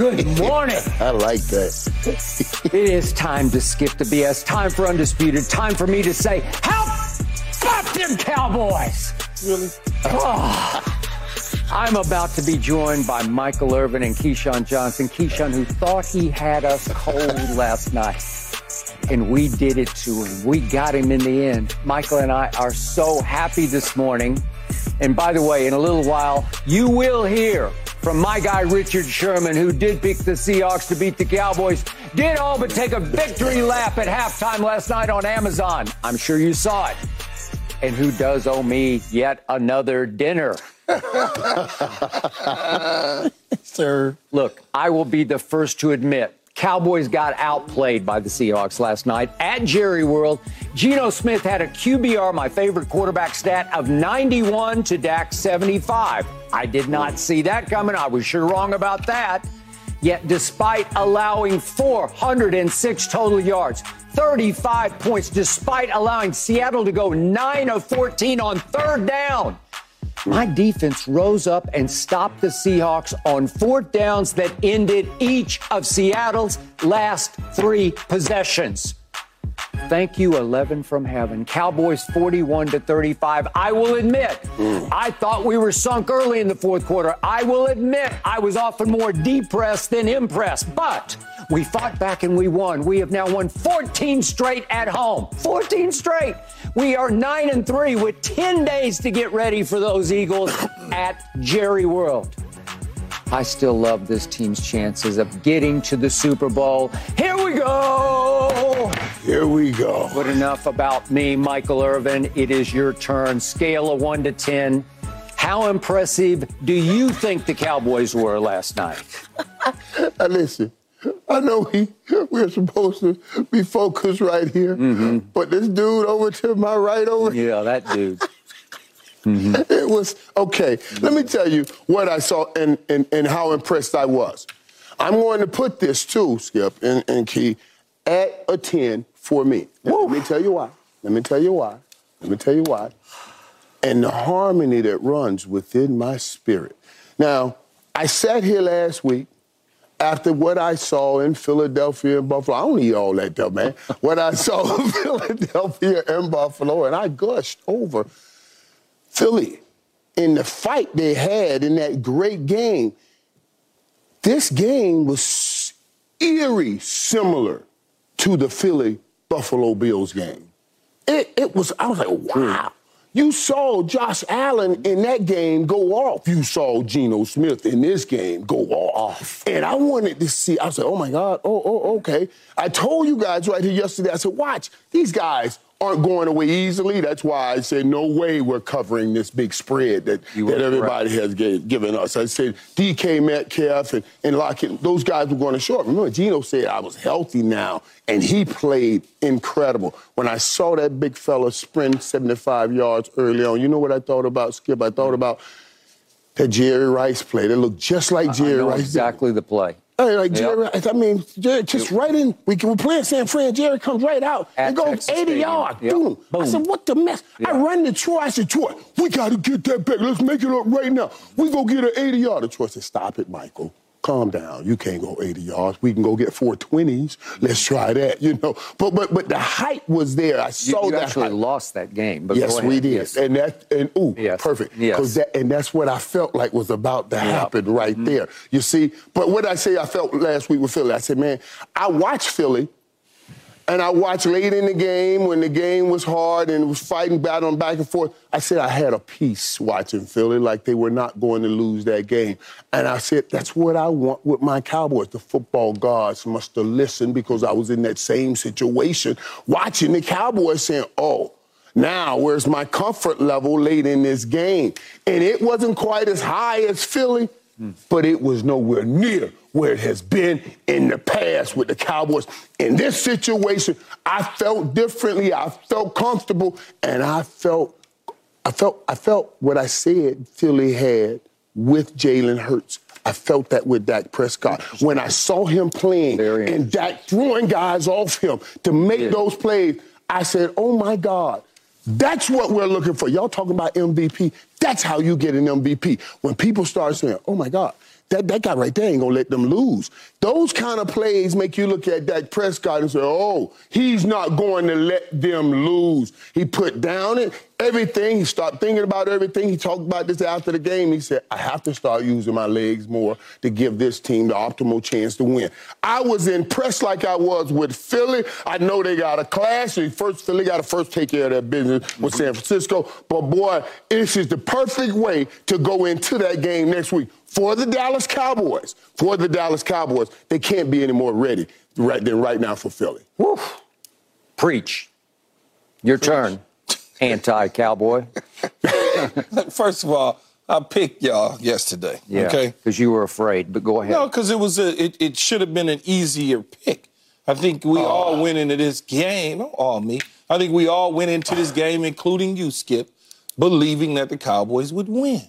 Good morning. I like that. it is time to skip the BS. Time for undisputed. Time for me to say, help! Fuck them Cowboys! Really? Oh. I'm about to be joined by Michael Irvin and Keyshawn Johnson. Keyshawn, who thought he had us cold last night. And we did it to him. We got him in the end. Michael and I are so happy this morning. And by the way, in a little while, you will hear from my guy Richard Sherman, who did pick the Seahawks to beat the Cowboys, did all but take a victory lap at halftime last night on Amazon. I'm sure you saw it. And who does owe me yet another dinner? Sir. Look, I will be the first to admit Cowboys got outplayed by the Seahawks last night at Jerry World. Geno Smith had a QBR, my favorite quarterback stat, of 91 to Dak 75. I did not see that coming. I was sure wrong about that. Yet, despite allowing 406 total yards, 35 points, despite allowing Seattle to go 9 of 14 on third down, my defense rose up and stopped the Seahawks on fourth downs that ended each of Seattle's last three possessions. Thank you, 11 from heaven. Cowboys 41 to 35. I will admit, mm. I thought we were sunk early in the fourth quarter. I will admit I was often more depressed than impressed, but we fought back and we won. We have now won 14 straight at home. 14 straight. We are 9 and 3 with 10 days to get ready for those Eagles at Jerry World. I still love this team's chances of getting to the Super Bowl. Here we go. Here we go. But enough about me, Michael Irvin. It is your turn. Scale of 1 to 10. How impressive do you think the Cowboys were last night? listen, I know we we're supposed to be focused right here, mm-hmm. but this dude over to my right over Yeah, that dude. Mm-hmm. It was okay. Let me tell you what I saw and, and, and how impressed I was. I'm going to put this too, Skip and, and Key, at a 10 for me. let me tell you why. Let me tell you why. Let me tell you why. And the harmony that runs within my spirit. Now, I sat here last week after what I saw in Philadelphia and Buffalo. I don't need all that stuff, man. what I saw in Philadelphia and Buffalo, and I gushed over Philly in the fight they had in that great game. This game was eerie similar to the Philly Buffalo Bills game. It, it was, I was like, hmm. wow. You saw Josh Allen in that game go off. You saw Geno Smith in this game go off. And I wanted to see, I said, oh my God, oh, oh, okay. I told you guys right here yesterday, I said, watch, these guys aren't going away easily. That's why I said no way we're covering this big spread that, that everybody has gave, given us. I said DK Metcalf and, and Lockett, those guys were going to show up. Remember, Geno said I was healthy now, and he played incredible. When I saw that big fella sprint 75 yards early on, you know what I thought about, Skip? I thought about that Jerry Rice play. That looked just like Jerry Rice. Exactly the play. Hey, like Jerry, I mean, Jerry, just right in. We can play San Fran. Jerry comes right out At and goes Texas 80 yards. Yep. Boom. I said, what the mess? Yep. I run to Troy. I said, Troy, we got to get that back. Let's make it up right now. We go get an 80 yard. Troy said, stop it, Michael calm down. You can't go 80 yards. We can go get 420s. Let's try that, you know. But but but the height was there. I saw you, you that. actually height. lost that game. But yes, we did. Yes. And that and ooh, yes. perfect. Yes. That, and that's what I felt like was about to happen right mm-hmm. there. You see. But what I say I felt last week with Philly, I said, man, I watched Philly and I watched late in the game when the game was hard and was fighting, battling back and forth. I said I had a peace watching Philly, like they were not going to lose that game. And I said, that's what I want with my Cowboys. The football gods must have listened because I was in that same situation watching the Cowboys saying, oh, now, where's my comfort level late in this game? And it wasn't quite as high as Philly, but it was nowhere near where it has been in the past with the Cowboys. In this situation, I felt differently. I felt comfortable, and I felt, I felt, I felt what I said Philly had with Jalen Hurts. I felt that with Dak Prescott. When I saw him playing and Dak throwing guys off him to make yeah. those plays, I said, oh my God, that's what we're looking for. Y'all talking about MVP. That's how you get an MVP. When people start saying, oh my God, that, that guy right there ain't gonna let them lose. Those kind of plays make you look at Dak Prescott and say, oh, he's not going to let them lose. He put down it, everything. He stopped thinking about everything. He talked about this after the game. He said, I have to start using my legs more to give this team the optimal chance to win. I was impressed like I was with Philly. I know they got a clash. First, Philly got to first take care of their business with San Francisco. But boy, this is the perfect way to go into that game next week for the Dallas Cowboys. For the Dallas Cowboys, they can't be any more ready right than right now for Philly. Woof. Preach. Your Preach. turn, anti-cowboy. First of all, I picked y'all yesterday. Yeah, okay, because you were afraid. But go ahead. No, because it was a. It, it should have been an easier pick. I think we oh. all went into this game. All me. I think we all went into this game, including you, Skip, believing that the Cowboys would win.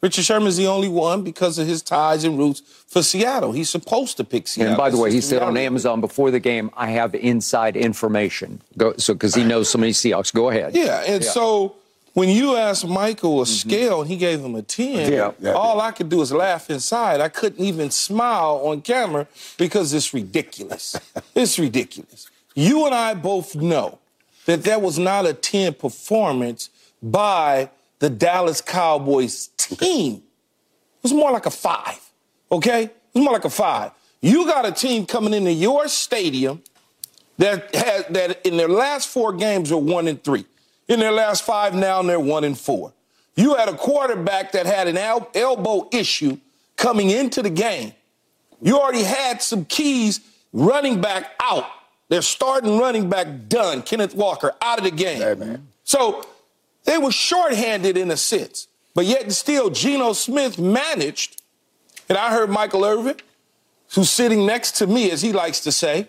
Richard Sherman's the only one because of his ties and roots for Seattle. He's supposed to pick Seattle. And by the way, he said on Amazon before the game, I have inside information. Go, so because he knows so many Seahawks. Go ahead. Yeah, and yeah. so when you asked Michael a mm-hmm. scale and he gave him a 10, yeah, yeah, all I could do is laugh inside. I couldn't even smile on camera because it's ridiculous. it's ridiculous. You and I both know that that was not a 10 performance by the Dallas Cowboys team. It was more like a five, okay? It was more like a five. You got a team coming into your stadium that has that in their last four games are one and three. In their last five now, they're one and four. You had a quarterback that had an el- elbow issue coming into the game. You already had some keys running back out. They're starting running back done. Kenneth Walker out of the game. Hey, so they were shorthanded in a sense, but yet still Geno Smith managed. And I heard Michael Irvin, who's sitting next to me, as he likes to say,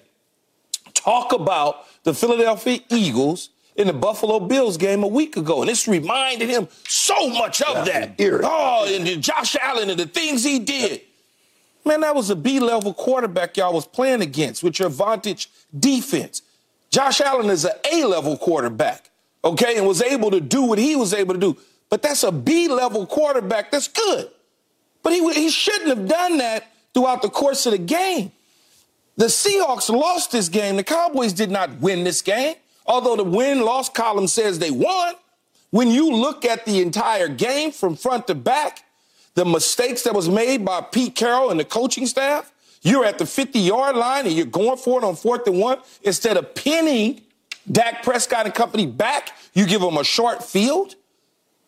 talk about the Philadelphia Eagles in the Buffalo Bills game a week ago. And this reminded him so much of yeah, that. Oh, and Josh Allen and the things he did. Man, that was a B level quarterback y'all was playing against with your vantage defense. Josh Allen is an A level quarterback okay, and was able to do what he was able to do. But that's a B level quarterback that's good. But he, he shouldn't have done that throughout the course of the game. The Seahawks lost this game. The Cowboys did not win this game, although the win loss column says they won. When you look at the entire game from front to back, the mistakes that was made by Pete Carroll and the coaching staff, you're at the 50 yard line and you're going for it on fourth and one instead of pinning Dak Prescott and company back, you give them a short field.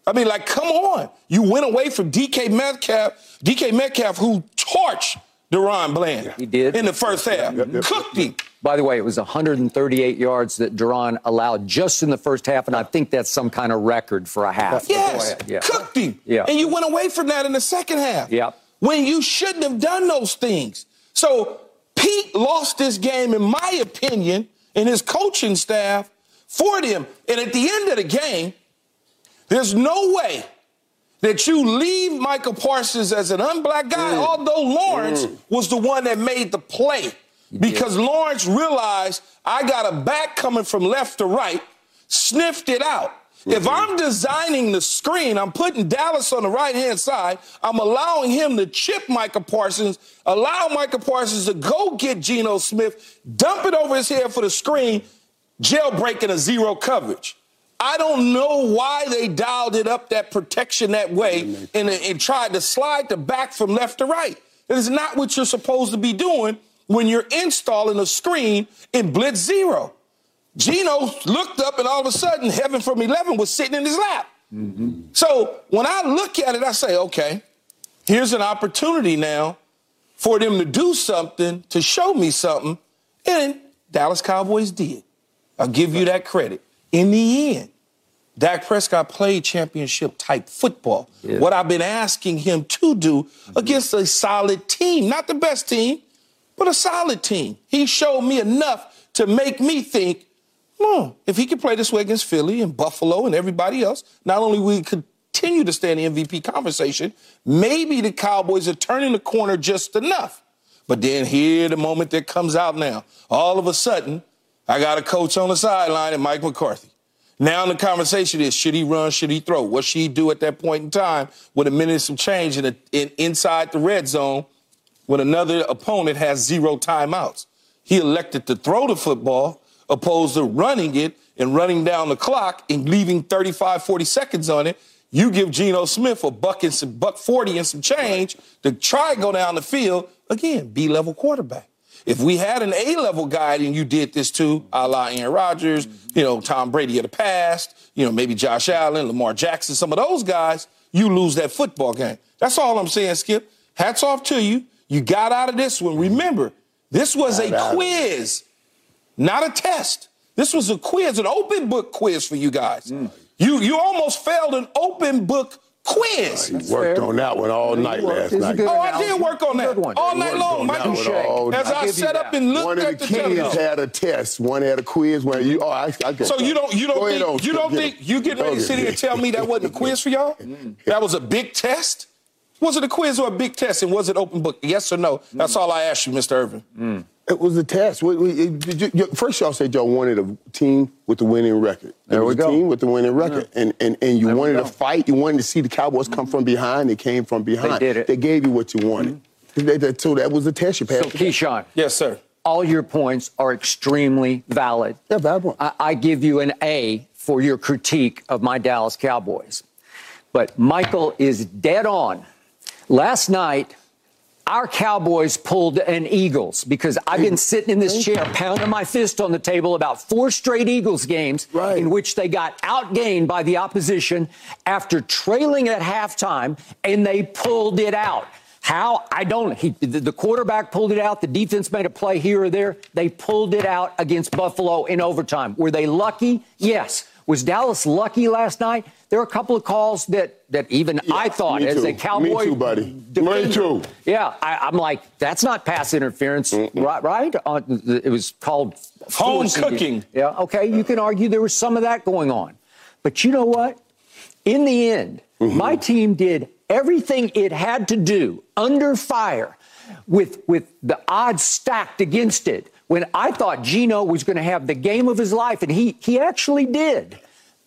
I mean, like, come on. You went away from DK Metcalf, DK Metcalf, who torched DaRon Bland. He did. In the first half. Yep, yep, Cooked him. By the way, it was 138 yards that DaRon allowed just in the first half, and I think that's some kind of record for a half. Yes. Yeah. Cooked him. Yeah. And you went away from that in the second half. Yeah. When you shouldn't have done those things. So Pete lost this game, in my opinion, and his coaching staff for them. And at the end of the game, there's no way that you leave Micah Parsons as an unblack guy, mm. although Lawrence mm. was the one that made the play. Because Lawrence realized I got a back coming from left to right, sniffed it out. Mm-hmm. If I'm designing the screen, I'm putting Dallas on the right hand side. I'm allowing him to chip Micah Parsons, allow Micah Parsons to go get Geno Smith, dump it over his head for the screen, jailbreaking a zero coverage. I don't know why they dialed it up that protection that way and, and tried to slide the back from left to right. That is not what you're supposed to be doing when you're installing a screen in blitz zero. Geno looked up and all of a sudden, heaven from 11 was sitting in his lap. Mm-hmm. So when I look at it, I say, okay, here's an opportunity now for them to do something, to show me something. And Dallas Cowboys did. I'll give you that credit. In the end, Dak Prescott played championship type football. Yeah. What I've been asking him to do mm-hmm. against a solid team, not the best team, but a solid team. He showed me enough to make me think no, if he could play this way against Philly and Buffalo and everybody else, not only he continue to stay in the MVP conversation, maybe the Cowboys are turning the corner just enough. But then here, the moment that comes out now, all of a sudden, I got a coach on the sideline and Mike McCarthy. Now the conversation is: Should he run? Should he throw? What should he do at that point in time with a minute some change in, a, in inside the red zone when another opponent has zero timeouts? He elected to throw the football opposed to running it and running down the clock and leaving 35, 40 seconds on it. You give Geno Smith a buck and some buck 40 and some change to try go down the field. Again, B level quarterback. If we had an A level guy and you did this too, a la Aaron Rodgers, you know, Tom Brady of the past, you know, maybe Josh Allen, Lamar Jackson, some of those guys, you lose that football game. That's all I'm saying, Skip. Hats off to you. You got out of this one. Remember, this was a quiz, not a test. This was a quiz, an open book quiz for you guys. Mm. You you almost failed an open book quiz. He worked fair. on that one all night last night. Oh, I did work on that one all night long. Michael Shea. As I set up and looked one at the, the kids had a test. One had a quiz. Where you, oh, I, I so you don't you don't think on, you don't think you get ready to sit here and tell me that wasn't a quiz for y'all? That was a big test. Was it a quiz or a big test? And was it open book? Yes or no? That's all I asked you, Mr. Irvin. It was a test. We, we, you, first, y'all said y'all wanted a team with the winning record. There we a go. Team with the winning record, yeah. and and and you there wanted to fight. You wanted to see the Cowboys come from behind. They came from behind. They did it. They gave you what you wanted. Mm-hmm. They, they, so that was a test you passed. So, Keyshawn. Yes, sir. All your points are extremely valid. Yeah, valid point. I, I give you an A for your critique of my Dallas Cowboys, but Michael is dead on. Last night our Cowboys pulled an Eagles because I've been sitting in this chair pounding my fist on the table about four straight Eagles games right. in which they got outgained by the opposition after trailing at halftime and they pulled it out. How? I don't. He, the quarterback pulled it out. The defense made a play here or there. They pulled it out against Buffalo in overtime. Were they lucky? Yes. Was Dallas lucky last night? There are a couple of calls that that even yeah, I thought as a Cowboy. Me too, buddy. Defender, me too. Yeah, I, am like, that's not pass interference, Mm-mm. right? Right? Uh, it was called home cooking. Yeah. Okay. You can argue there was some of that going on, but you know what? In the end, mm-hmm. my team did everything it had to do under fire, with with the odds stacked against it. When I thought Geno was going to have the game of his life, and he he actually did,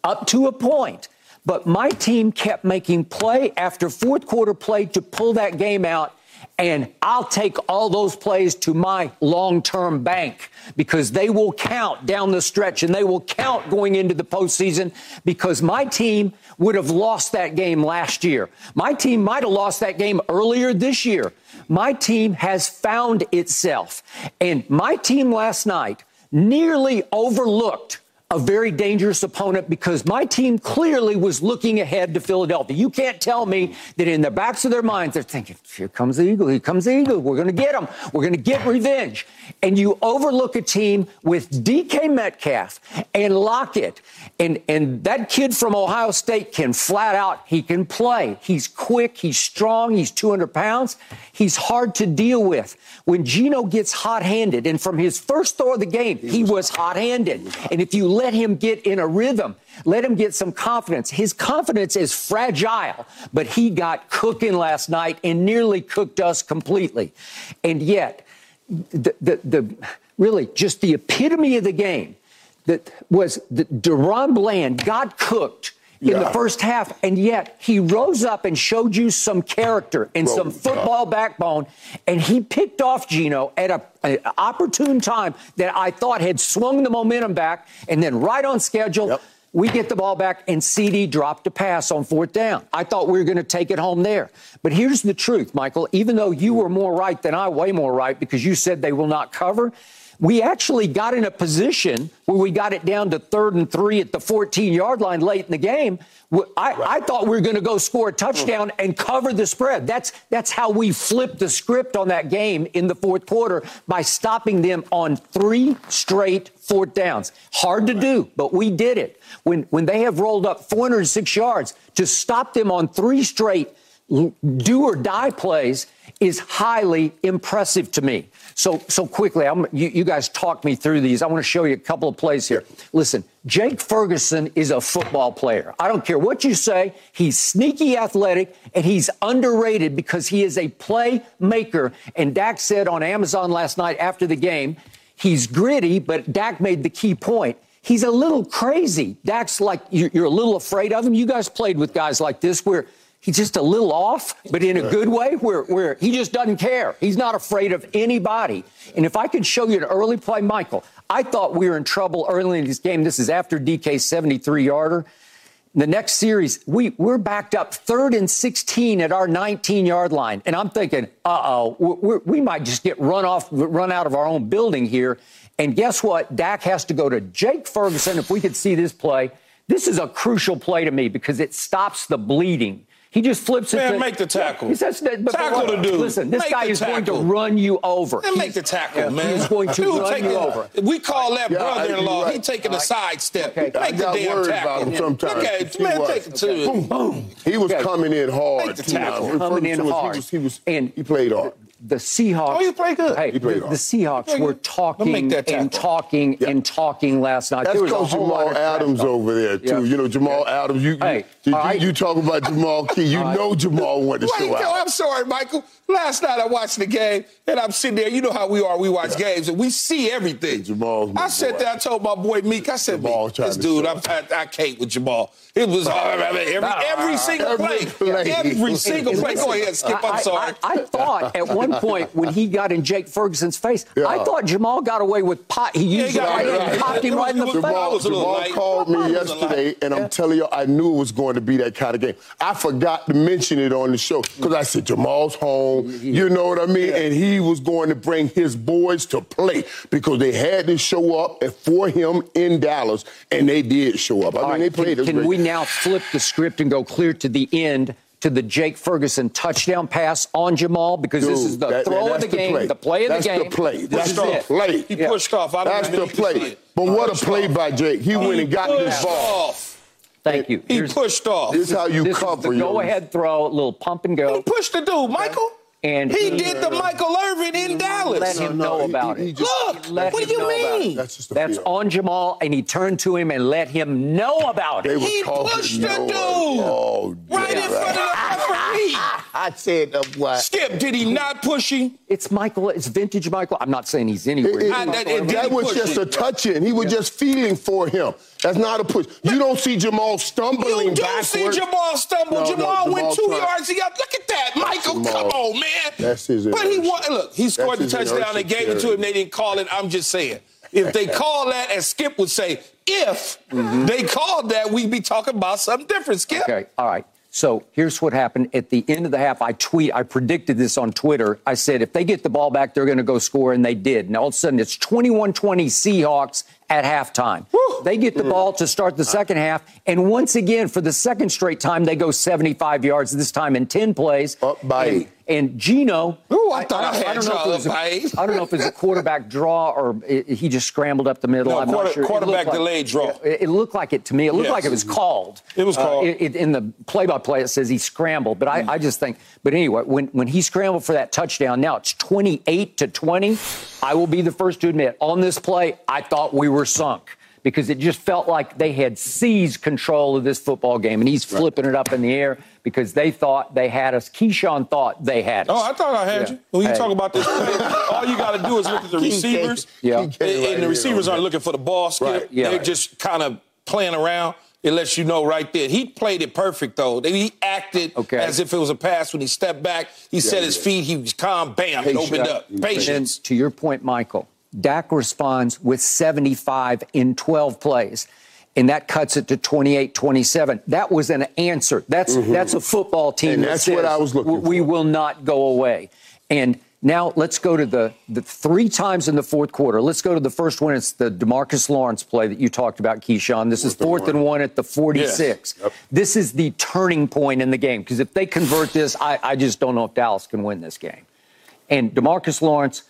up to a point. But my team kept making play after fourth quarter play to pull that game out. And I'll take all those plays to my long term bank because they will count down the stretch and they will count going into the postseason because my team would have lost that game last year. My team might have lost that game earlier this year. My team has found itself. And my team last night nearly overlooked a very dangerous opponent because my team clearly was looking ahead to Philadelphia. You can't tell me that in the backs of their minds they're thinking, here comes the Eagle, here comes the Eagle, we're going to get them. we're going to get revenge. And you overlook a team with DK Metcalf and Lockett, and, and that kid from Ohio State can flat out, he can play. He's quick, he's strong, he's 200 pounds, he's hard to deal with. When Geno gets hot handed, and from his first throw of the game, he was hot handed. And if you let him get in a rhythm. Let him get some confidence. His confidence is fragile, but he got cooking last night and nearly cooked us completely. And yet, the, the, the really just the epitome of the game that was that DaRon Bland got cooked in the first half, and yet he rose up and showed you some character and Bro, some football backbone, and he picked off Geno at a, an opportune time that I thought had swung the momentum back, and then right on schedule. Yep. We get the ball back, and CeeDee dropped a pass on fourth down. I thought we were going to take it home there. But here's the truth, Michael. Even though you were more right than I, way more right, because you said they will not cover, we actually got in a position where we got it down to third and three at the 14 yard line late in the game. I, right. I thought we were going to go score a touchdown mm. and cover the spread. That's that's how we flipped the script on that game in the fourth quarter by stopping them on three straight fourth downs. Hard to do, but we did it. When when they have rolled up 406 yards to stop them on three straight do or die plays is highly impressive to me. So, so quickly, I'm, you, you guys talk me through these. I want to show you a couple of plays here. Listen, Jake Ferguson is a football player. I don't care what you say. He's sneaky athletic and he's underrated because he is a playmaker. And Dak said on Amazon last night after the game, he's gritty, but Dak made the key point. he's a little crazy. Dak's like, you're a little afraid of him. You guys played with guys like this where he's just a little off, but in a good way, where, where he just doesn't care. He's not afraid of anybody. And if I could show you an early play, Michael, I thought we were in trouble early in this game. This is after DK's 73 yarder. The next series, we, we're backed up third and 16 at our 19 yard line. And I'm thinking, uh oh, we might just get run off, run out of our own building here. And guess what? Dak has to go to Jake Ferguson. If we could see this play, this is a crucial play to me because it stops the bleeding. He just flips Man, it. Man, make the tackle. He says, but tackle the dude. Listen, this make guy is tackle. going to run you over. Man, make the tackle, man. He's going to dude, run you over. We call that yeah, brother-in-law. Right. He taking a right. sidestep. Okay. Make the damn tackle. Look at man, take it to okay. boom, boom. He was okay. coming in hard. Make the tackle. Coming in hard. He, was, he, was, and he played hard the Seahawks. Oh, you played good. Hey, the, the, Seahawks were talking and talking yeah. and talking last night. That's because Jamal Adams over there too. Yeah. You know Jamal yeah. Adams. You hey, you, you, right. you, talk about Jamal Key. You right. know Jamal went to show out. I'm sorry, Michael. Last night I watched the game and I'm sitting there. You know how we are. We watch games and we see everything. Jamal. I sat there. I told my boy Meek. I said, Meek, this dude, I'm, I, I can't with Jamal. It was every, every single every play. play. Every single play. Go ahead, Skip. I'm sorry. I, I, I thought at one point when he got in Jake Ferguson's face, yeah. I thought Jamal got away with pot. He used yeah, he it right, right. popped him right in the Jamal, face. Jamal called me yesterday, and I'm telling you, I knew it was going to be that kind of game. I forgot to mention it on the show because I said Jamal's home. You know what I mean? And he was going to bring his boys to play because they had to show up for him in Dallas, and they did show up. I mean, right. they played. Can, can we now flip the script and go clear to the end? To the Jake Ferguson touchdown pass on Jamal because Dude, this is the that, throw that, of the game, play. the play of that's the game. That's The play. That's the it. play. He yeah. pushed off. I that's the play. But what a play off. by Jake. He, he went and got this ball. Off. Thank you. He Here's, pushed off. This is how you this cover. Is the go-ahead throw, a little pump and go. He pushed the dude, Michael. And he, he did the Michael Irvin in Dallas. Let him no, know he, about he, it. Just, Look, what do you mean? That's just That's on Jamal, and he turned to him and let him know about it. He pushed the dude oh, right in front of the referee. I said, uh, what? Skip, did he not push him? It's Michael. It's vintage Michael. I'm not saying he's anywhere. It, it, I, that, it, that was just him? a touch in. He was yeah. just feeling for him. That's not a push. You don't see Jamal stumbling You do backwards. see Jamal stumble. No, Jamal, no, went two tried. yards. He got, look at that, Michael. Jamal. Come on, man. That's his But he won. Look, he scored That's the touchdown. They inertia gave it to him. They didn't call it. I'm just saying. If they call that, as Skip would say, if Mm-hmm. they called that, we'd be talking about something different, Skip. Okay, all right. So here's what happened at the end of the half. I tweet, I predicted this on Twitter. I said if they get the ball back, they're going to go score, and they did. And all of a sudden, it's 21-20 Seahawks at halftime. Woo. They get the ball to start the second half, and once again, for the second straight time, they go 75 yards. This time in 10 plays. Up by eight. And Geno. Ooh, I thought I, I, I don't know if it was a- up by eight. I don't know if it was a quarterback draw or it, he just scrambled up the middle. No, I'm quarter- not sure. Quarterback like- delayed draw. It, it looked like it to me. It looked Yes. like it was called. It was Uh, called. it- it- in the play-by-play, it says he scrambled, but I, I just think. But anyway, when when he scrambled for that touchdown, now it's 28 to 20. I will be the first to admit on this play, I thought we were sunk because it just felt like they had seized control of this football game, and he's flipping it up in the air because they thought they had us. Keyshawn thought they had oh, us. Oh, I thought I had Yeah. you. When you Hey. talk about this play, all you got to do is look at the receivers. Yeah. And, and the receivers aren't looking for the ball, Skip. Right. Yeah. They're Right. just kind of playing around. It lets you know right there. He played it perfect, though. He acted Okay. as if it was a pass when he stepped back. He set his yeah. feet. He was calm. Bam. It opened up. Patience. To your point, Michael, Dak responds with 75 in 12 plays. And that cuts it to 28 27. That was an answer. That's that's a football team. Mm-hmm. And that that's what I was looking for. We for. will not go away. And now let's go to the, the three times in the fourth quarter. Let's go to the first one. It's the DeMarcus Lawrence play that you talked about, Keyshawn. This is Fourth and fourth and one at the 46. Yes. Yep. This is the turning point in the game because if they convert this, I, I just don't know if Dallas can win this game. And DeMarcus Lawrence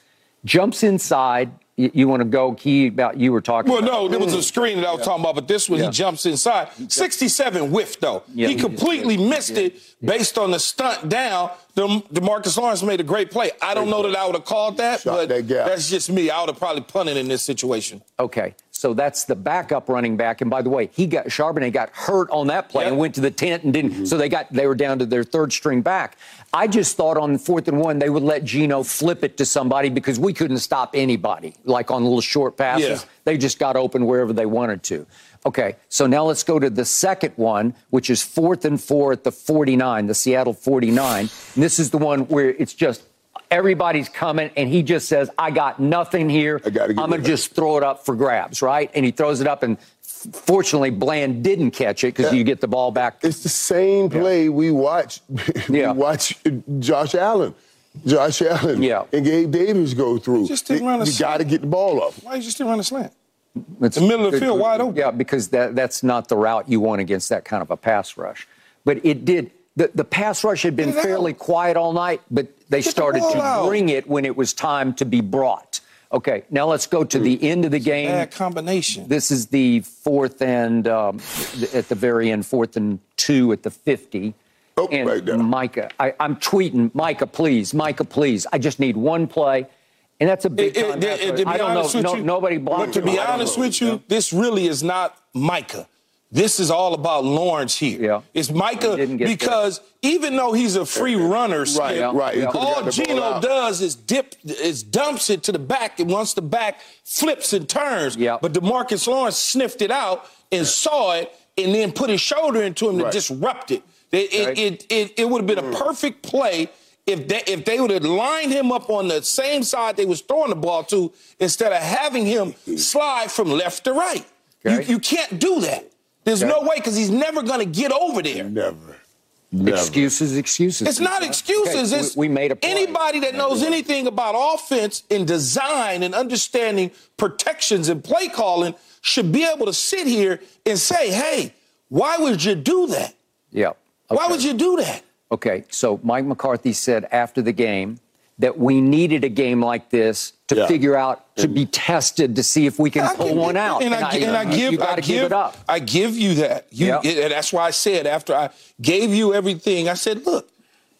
jumps inside. You, you want to go, Key, about you were talking Well, about. no, there was a screen that I was talking about, but this one Yeah. he jumps inside. 67 whiff, though. Yeah, he he completely just- missed it based on the stunt down. The, DeMarcus Lawrence made a great play. I don't know that I would have called that, Shot but that gap. that's just me. I would have probably punted in this situation. Okay. So that's the backup running back. And by the way, he got Charbonnet got hurt on that play yep. and went to the tent and didn't. Mm-hmm. So they got they were down to their third string back. I just thought on fourth and one they would let Geno flip it to somebody because we couldn't stop anybody. Like on little short passes, yeah. they just got open wherever they wanted to. Okay, so now let's go to the second one, which is fourth and four at the 49, the Seattle 49. And this is the one where it's just everybody's coming, and he just says, I got nothing here. I gotta I'm going to just throw it up for grabs, right? And he throws it up, and fortunately, Bland didn't catch it because yeah. you get the ball back. It's the same play yeah. we watch. we yeah. watch Josh Allen. Josh Allen yeah. and Gabe Davis go through. Just didn't run a You got to get the ball up. Why you just didn't run a slant? It's the middle of the field, wide open. Yeah, because that, that's not the route you want against that kind of a pass rush. But it did – the, the pass rush had been fairly quiet all night, but they Get started the to out. bring it when it was time to be brought. Okay, now let's go to the end of the game. Bad combination. This is the fourth and um, at the very end, fourth and two at the 50. Oh, and right there. Micah, I, am tweeting, Micah, please, Micah, please. I just need one play. And that's a big it, it, it, I don't know. No, you, nobody blocked But to be honest with you, this really is not Micah. This is all about Lawrence here. Yeah. It's Micah because even though he's a free runner, right, Skip, right, yeah. all Geno does is dip, is dumps it to the back, and once the back flips and turns. Yeah. But DeMarcus Lawrence sniffed it out and saw it, and then put his shoulder into him right. to disrupt it. It, it, it, it, it would have been a mm. perfect play if they if they would have lined him up on the same side they was throwing the ball to instead of having him slide from left to right. Okay. You, you can't do that. There's okay. no way because he's never going to get over there. Never. Never. Excuses, excuses. It's not excuses. Okay. It's we, we, made a play. anybody that knows anything about offense and design and understanding protections and play calling should be able to sit here and say, "Hey, why would you do that? Yeah. Okay. Why would you do that?" Okay. So Mike McCarthy said after the game that we needed a game like this to yeah. figure out to be tested to see if we can I pull one out. And, and, I, and I, give, I give, give, it up. I give you that. You, yep. and that's why I said after I gave you everything, I said, look,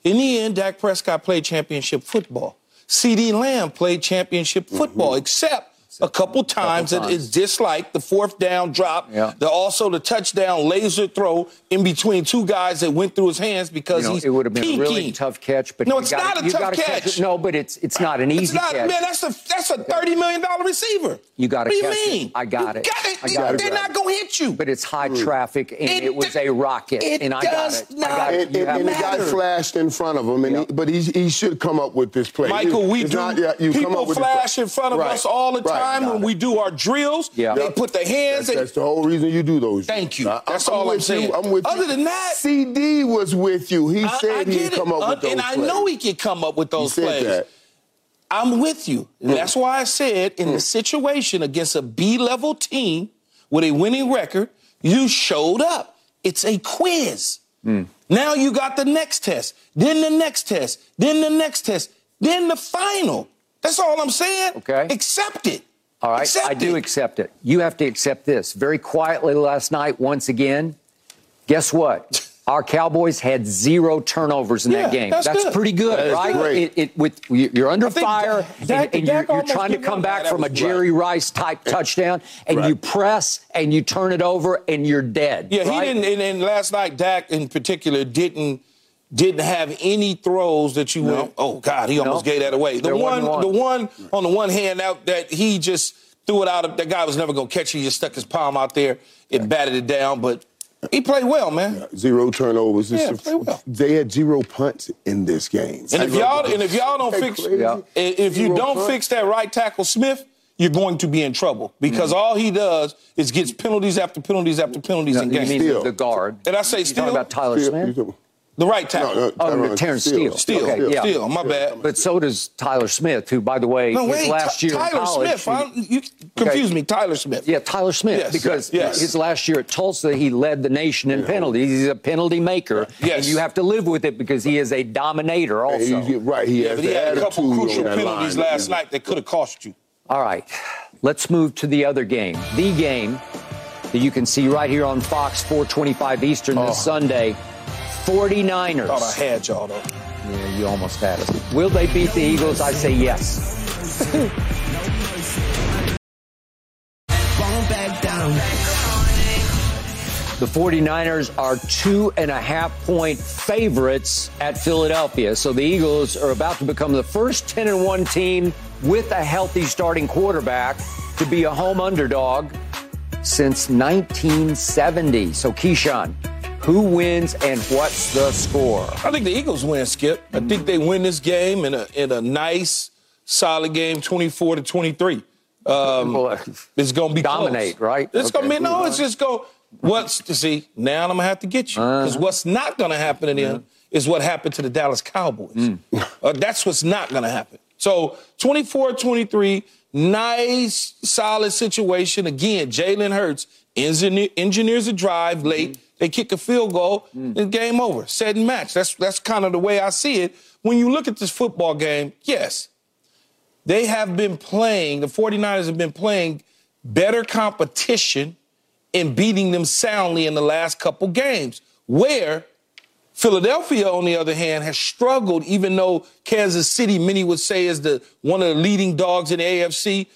in the end, Dak Prescott played championship football. CeeDee Lamb played championship football, mm-hmm. except a couple times, couple times. it is like the fourth down drop. Yeah. The also the touchdown laser throw in between two guys that went through his hands because you know, he's it would have been peaking. a really tough catch. But no, it's gotta, not a tough catch. catch no, but it's it's not an easy not, catch. Man, that's a that's a thirty million dollar receiver. You got to. What do mean? It. I got you it. Got it. I got They're it. not gonna hit you. But it's high traffic, and it, it was a rocket, and I got it. Not I got it. And, and, and the guy flashed in front of him, and yep. he, but he, he should come up with this play. Michael, we do. Not, yeah, people flash in front of us all the time when we do our drills. Yeah. They put their hands. That's, that's the whole reason you do those. Thank you. That's I'm all I'm saying. You. I'm with Other you. than that, CeeDee was with you. He I, said he'd come up with those plays. And plays. I know he could come up with those he plays. That. I'm with you. Mm. That's why I said in mm. the situation against a B-level team with a winning record, you showed up. It's a quiz. Mm. Now you got the next test, then the next test, then the next test, then the final. That's all I'm saying. Okay. Accept it. All right, accept I do it. accept it. You have to accept this. Very quietly last night, once again, guess what? Our Cowboys had zero turnovers in yeah, that game. That's, that's good. pretty good, right? It, it, with you're under fire, Dak, and, and you're, you're trying to come back from a Jerry right. Rice type touchdown, and right. you press and you turn it over, and you're dead. Yeah, right? he didn't. And, and last night, Dak in particular didn't didn't have any throws that you no. went, oh God, he almost no. gave that away. The one, one, the one on the one hand out that he just threw it out. Of that guy was never going to catch it. He just stuck his palm out there and batted it down. But he played well, man. Yeah, zero turnovers. Yeah, played well. They had zero punts in this game. And if y'all and if y'all don't fix yeah. if you don't punt. fix that right tackle Smith, you're going to be in trouble because mm-hmm. all he does is gets penalties after penalties after penalties no, in games. The guard. And I say still about Tyler Smith. The right tackle. No, no, oh, Terence Steele. Steele. Okay, Yeah. Steele. My bad. But so does Tyler Smith, who, by the way, no, wait, last year Tyler in college. Smith. He, you confuse okay. me. Tyler Smith. Yeah, Tyler Smith. Yes. Because yes. his last year at Tulsa, he led the nation in yeah. penalties. He's a penalty maker. Yes. And you have to live with it because he is a dominator also. He, right. He, yeah, but he had a couple crucial penalties line, last night that could have cost you. All right. Let's move to the other game. The game that you can see right here on Fox 425 Eastern oh. this Sunday. 49ers. Thought I had y'all, though. Yeah, you almost had us. Will they beat the Eagles? I say yes. The 49ers are two and a half point favorites at Philadelphia. So the Eagles are about to become the first 10 and 1 team with a healthy starting quarterback to be a home underdog since 1970. So, Keyshawn, who wins and what's the score? I think the Eagles win, Skip. I think they win this game in a in a nice, solid game, 24 to 23. Um, it's going to be dominate, close. right? It's okay. going to be no. It's just go. What's to see now? I'm gonna have to get you because uh-huh. what's not gonna happen in the end is what happened to the Dallas Cowboys. Mm. uh, that's what's not gonna happen. So 24-23, nice, solid situation. Again, Jalen Hurts engineer, engineers a drive late. Mm. They kick a field goal, mm. and game over. Set and match. That's that's kind of the way I see it. When you look at this football game, yes, they have been playing. The 49ers have been playing better competition and beating them soundly in the last couple games. Where Philadelphia, on the other hand, has struggled, even though Kansas City, many would say, is the one of the leading dogs in the AFC.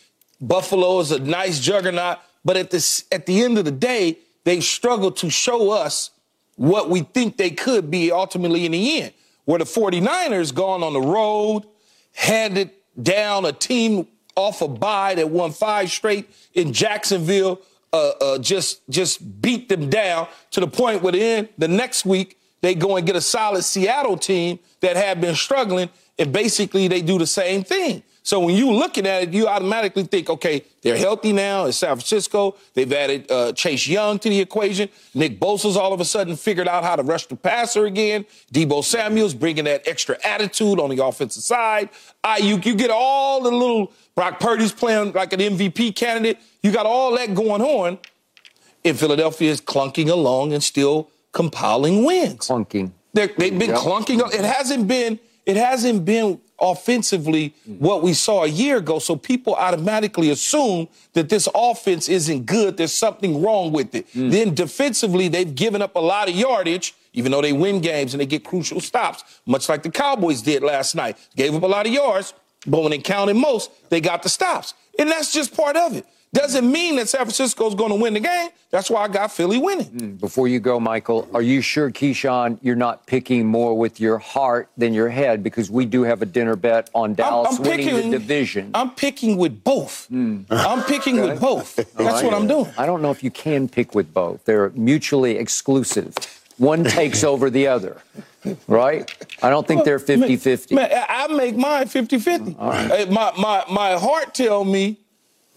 Buffalo is a nice juggernaut, but at the at the end of the day, they struggled to show us what we think they could be ultimately in the end. Where the 49ers gone on the road, handed down a team off a bye that won five straight in Jacksonville, uh, uh, just just beat them down to the point where then the next week they go and get a solid Seattle team that had been struggling, and basically they do the same thing. So when you looking at it, you automatically think, okay, they're healthy now in San Francisco. They've added uh, Chase Young to the equation. Nick Bosa's all of a sudden figured out how to rush the passer again. Deebo Samuel's bringing that extra attitude on the offensive side. you you get all the little Brock Purdy's playing like an MVP candidate. You got all that going on. And Philadelphia is clunking along and still compiling wins. Clunking. they have been yep. clunking. It hasn't been. It hasn't been offensively what we saw a year ago. So people automatically assume that this offense isn't good. There's something wrong with it. Mm. Then defensively, they've given up a lot of yardage, even though they win games and they get crucial stops, much like the Cowboys did last night. Gave up a lot of yards, but when it counted most, they got the stops. And that's just part of it. Doesn't mean that San Francisco is going to win the game. That's why I got Philly winning. Mm, before you go, Michael, are you sure, Keyshawn, you're not picking more with your heart than your head? Because we do have a dinner bet on Dallas I'm, I'm winning picking, the division. I'm picking with both. Mm. I'm picking okay. with both. That's right. what I'm doing. I don't know if you can pick with both. They're mutually exclusive. One takes over the other right? I don't think they're 50 50. Man, I make mine 50 50. Right. My, my, my heart tell me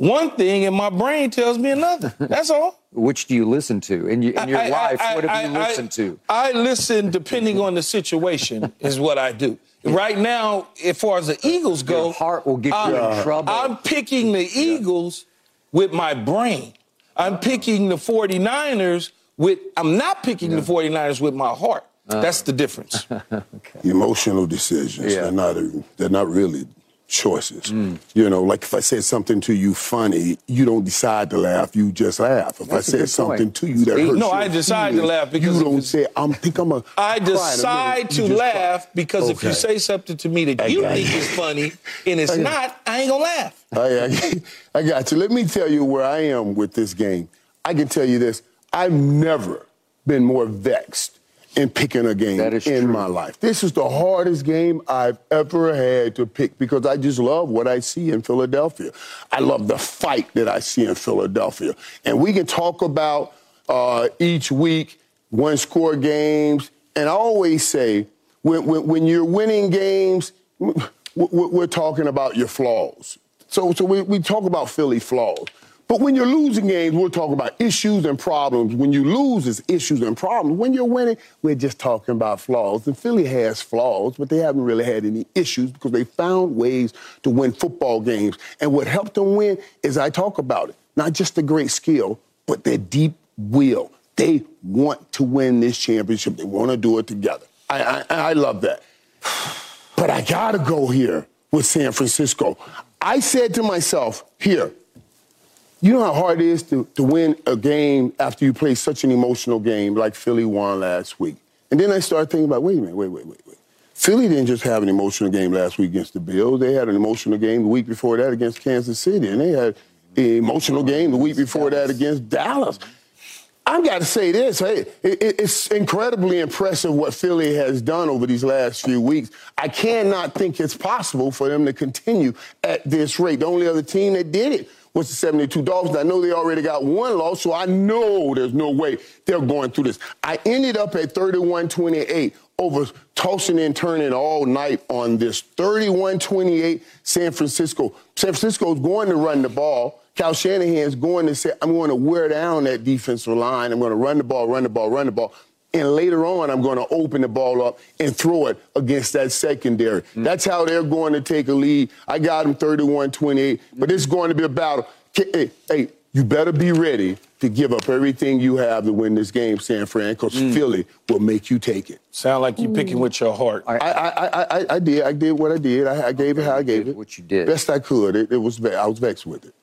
one thing and my brain tells me another. That's all. Which do you listen to in your, in your I, life? I, I, what have you listened to? I listen depending on the situation, is what I do. Right now, as far as the Eagles go, your heart will get you in trouble. I'm picking the Eagles with my brain. I'm picking the 49ers with, I'm not picking yeah. the 49ers with my heart. Uh, That's the difference. okay. Emotional decisions. Yeah. They're not. They're not really choices. Mm. You know, like if I said something to you funny, you don't decide to laugh, you just laugh. If That's I said something point. to you that hurts No, I decide to laugh because you don't say I'm think I'm a I decide to laugh cry. because okay. if you say something to me that you think is funny and it's not, I ain't gonna laugh. I, I, I got you. Let me tell you where I am with this game. I can tell you this. I've never been more vexed in picking a game in true. my life. This is the hardest game I've ever had to pick because I just love what I see in Philadelphia. I love the fight that I see in Philadelphia. And we can talk about uh, each week one score games. And I always say, when, when, when you're winning games, we're talking about your flaws. So, so we, we talk about Philly flaws. But when you're losing games, we're talking about issues and problems. When you lose, it's issues and problems. When you're winning, we're just talking about flaws. And Philly has flaws, but they haven't really had any issues because they found ways to win football games. And what helped them win is I talk about it. Not just the great skill, but their deep will. They want to win this championship. They want to do it together. I, I, I love that. But I got to go here with San Francisco. I said to myself, here, you know how hard it is to, to win a game after you play such an emotional game like Philly won last week. And then I started thinking about, wait a minute, wait, wait, wait, wait. Philly didn't just have an emotional game last week against the Bills. They had an emotional game the week before that against Kansas City. And they had an emotional game the week before that against Dallas. I've got to say this. Hey, it's incredibly impressive what Philly has done over these last few weeks. I cannot think it's possible for them to continue at this rate. The only other team that did it was the 72 Dolphins. I know they already got one loss, so I know there's no way they're going through this. I ended up at 31 28 over tossing and turning all night on this 31 28 San Francisco. San Francisco's going to run the ball. Kyle Shanahan's going to say, I'm going to wear down that defensive line. I'm going to run the ball, run the ball, run the ball. And later on, I'm going to open the ball up and throw it against that secondary. Mm. That's how they're going to take a lead. I got them 31 28, but it's going to be a battle. Hey, hey, you better be ready to give up everything you have to win this game, San Fran, because mm. Philly will make you take it. Sound like you're picking with your heart. I, I, I, I, did. I did what I did. I, I gave it how I gave it. What you did. Best I could. It, it was. I was vexed with it.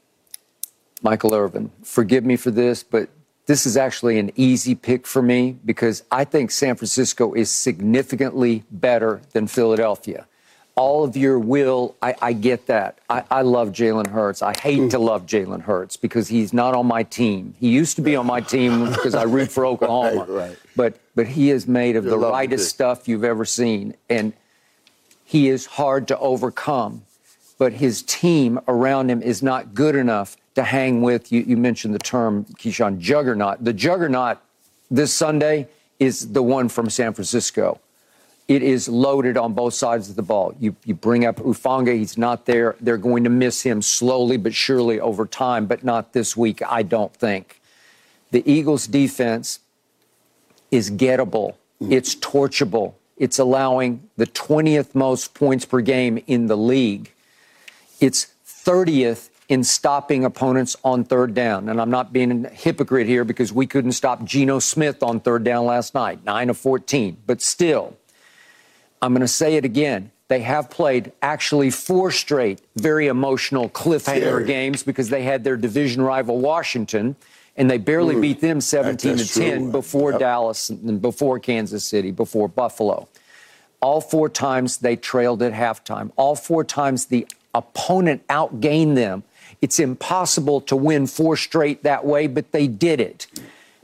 Michael Irvin, forgive me for this, but this is actually an easy pick for me because I think San Francisco is significantly better than Philadelphia. All of your will, I, I get that. I, I love Jalen Hurts. I hate to love Jalen Hurts because he's not on my team. He used to be on my team because I root for Oklahoma. right, right. But but he is made of You're the rightest stuff you've ever seen, and he is hard to overcome. But his team around him is not good enough to hang with. You, you mentioned the term, Keyshawn, juggernaut. The juggernaut this Sunday is the one from San Francisco. It is loaded on both sides of the ball. You, you bring up Hufanga, he's not there. They're going to miss him slowly but surely over time, but not this week, I don't think. The Eagles' defense is gettable, mm. it's torchable, it's allowing the 20th most points per game in the league. It's 30th in stopping opponents on third down. And I'm not being a hypocrite here because we couldn't stop Geno Smith on third down last night, 9 of 14. But still, I'm going to say it again. They have played actually four straight very emotional cliffhanger games because they had their division rival Washington and they barely mm. beat them 17 to 10 true. before yep. Dallas and before Kansas City, before Buffalo. All four times they trailed at halftime. All four times the opponent outgained them it's impossible to win four straight that way, but they did it.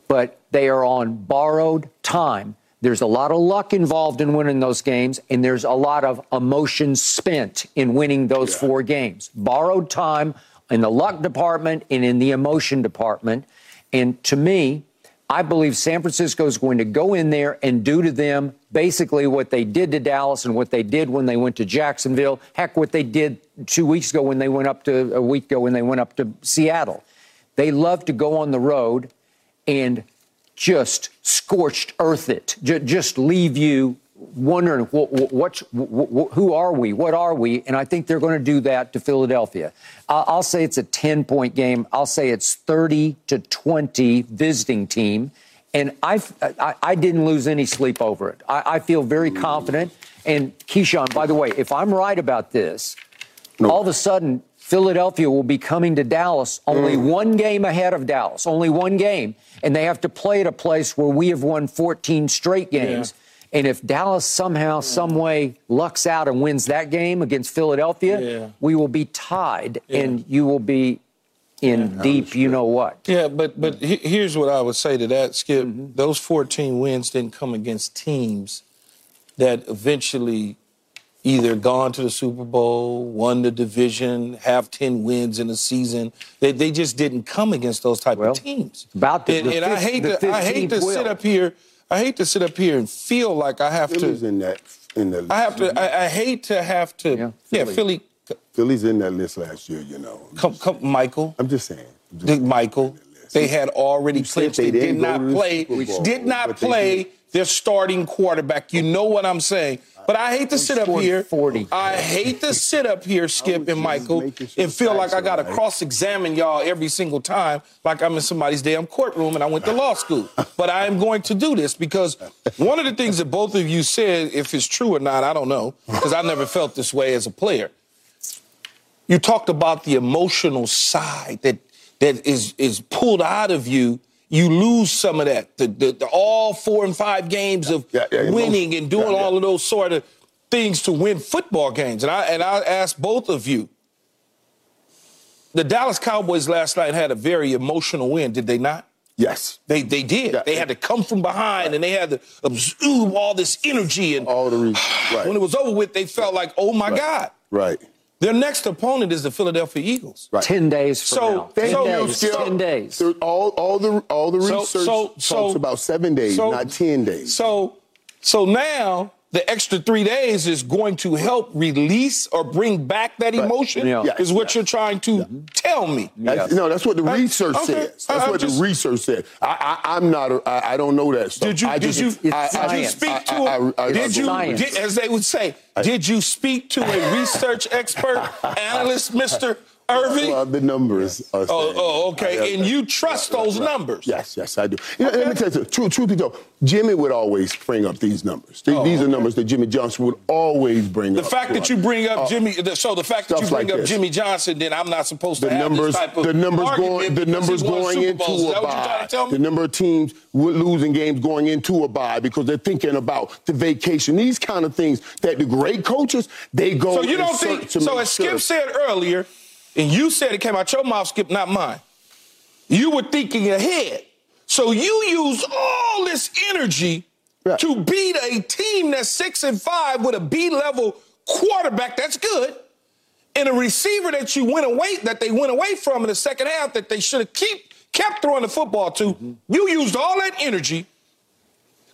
But they are on borrowed time. There's a lot of luck involved in winning those games, and there's a lot of emotion spent in winning those yeah. four games. Borrowed time in the luck department and in the emotion department. And to me, I believe San Francisco is going to go in there and do to them basically what they did to Dallas and what they did when they went to Jacksonville. Heck, what they did two weeks ago when they went up to a week ago when they went up to Seattle. They love to go on the road and just scorched earth it, just leave you wondering what, what, what, who are we? What are we? And I think they're going to do that to Philadelphia. I'll say it's a 10 point game. I'll say it's 30 to 20 visiting team. And I, I didn't lose any sleep over it. I, I feel very confident. And Keyshawn, by the way, if I'm right about this, all of a sudden Philadelphia will be coming to Dallas only mm. one game ahead of Dallas, only one game. And they have to play at a place where we have won 14 straight games. Yeah. And if Dallas somehow, some way lucks out and wins that game against Philadelphia, yeah. we will be tied, yeah. and you will be in yeah, deep, you know what. Yeah, but but here's what I would say to that, Skip. Mm-hmm. Those 14 wins didn't come against teams that eventually either gone to the Super Bowl, won the division, have 10 wins in a season. They, they just didn't come against those type well, of teams. About the, and, the and I hate to I hate to will. sit up here I hate to sit up here and feel like I have Philly's to. in that. In the. I have to. I, I hate to have to. Yeah, Philly. Yeah, Philly. Philly's in that list last year. You know. Come, come, Michael. I'm just saying. I'm just Michael. They had already clinched. They, they did not play. Did not play their starting quarterback. You know what I'm saying. But I hate to sit up here. 40. I hate to sit up here, Skip and Michael, and feel like I got to cross examine y'all every single time, like I'm in somebody's damn courtroom and I went to law school. But I am going to do this because one of the things that both of you said, if it's true or not, I don't know, because I never felt this way as a player. You talked about the emotional side that that is is pulled out of you you lose some of that. The, the, the all four and five games of yeah, yeah, winning and doing all of those sort of things to win football games. And I and I ask both of you. The Dallas Cowboys last night had a very emotional win, did they not? Yes. They they did. Yeah. They had to come from behind right. and they had to absorb all this energy and all the reasons. Right. When it was over with, they felt like, oh my right. God. Right. Their next opponent is the Philadelphia Eagles. Right. Ten days from so, now. Ten so, days. So, ten days. All, all the all the research so, talks about seven days, not ten days. So so now the extra three days is going to help release or bring back that emotion yeah. is what yeah. you're trying to yeah. tell me. That's, no, that's what the research okay. says. That's I, what just, the research said. I, am not. A, I, I don't know that stuff. Did you? I did just, you? I, did you speak to? A, did you? Did, as they would say, did you speak to a research expert, analyst, Mister? Irvin? Well, the numbers are. Oh, oh okay. and you trust those right. numbers? Yes, yes, I do. You know, okay. Let me tell you, truth, truth be told, Jimmy would always bring up these numbers. These, oh, these okay. are numbers that Jimmy Johnson would always bring the up. The fact that you bring up uh, Jimmy, so the fact that you bring like up this. Jimmy Johnson, then I'm not supposed to the have numbers, this type of the numbers going, the numbers going into a bye. The number of teams losing games going into a bye because they're thinking about the vacation. These kind of things that the great coaches they go. So you don't think? So as Skip said earlier and you said it came out your mouth, Skip, not mine. You were thinking ahead. So you use all this energy right. to beat a team that's six and five with a B level quarterback. That's good. And a receiver that you went away, that they went away from in the second half, that they should have keep kept throwing the football to. Mm-hmm. You used all that energy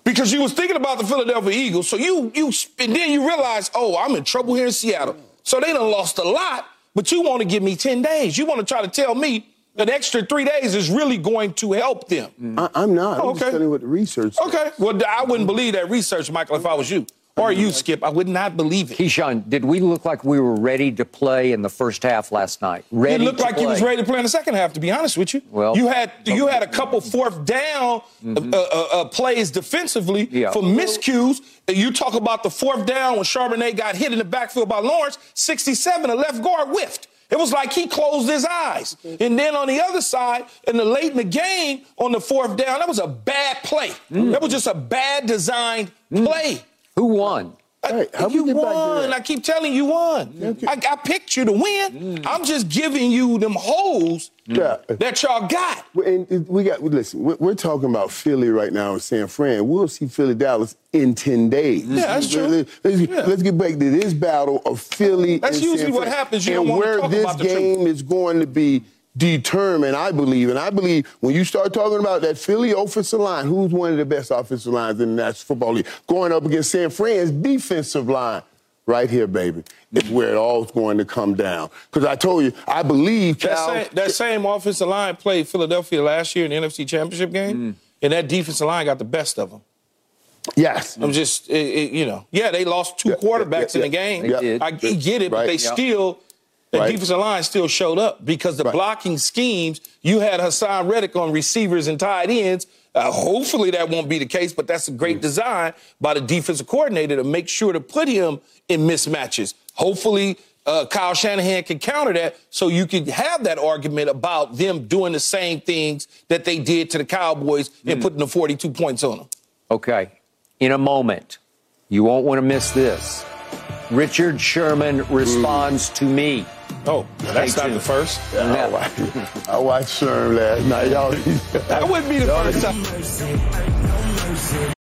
because you was thinking about the Philadelphia Eagles. So you you and then you realize, oh, I'm in trouble here in Seattle. So they done lost a lot. But you want to give me 10 days. You want to try to tell me an extra three days is really going to help them. I, am not. I'm okay. just telling you what the research says. Okay. Well, I wouldn't believe that research, Michael, if I was you. Or you, Skip. I would not believe it. Keyshawn, did we look like we were ready to play in the first half last night? Ready? It looked like play. you was ready to play in the second half. To be honest with you, well, you had you had a couple fourth down mm-hmm. uh, uh, uh, plays defensively yeah. for miscues. You talk about the fourth down when Charbonnet got hit in the backfield by Lawrence. 67, a left guard whiffed. It was like he closed his eyes. And then on the other side, in the late in the game, on the fourth down, that was a bad play. Mm. That was just a bad designed mm. play. Who won? Hey, how you won. I keep telling you, won. Okay. I, I, picked you to win. Mm. I'm just giving you them holes yeah. that y'all got. And we got. Listen, we're talking about Philly right now in San Fran. We'll see Philly Dallas in ten days. Yeah, that's true. Let's, yeah. let's get back to this battle of Philly. That's usually what happens. You and where this game is going to be determined, I believe. And I believe when you start talking about that Philly offensive line, who's one of the best offensive lines in the National Football League, going up against San Fran's defensive line. Right here, baby, is where it all's going to come down. Because I told you, I believe Cal, that, same, that same offensive line played Philadelphia last year in the NFC Championship game, mm. and that defensive line got the best of them. Yes. I'm just, it, it, you know, yeah, they lost two yeah, quarterbacks yeah, yeah, in the game. I get it, right. but they still the right. defensive line still showed up because the right. blocking schemes, you had Haason Reddick on receivers and tight ends. Uh, hopefully that won't be the case, but that's a great mm. design by the defensive coordinator to make sure to put him in mismatches. Hopefully uh, Kyle Shanahan can counter that so you could have that argument about them doing the same things that they did to the Cowboys mm. and putting the 42 points on them. Okay. In a moment, you won't want to miss this. Richard Sherman responds mm. to me. Oh, that's not the first. Yeah, I, watched, I watched Sherm last night. Y'all, that wouldn't be the first time.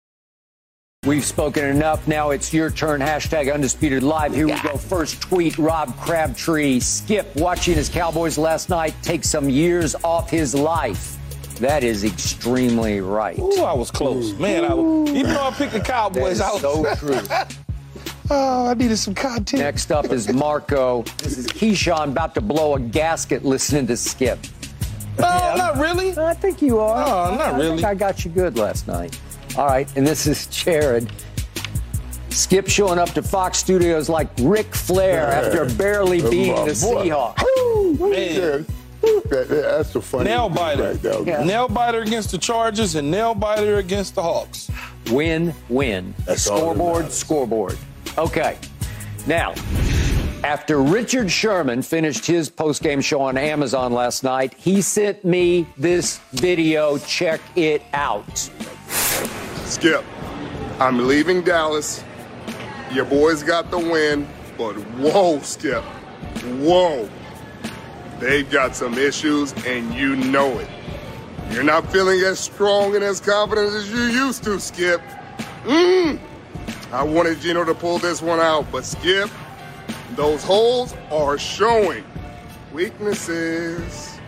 We've spoken enough. Now it's your turn. Hashtag undisputed live. Here we go. First tweet Rob Crabtree. Skip watching his Cowboys last night take some years off his life. That is extremely right. Ooh, I was close. Man, I, even though I picked the Cowboys, I was so true. Oh, I needed some content. Next up is Marco. This is Keyshawn about to blow a gasket listening to Skip. Oh, yeah. not really. I think you are. Oh, not I really. I got you good last night. All right, and this is Jared. Skip showing up to Fox Studios like Ric Flair yeah. after barely oh, beating the Seahawks. Man. That, that's a funny nail biter. Right yeah. Nail biter against the Chargers and nail biter against the Hawks. Win, win. That's scoreboard, scoreboard. Okay. Now, after Richard Sherman finished his post-game show on Amazon last night, he sent me this video. Check it out. Skip, I'm leaving Dallas. Your boys got the win, but whoa, Skip. Whoa. They've got some issues, and you know it. You're not feeling as strong and as confident as you used to, Skip. Mmm. I wanted Geno to pull this one out, but Skip, those holes are showing. Weaknesses.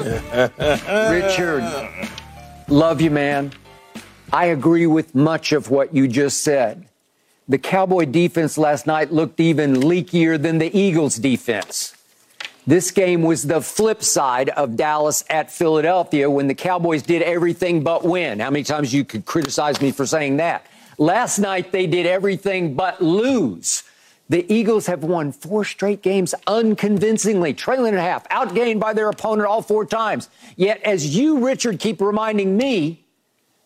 Richard, love you, man. I agree with much of what you just said. The Cowboy defense last night looked even leakier than the Eagles defense. This game was the flip side of Dallas at Philadelphia when the Cowboys did everything but win. How many times you could criticize me for saying that? Last night they did everything but lose. The Eagles have won four straight games unconvincingly, trailing a half, outgained by their opponent all four times. Yet, as you, Richard, keep reminding me,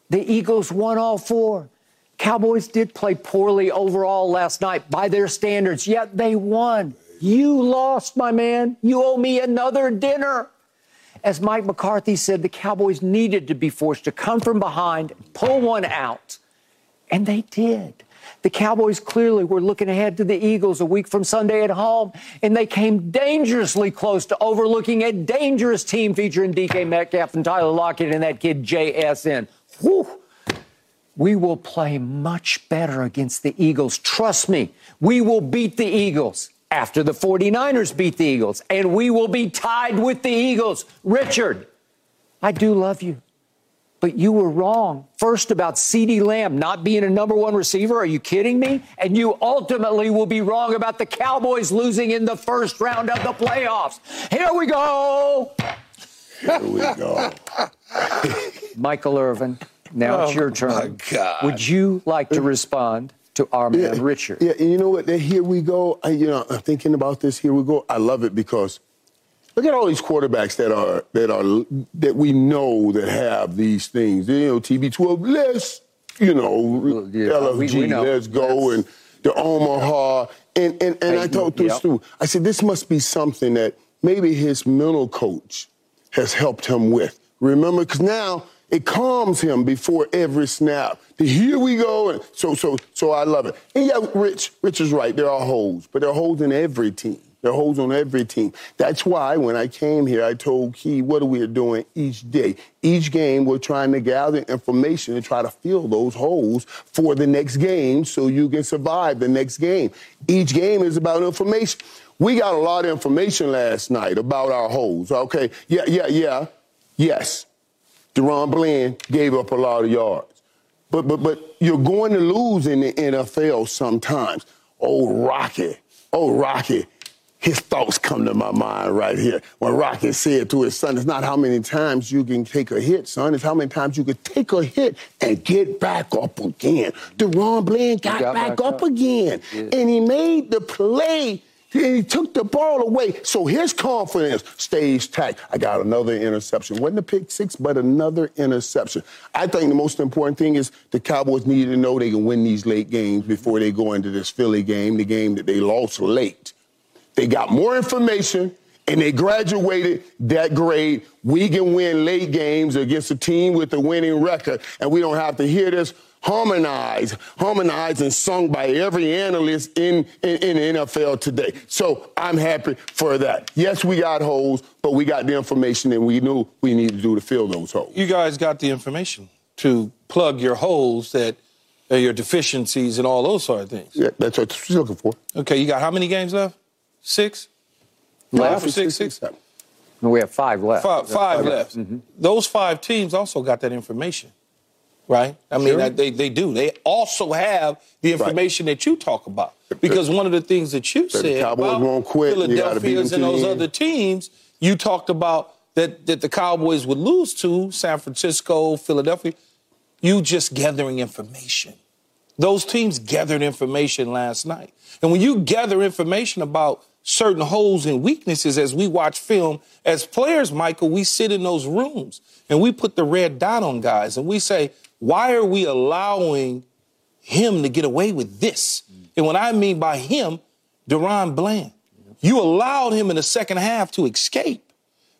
the Eagles won all four. Cowboys did play poorly overall last night by their standards, yet they won. You lost, my man. You owe me another dinner. As Mike McCarthy said, the Cowboys needed to be forced to come from behind, pull one out, and they did. The Cowboys clearly were looking ahead to the Eagles a week from Sunday at home, and they came dangerously close to overlooking a dangerous team featuring DK Metcalf and Tyler Lockett and that kid JSN. Whew. We will play much better against the Eagles. Trust me, we will beat the Eagles after the 49ers beat the Eagles, and we will be tied with the Eagles. Richard, I do love you. But you were wrong. First, about CeeDee Lamb not being a number one receiver. Are you kidding me? And you ultimately will be wrong about the Cowboys losing in the first round of the playoffs. Here we go. Here we go. Michael Irvin, now oh, it's your turn. Would you like to respond to our man yeah, Richard? Yeah, you know what? Here we go. I, you know, I'm thinking about this. Here we go. I love it because Look at all these quarterbacks that are that are that we know that have these things. You know, TB12, let's you know, yeah, LFG, uh, we, we know. let's go, and the Omaha, and and, and I talked this yep. through. I said this must be something that maybe his mental coach has helped him with. Remember, because now it calms him before every snap. Here we go, and so so so I love it. And yeah, Rich, Rich is right. There are holes, but there are holes in every team. There are holes on every team. That's why when I came here, I told Key what are we doing each day. Each game, we're trying to gather information and try to fill those holes for the next game so you can survive the next game. Each game is about information. We got a lot of information last night about our holes. Okay, yeah, yeah, yeah. Yes, DaRon Bland gave up a lot of yards. But, but, but you're going to lose in the NFL sometimes. Oh, Rocky. Oh, Rocky his thoughts come to my mind right here. When Rocky said to his son, it's not how many times you can take a hit, son, it's how many times you can take a hit and get back up again. DaRon Bland got, got back, back, up, up. again. Yeah. And he made the play. He took the ball away. So his confidence stays tight. I got another interception. Wasn't a pick six, but another interception. I think the most important thing is the Cowboys need to know they can win these late games before they go into this Philly game, the game that they lost late. They got more information and they graduated that grade. We can win late games against a team with a winning record, and we don't have to hear this harmonized, harmonized and sung by every analyst in, in, in, the NFL today. So I'm happy for that. Yes, we got holes, but we got the information and we knew we needed to do to fill those holes. You guys got the information to plug your holes that uh, your deficiencies and all those sort of things. Yeah, that's what she's looking for. Okay, you got how many games left? Six? Left? Five or six? Six? six? We have five left. Five, five, five left. Mm-hmm. Those five teams also got that information, right? I mean, sure. Uh, they, they do. They also have the information right. that you talk about. Because one of the things that you said about won't quit, Philadelphia's and those other teams, you talked about that, that the Cowboys would lose to San Francisco, Philadelphia. You just gathering information. Those teams gathered information last night. And when you gather information about certain holes and weaknesses as we watch film. As players, Michael, we sit in those rooms and we put the red dot on guys and we say, why are we allowing him to get away with this? And what I mean by him, DaRon Bland, you allowed him in the second half to escape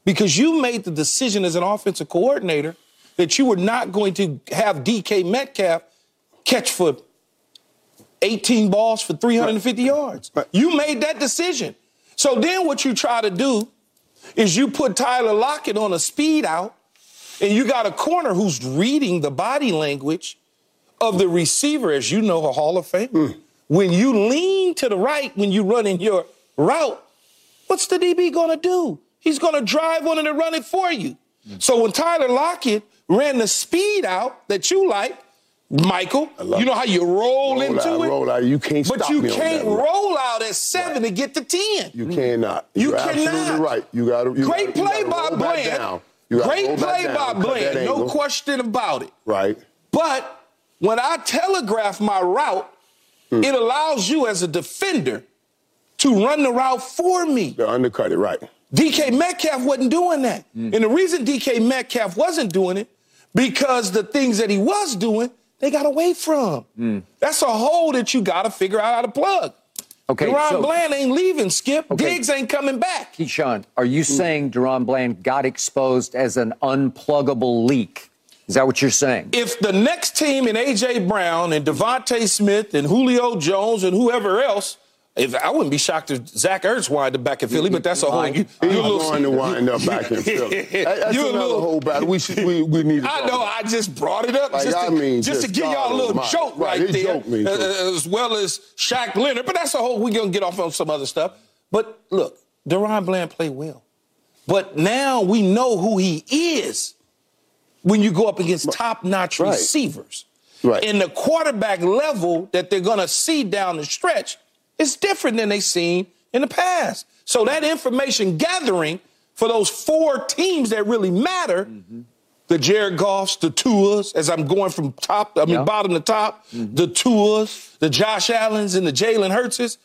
because you made the decision as an offensive coordinator that you were not going to have DK Metcalf catch for 18 balls for 350 right. yards. Right. You made that decision. So then what you try to do is you put Tyler Lockett on a speed out, and you got a corner who's reading the body language of the receiver, as you know, a Hall of Fame. Mm. When you lean to the right when you run in your route, what's the DB going to do? He's going to drive on it and run it for you. Mm. So when Tyler Lockett ran the speed out that you like, Michael, you know how you roll, roll into out, it? Roll out. You can't but you can't roll out at seven right. to get to ten. You cannot. You You're cannot. Absolutely right. You got to. Great gotta, play by Bland. Great play by Bland. No question about it. Right. But when I telegraph my route, mm. it allows you as a defender to run the route for me. To undercut it, right. DK Metcalf wasn't doing that. Mm. And the reason DK Metcalf wasn't doing it, because the things that he was doing, they got away from. Mm. That's a hole that you got to figure out how to plug. Okay, DaRon so, Bland ain't leaving, Skip. Okay. Diggs ain't coming back. Keyshawn, are you saying DaRon Bland got exposed as an unpluggable leak? Is that what you're saying? If the next team in A.J. Brown and DeVonta Smith and Julio Jones and whoever else if, I wouldn't be shocked if Zach Ertz wind up back in Philly, but that's a whole. You, He's going to wind up back in Philly. That's you're another little, whole battle. We should, we, we need. I know. I just brought it up like, just, to, I mean, just, just to give y'all a little joke right, right there, joke uh, as well as Shaq Leonard. But that's a whole. We're gonna get off on some other stuff. But look, DaRon Bland played well, but now we know who he is when you go up against top-notch right. receivers. Right. In the quarterback level that they're gonna see down the stretch it's different than they've seen in the past. So that information gathering for those four teams that really matter, mm-hmm. the Jared Goffs, the Tuas, as I'm going from top, I mean yeah. bottom to top, mm-hmm. the Tuas, the Josh Allens, and the Jalen Hurtses,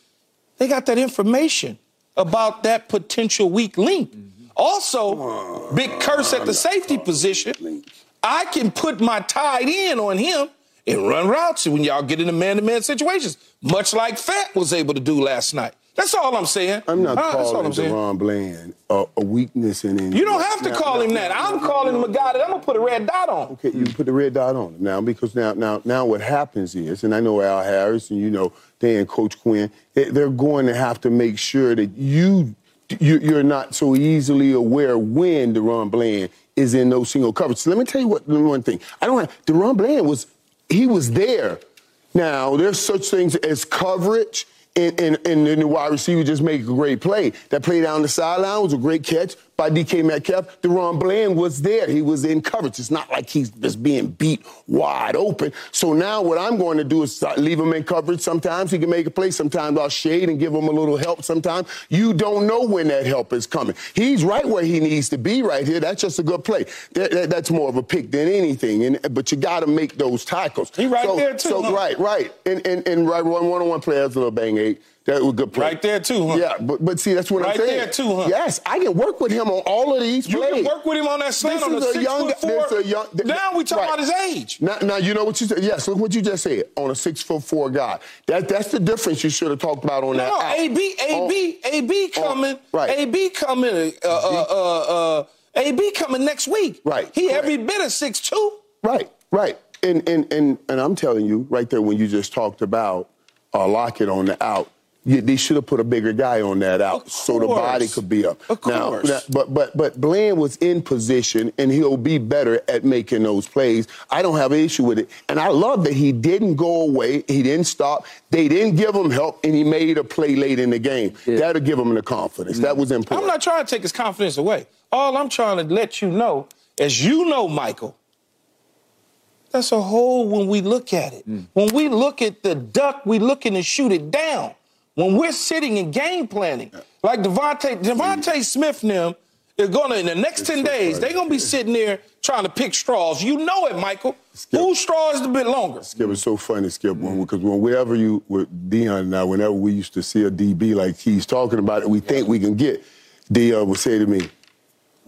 they got that information about that potential weak link. Mm-hmm. Also, big curse at the safety position. I can put my tight end on him and run routes when y'all get into man-to-man situations, much like Fant was able to do last night. That's all I'm saying. I'm not uh, calling I'm DaRon Bland a, a, weakness in any. You don't have to now, call now, him that. I'm calling him a guy that I'm gonna put a red dot on. Okay, you put the red dot on him now because now, now, now, what happens is, and I know Al Harris and you know Dan, Coach Quinn, they're going to have to make sure that you you're not so easily aware when DaRon Bland is in those single coverage. So let me tell you what the one thing. I don't have DaRon Bland was he was there. Now, there's such things as coverage and, and, and the wide receiver just make a great play. That play down the sideline was a great catch by DK Metcalf. DaRon Bland was there. He was in coverage. It's not like he's just being beat wide open. So now what I'm going to do is leave him in coverage. Sometimes he can make a play. Sometimes I'll shade and give him a little help. Sometimes you don't know when that help is coming. He's right where he needs to be right here. That's just a good play. That, that, that's more of a pick than anything. And, but you got to make those tackles. He right so, there too. So huh? right, right. And, and, and right, one-on-one players, a little bang eight. That was a good play. Right there too, huh? Yeah, but but see, that's what right I'm saying. Right there too, huh? Yes, I can work with him on all of these you plays. You can work with him on that slant on the six young, foot four. Young, now we talk right. about his age. Now, now you know what you said. Yes, look what you just said on a six foot four guy. That that's the difference you should have talked about on no, that. No, AB AB on, AB coming. On, right. AB coming. Uh, uh, uh, uh, AB coming next week. Right. He every bit of six two. Right. Right. And and and and I'm telling you right there when you just talked about uh, Lockett on the out you, they should have put a bigger guy on that out so the body could be up. Of now, course. Now, but but but Bland was in position and he'll be better at making those plays. I don't have an issue with it. And I love that he didn't go away. He didn't stop. They didn't give him help and he made a play late in the game. Yeah. That'll give him the confidence. Mm-hmm. That was important. I'm not trying to take his confidence away. All I'm trying to let you know, as you know, Michael, that's a hole when we look at it. Mm. When we look at the duck, we looking to shoot it down. When we're sitting in game planning, like DeVonta, DeVonta Smith and them is gonna in the next it's 10 so days, they're gonna be sitting there trying to pick straws. You know it, Michael. Skip. Whose straw is a bit longer? Skip, it's so funny, Skip, because when, whenever you with Deion now, whenever we used to see a DB like he's talking about it, we think we can get, Deion would say to me,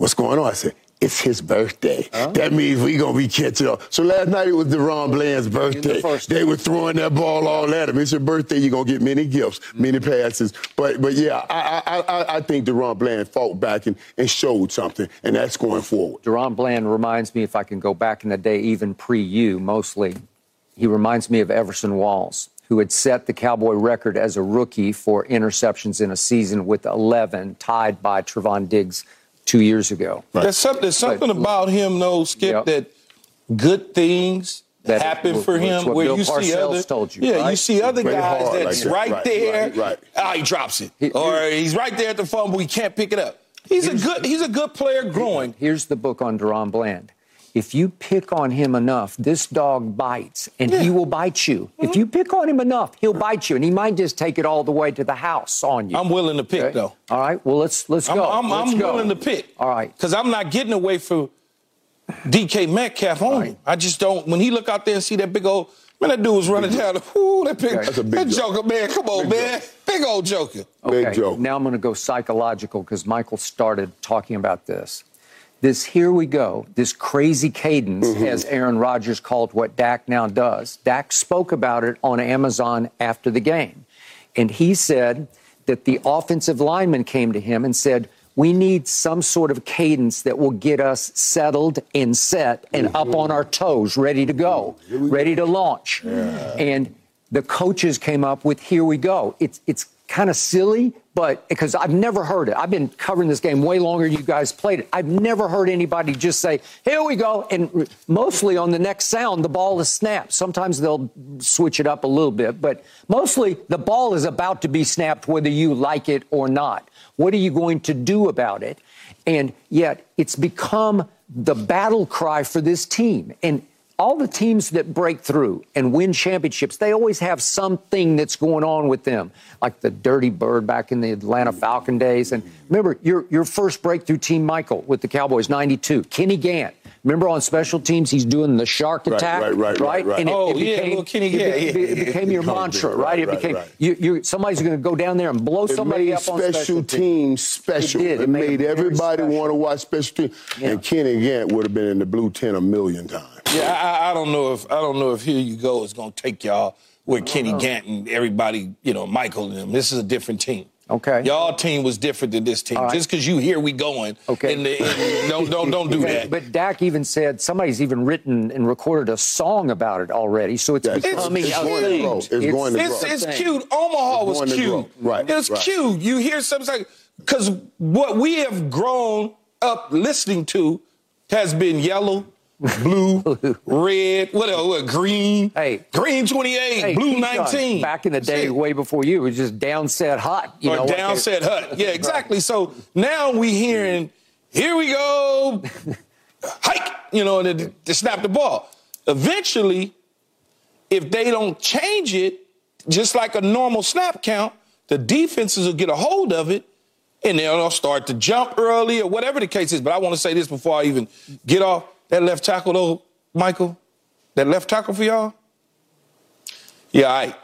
What's going on? I said, it's his birthday. Huh? That means we gonna be catching up. So last night it was DaRon Bland's birthday. The they were throwing that ball all at him. It's your birthday. You're gonna get many gifts, mm-hmm. many passes. But but yeah, I I, I, I think DaRon Bland fought back and, and showed something, and that's going forward. DaRon Bland reminds me, if I can go back in the day, even pre you mostly, he reminds me of Everson Walls who had set the Cowboy record as a rookie for interceptions in a season with 11, tied by Trevon Diggs two years ago. Right. There's, some, there's something but, about him, though, Skip, yep. that good things that happen for him where Bill you Parcells see other told you, yeah right? you see other guys that's like right, right, there right, right. oh he drops it he, or he's right there at the fumble he can't pick it up he's a good he's a good player growing here's the book on DaRon Bland if you pick on him enough, this dog bites and yeah. he will bite you. Mm-hmm. If you pick on him enough, he'll bite you and he might just take it all the way to the house on you. I'm willing to pick okay? though. All right. Well, let's let's go. I'm, I'm, let's I'm go. willing to pick. All right. Because I'm not getting away from DK Metcalf on right. I just don't. When he look out there and see that big old man, that dude was running down. The, ooh, that big, That's a big that joke. Joker, man. Come on, big man. Joke. Big old Joker. Okay. Big joke. Now I'm going to go psychological because Michael started talking about this. This here we go, this crazy cadence, mm-hmm. as Aaron Rodgers called what Dak now does. Dak spoke about it on Amazon after the game. And he said that the offensive lineman came to him and said, we need some sort of cadence that will get us settled and set and mm-hmm. up on our toes, ready to go, ready to launch. Yeah. And the coaches came up with here we go. It's it's kind of silly, but because I've never heard it. I've been covering this game way longer you guys played it. I've never heard anybody just say, here we go. And mostly on the next sound, the ball is snapped. Sometimes they'll switch it up a little bit, but mostly the ball is about to be snapped whether you like it or not. What are you going to do about it? And yet it's become the battle cry for this team. And all the teams that break through and win championships, they always have something that's going on with them, like the Dirty Bird back in the Atlanta Falcon days. And remember, your, your first breakthrough team, Michael, with the Cowboys, 92, Kenny Gant. Remember on special teams, he's doing the shark attack, right? Right, right, right. And it, oh, it became, yeah, Kenny, yeah, it, yeah, it, it became your mantra, right? It became you, you, somebody's going to go down there and blow somebody up on special teams special. It, made, made everybody want to watch special teams. And Kenny Gant would have been in the blue tent a million times. Yeah, I, I, don't know if I don't know if here you go is going to take y'all with Kenny Gant and everybody, you know, Michael and them. This is a different team. Okay. Y'all team was different than this team. Right. Just because you here we going. Okay. And, and don't don't don't do that. But Dak even said somebody's even written and recorded a song about it already. So it's becoming it's, it's going to grow. It's, it's going to grow. It's, it's cute. Omaha it's was cute. Right. It's right. cute. You hear something like because what we have grown up listening to has been yellow blue, red, what else? What, green? Hey, green 28, hey, blue 19. Back in the day, way before you, it was just down set hut. You or know, down set hut. Yeah, exactly. So now we hearing, here we go, hike, you know, to, to snap the ball. Eventually, if they don't change it, just like a normal snap count, the defenses will get a hold of it and they'll start to jump early or whatever the case is. But I want to say this before I even get off. That left tackle, though, Michael, that left tackle for y'all, yeah, all right.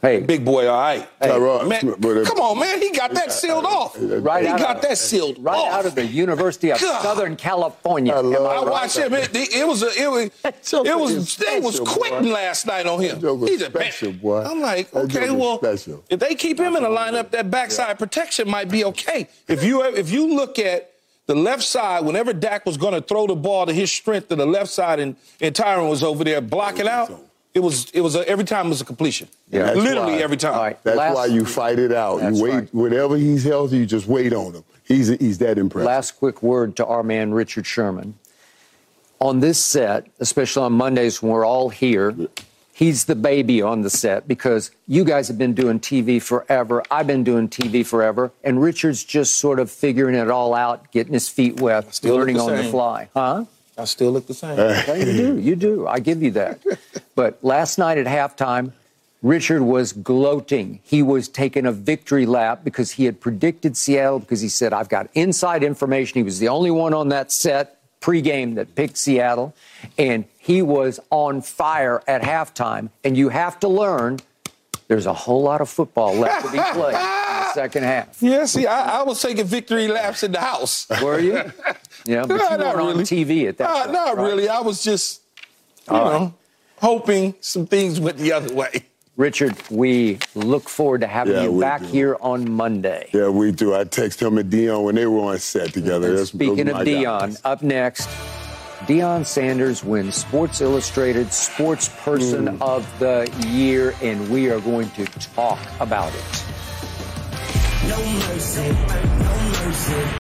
Hey, big boy, all right. Hey, man, come on, man. He got that sealed off. Right, he got of, that sealed right off. out of the University of God. Southern California. I, I watched him. It, it, was a, it was it was they was quitting boy. last night on him. He's a special boy. I'm like, okay, well, special. if they keep him in the lineup, that backside yeah. protection might be okay. If you if you look at the left side, whenever Dak was going to throw the ball to his strength to the left side and, and Tyron was over there blocking out, it was it was a, every time it was a completion. Yeah, literally why, every time. Right, that's last, why you fight it out. You wait right. whenever he's healthy, you just wait on him. He's he's that impressive. Last quick word to our man Richard Sherman. On this set, especially on Mondays when we're all here, he's the baby on the set because you guys have been doing TV forever. I've been doing TV forever. And Richard's just sort of figuring it all out, getting his feet wet, learning the on the fly. Huh? I still look the same. you do. You do. I give you that. but last night at halftime, Richard was gloating. He was taking a victory lap because he had predicted Seattle because he said, I've got inside information. He was the only one on that set pregame that picked Seattle, and he was on fire at halftime. And you have to learn there's a whole lot of football left to be played in the second half. Yeah, see, I, I was taking victory laps in the house. Were you? Yeah, but you were really. on TV at that uh, time. Not right? really. I was just, you All know, right. hoping some things went the other way. Richard, we look forward to having yeah, you back do. here on Monday. Yeah, we do. I text him and Deion when they were on set together. speaking of Deion, up next, Deion Sanders wins Sports Illustrated Sports Person mm. of the Year, and we are going to talk about it. No mercy, no mercy.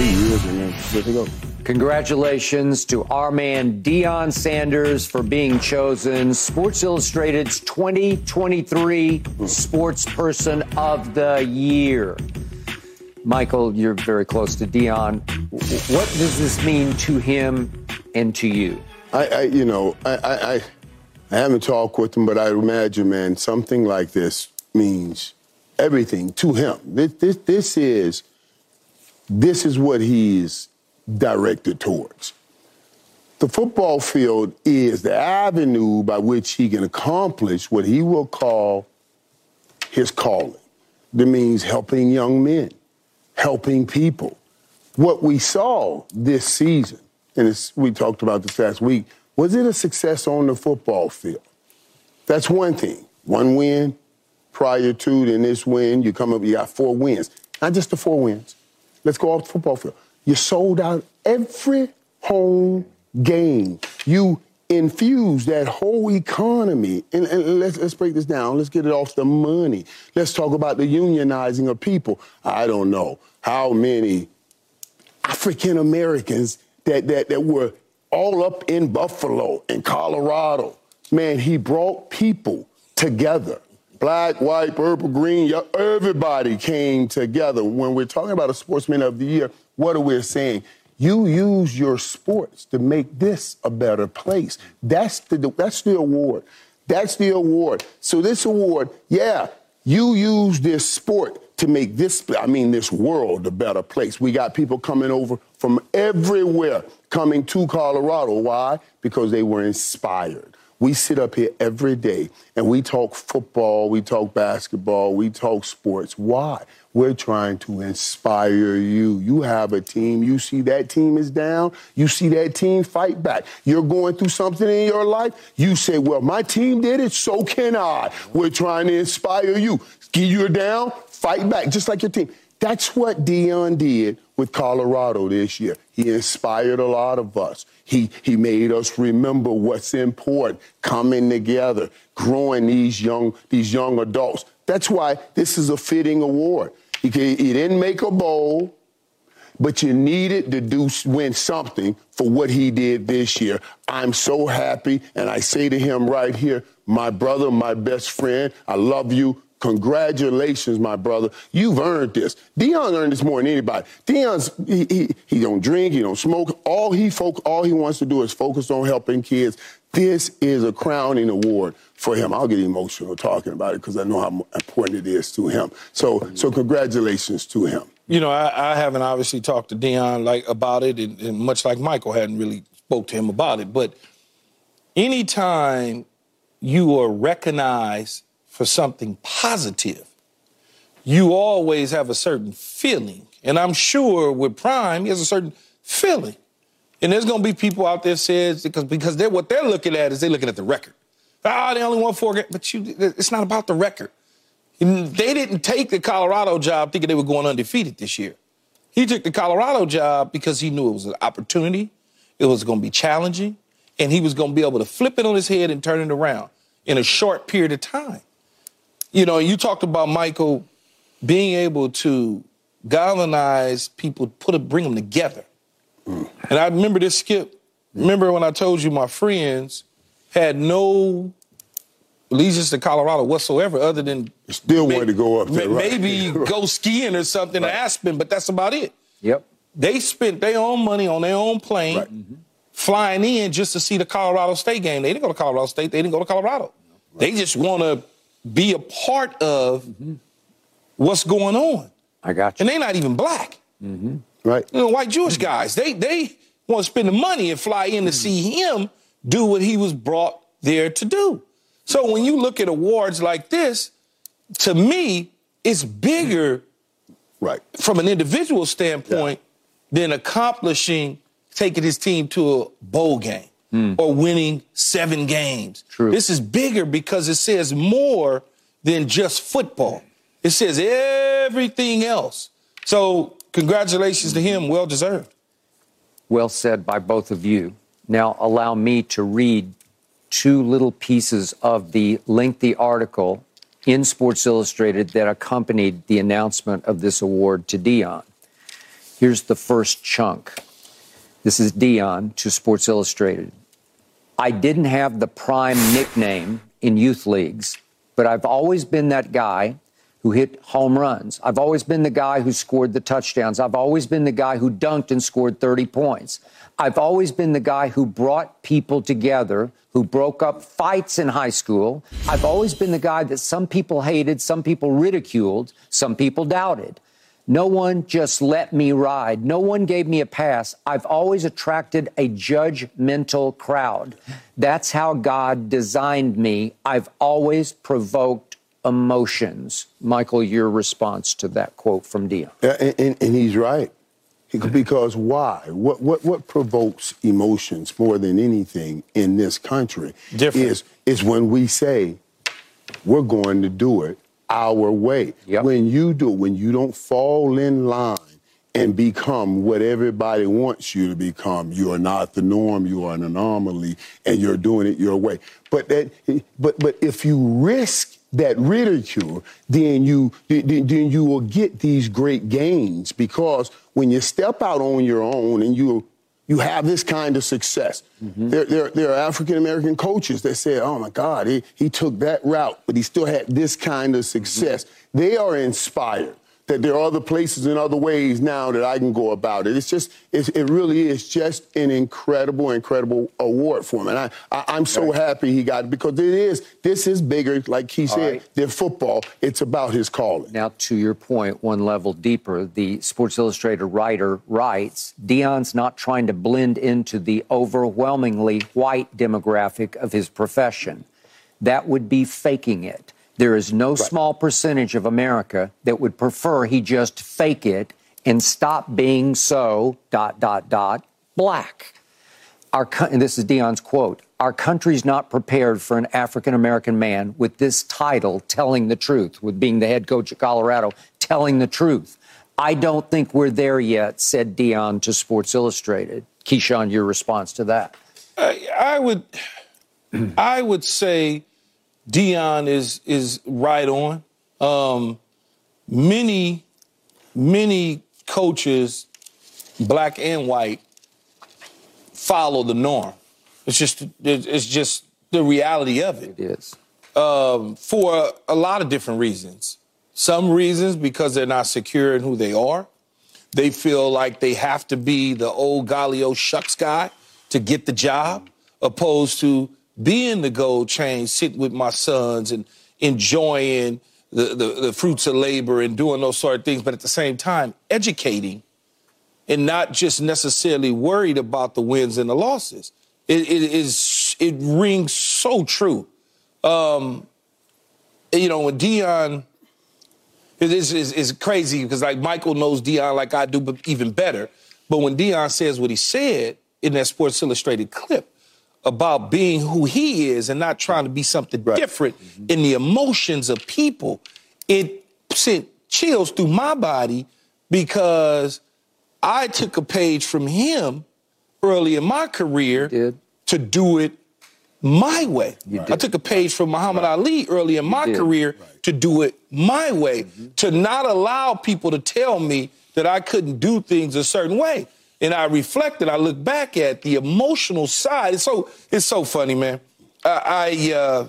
Two years, and then go. Congratulations to our man Deion Sanders for being chosen Sports Illustrated's 2023 Sports Person of the Year. Michael, you're very close to Deion. What does this mean to him and to you? I, I you know, I, I, I haven't talked with him, but I imagine, man, something like this means everything to him. This, this, this is, this is what he is directed towards. The football field is the avenue by which he can accomplish what he will call his calling. That means helping young men, helping people. What we saw this season, and we talked about this last week, was it a success on the football field? That's one thing. One win prior to, then this win, you come up, you got four wins. Not just the four wins. Let's go off the football field. You sold out every home game. You infuse that whole economy. And, and, let's, let's break this down. Let's get it off the money. Let's talk about the unionizing of people. I don't know how many African Americans that, that, that were all up in Buffalo and Colorado. Man, he brought people together. Black, white, purple, green, everybody came together. When we're talking about a sportsman of the year, what are we saying? You use your sports to make this a better place. That's the that's the award. That's the award. So this award, yeah, you use this sport to make this, I mean, this world a better place. We got people coming over from everywhere coming to Colorado. Why? Because they were inspired. We sit up here every day and we talk football, we talk basketball, we talk sports. Why? We're trying to inspire you. You have a team. You see that team is down. You see that team fight back. You're going through something in your life. You say, Well, my team did it, so can I. We're trying to inspire you. You're down, fight back, just like your team. That's what Deion did with Colorado this year. He inspired a lot of us. He, he made us remember what's important, coming together, growing these young, these young adults. That's why this is a fitting award. He, he didn't make a bowl, but you needed to do win something for what he did this year. I'm so happy, and I say to him right here, my brother, my best friend, I love you. Congratulations, my brother. You've earned this. Deion earned this more than anybody. Deion's he, he, he don't drink, he don't smoke. All he folk, all he wants to do is focus on helping kids. This is a crowning award for him. I'll get emotional talking about it because I know how important it is to him. So, so congratulations to him. You know, I, I haven't obviously talked to Deion like about it, and, and much like Michael hadn't really spoke to him about it. But anytime you are recognized for something positive, you always have a certain feeling. And I'm sure with Prime, he has a certain feeling. And there's to be people out there says because because they're what they're looking at is they're looking at the record. Ah, oh, they only won four games, but you, it's not about the record. They didn't take the Colorado job thinking they were going undefeated this year. He took the Colorado job because he knew it was an opportunity, it was to be challenging, and he was to be able to flip it on his head and turn it around in a short period of time you know, you talked about Michael being able to galvanize people, put a, bring them together. Mm. And I remember this skip. Remember when I told you my friends had no allegiance to Colorado whatsoever, other than still wanted to go up there, maybe right. go skiing or something right. to Aspen, but that's about it. Yep. They spent their own money on their own plane, right. mm-hmm. flying in just to see the Colorado State game. They didn't go to Colorado State. They didn't go to Colorado. They just want to be a part of mm-hmm. what's going on. I got you. And they're not even black. Mm-hmm. Right. You know, white Jewish mm-hmm. guys, they they want to spend the money and fly in to see him do what he was brought there to do. So when you look at awards like this, to me, it's bigger right. from an individual standpoint yeah. than accomplishing taking his team to a bowl game mm. or winning seven games. True. This is bigger because it says more than just football. It says everything else. So, congratulations to him. Well deserved. Well said by both of you. Now, allow me to read two little pieces of the lengthy article in Sports Illustrated that accompanied the announcement of this award to Deion. Here's the first chunk. This is Deion to Sports Illustrated. I didn't have the prime nickname in youth leagues, but I've always been that guy who hit home runs. I've always been the guy who scored the touchdowns. I've always been the guy who dunked and scored 30 points. I've always been the guy who brought people together, who broke up fights in high school. I've always been the guy that some people hated, some people ridiculed, some people doubted. No one just let me ride. No one gave me a pass. I've always attracted a judgmental crowd. That's how God designed me. I've always provoked emotions. Michael, your response to that quote from Deion. And, and, and he's right. Because why? What, what, what provokes emotions more than anything in this country Different. is, is when we say, we're going to do it our way. Yep. When you do, when you don't fall in line and become what everybody wants you to become, you are not the norm. You are an anomaly, and you're doing it your way. But that, but but if you risk that ridicule, then you then then you will get these great gains because when you step out on your own and you you have this kind of success. Mm-hmm. There, there, there are African American coaches that say, oh my God, he, he took that route, but he still had this kind of mm-hmm. success. They are inspired that there are other places and other ways now that I can go about it. It's just, it's, it really is just an incredible, incredible award for him. And I, I, am so happy he got it because it is, this is bigger, like he said, right. than football. It's about his calling. Now, to your point, one level deeper, the Sports Illustrated writer writes Deion's not trying to blend into the overwhelmingly white demographic of his profession. That would be faking it. There is no small percentage of America that would prefer he just fake it and stop being so dot dot dot black. Our and this is Deion's quote. Our country's not prepared for an African American man with this title telling the truth, with being the head coach of Colorado, telling the truth. I don't think we're there yet, said Deion to Sports Illustrated. Keyshawn, your response to that? I, I would, I would say, Deion is is right on. Um, many, many coaches, black and white, follow the norm. It's just it's just the reality of it. It is. Um, for a lot of different reasons. Some reasons because they're not secure in who they are. They feel like they have to be the old golly oh shucks guy to get the job, opposed to being the gold chain, sitting with my sons and enjoying the, the, the fruits of labor and doing those sort of things, but at the same time, educating and not just necessarily worried about the wins and the losses. It, it is it rings so true. Um, you know, when Deion it is is, is crazy because like Michael knows Deion like I do, but even better. But when Deion says what he said in that Sports Illustrated clip about being who he is and not trying to be something Right. different mm-hmm. in the emotions of people, it sent chills through my body because I took a page from him early in my career to do it my way. did. I took a page from Muhammad Ali early in my did. career to do it my way, mm-hmm. to not allow people to tell me that I couldn't do things a certain way. And I reflected, I look back at the emotional side. It's so it's so funny, man. I, I uh,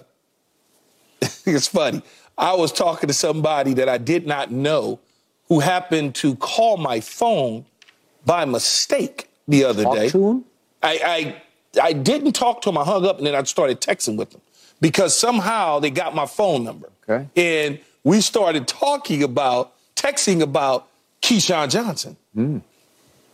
it's funny. I was talking to somebody that I did not know who happened to call my phone by mistake the other Talk day. to him? I, I I didn't talk to him. I hung up and then I started texting with them because somehow they got my phone number. Okay. And we started talking about texting about Keyshawn Johnson.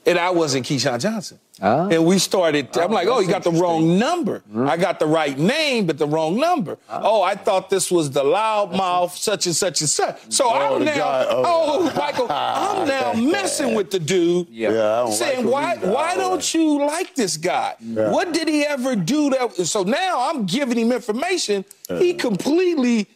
And I wasn't Keyshawn Johnson. Ah. And we started, I'm like, oh, you got the wrong number. I got the right name, but the wrong number. Oh, I thought this was the loudmouth, such and such and such. So I'm now, guy, oh. oh, Michael, I'm now messing with the dude Yeah. Yeah, saying like why why don't like- you like this guy? What did he ever do that? So now I'm giving him information. He completely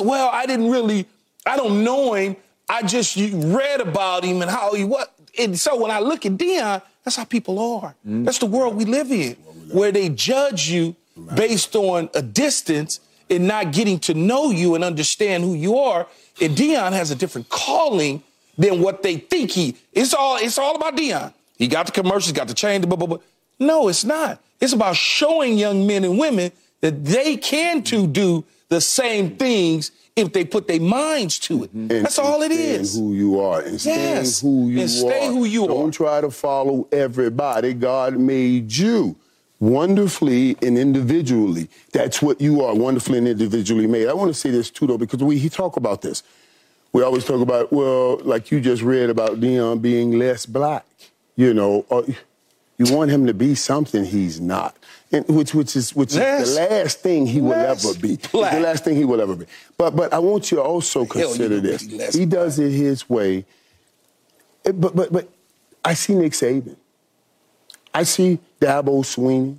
well, I didn't really, I don't know him. I just read about him and how he was. And so when I look at Deion, that's how people are. Mm-hmm. That's the world we live in, where they judge you based on a distance and not getting to know you and understand who you are. And Deion has a different calling than what they think he. It's all it's all about Deion. He got the commercials, got the chain, blah, blah, blah. No, it's not. It's about showing young men and women that they can too do the same things if they put their minds to it. Mm-hmm. And, That's all it is. Who you are, and Yes. stay who you And stay are. who you Don't are. try to follow everybody. God made you wonderfully and individually. That's what you are, wonderfully and individually made. I want to say this too, though, because we he talk about this. We always talk about, well, like you just read about Deion being less black. You know, or you want him to be something he's not, and which which is which Less- is the last thing he will ever be. The last thing he will ever be. But but I want you to also consider this. He does it his way. Eh, But but but I see Nick Saban. I see Dabo Swinney.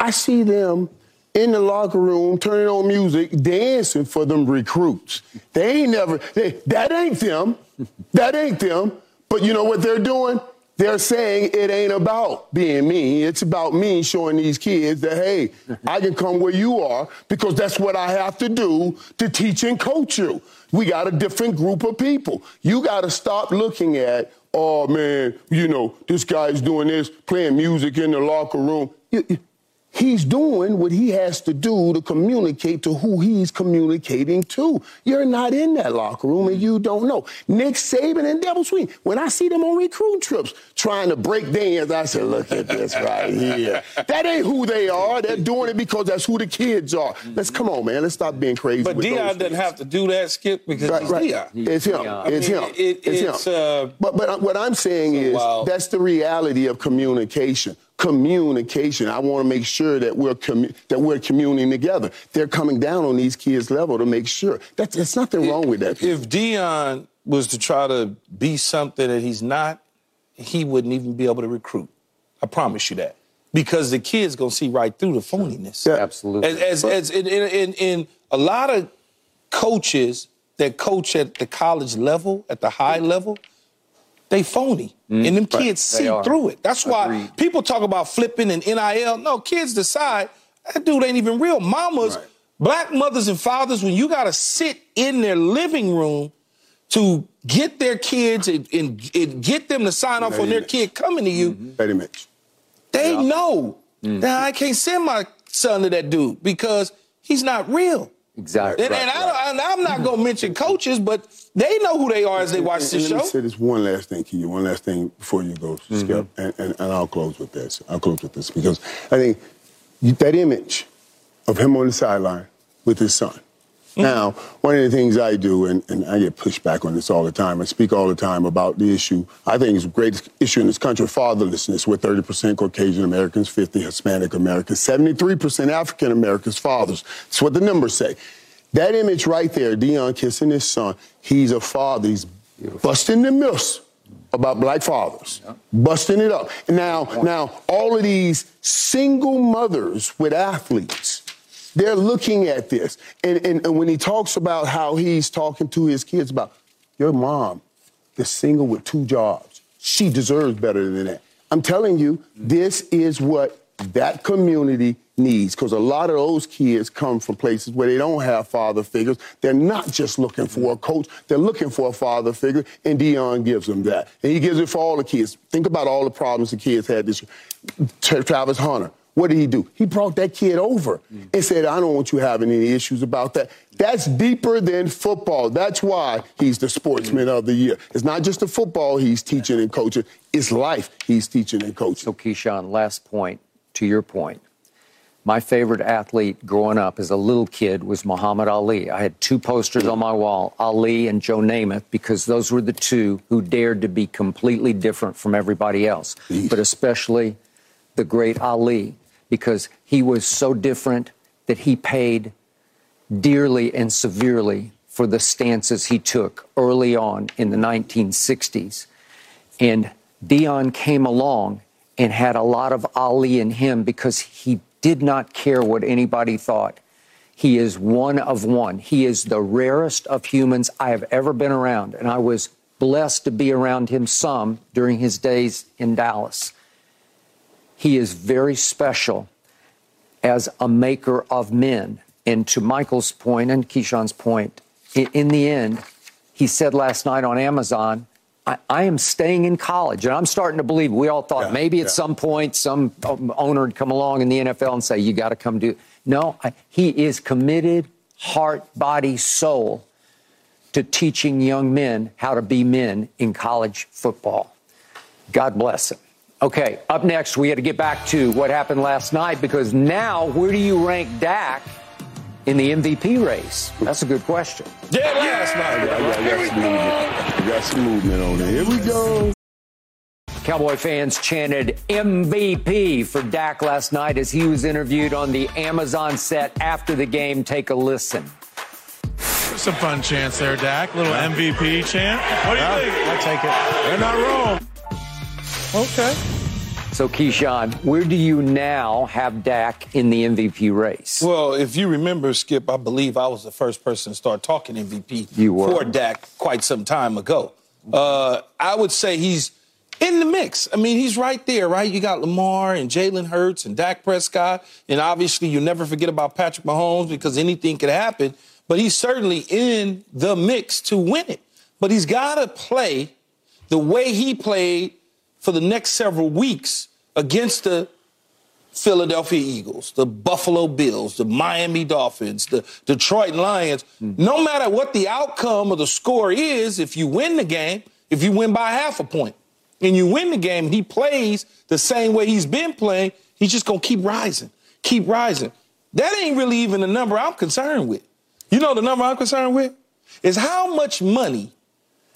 I see them in the locker room turning on music, dancing for them recruits. They ain't never, they, that ain't them. That ain't them. But you know what they're doing? They're saying it ain't about being me. It's about me showing these kids that, hey, I can come where you are because that's what I have to do to teach and coach you. We got a different group of people. You got to stop looking at, oh man, you know, this guy's doing this, playing music in the locker room. You- you- He's doing what he has to do to communicate to who he's communicating to. You're not in that locker room and you don't know. Nick Saban and Dabo Swinney, when I see them on recruit trips trying to break dance, I say, look at this right here. That ain't who they are. They're doing it because that's who the kids are. Let's come on, man. Let's stop being crazy. But with Deion those doesn't things. have to do that, Skip, because Right, he's right. Deion. It's him. Deion. It's I him. mean, it- it's it's, him. uh, but but what I'm saying is wild. that's the reality of communication. Communication. I want to make sure that we're commu- that we're communing together. They're coming down on these kids' level to make sure. That's there's nothing wrong with that. If Deion was to try to be something that he's not, he wouldn't even be able to recruit. I promise you that. Because the kids gonna see right through the phoniness. Yeah. Absolutely. As, as, as in, in, in, in a lot of coaches that coach at the college level, at the high mm-hmm. level, they phony. And them kids see through it. That's why Agreed. people talk about flipping and NIL. No, kids decide that dude ain't even real. Mamas, Right. black mothers and fathers, when you gotta sit in their living room to get their kids and, and, and get them to sign off on their kid coming to you, Betty Mitch. they know that I can't send my son to that dude because he's not real. Exactly. And, and I, I'm not going to mention coaches, but they know who they are as they watch And- this and Let show. me say this one last thing, Key. One last thing before you go, mm-hmm. Skip, and, and, and I'll close with this. I'll close with this because I think that image of him on the sideline with his son. Mm-hmm. Now, one of the things I do, and, and I get pushed back on this all the time, I speak all the time about the issue. I think it's the greatest issue in this country, fatherlessness. We're 30% Caucasian Americans, 50 Hispanic Americans, 73% African Americans, fathers. That's what the numbers say. That image right there, Deion kissing his son, he's a father. He's busting the myths about black fathers, busting it up. Now, now, all of these single mothers with athletes, they're looking at this. And, and, and when he talks about how he's talking to his kids about, your mom is single with two jobs. She deserves better than that. I'm telling you, this is what that community needs because a lot of those kids come from places where they don't have father figures. They're not just looking for a coach, they're looking for a father figure, and Deion gives them that. And he gives it for all the kids. Think about all the problems the kids had this year. Tra- Travis Hunter. What did he do? He brought that kid over and said, I don't want you having any issues about that. That's deeper than football. That's why he's the sportsman of the year. It's not just the football he's teaching and coaching, it's life he's teaching and coaching. So, Keyshawn, last point to your point. My favorite athlete growing up as a little kid was Muhammad Ali. I had two posters on my wall, Ali and Joe Namath, because those were the two who dared to be completely different from everybody else, but especially the great Ali, because he was so different that he paid dearly and severely for the stances he took early on in the 1960s. And Deion came along and had a lot of Ali in him because he did not care what anybody thought. He is one of one. He is the rarest of humans I have ever been around. And I was blessed to be around him some during his days in Dallas. He is very special as a maker of men. And to Michael's point and Keyshawn's point, in the end, he said last night on Amazon I, I, am staying in college. And I'm starting to believe we all thought yeah, maybe at yeah. some point some um, owner would come along in the NFL and say, you got to come do. No, I, he is committed, heart, body, soul, to teaching young men how to be men in college football. God bless him. Okay, up next, we got to get back to what happened last night because now, where do you rank Dak in the MVP race? That's a good question. Yeah, last night. I got, I got, some movement. I got some movement on it. Here we go. Cowboy fans chanted MVP for Dak last night as he was interviewed on the Amazon set after the game. Take a listen. Some fun chants there, Dak. Little MVP chant. What do you think? I take it. They're not wrong. Okay. So, Keyshawn, where do you now have Dak in the MVP race? Well, if you remember, Skip, I believe I was the first person to start talking MVP you were. for Dak quite some time ago. Uh, I would say he's in the mix. I mean, he's right there, right? You got Lamar and Jalen Hurts and Dak Prescott. And obviously, you never forget about Patrick Mahomes because anything could happen. But he's certainly in the mix to win it. But he's got to play the way he played for the next several weeks against the Philadelphia Eagles, the Buffalo Bills, the Miami Dolphins, the Detroit Lions. Mm. No matter what the outcome of the score is, if you win the game, if you win by half a point, and you win the game, he plays the same way he's been playing, he's just going to keep rising, keep rising. That ain't really even the number I'm concerned with. You know the number I'm concerned with? Is how much money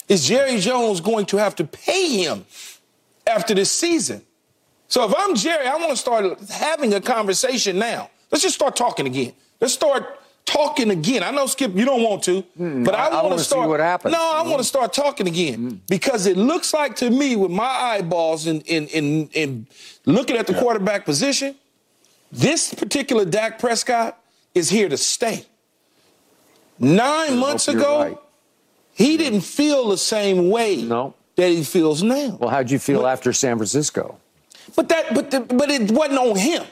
is Jerry Jones going to have to pay him after this season. So if I'm Jerry, I want to start having a conversation now. Let's just start talking again. Let's start talking again. I know Skip, you don't want to, mm, but I, I want to start. See what happens. No, I mm. want to start talking again mm. because it looks like to me, with my eyeballs in in in, in looking at the yeah. quarterback position, this particular Dak Prescott is here to stay. Nine months ago, right. he didn't feel the same way. No that he feels now. Well, how'd you feel but, after San Francisco? But that, but the, but it wasn't on him.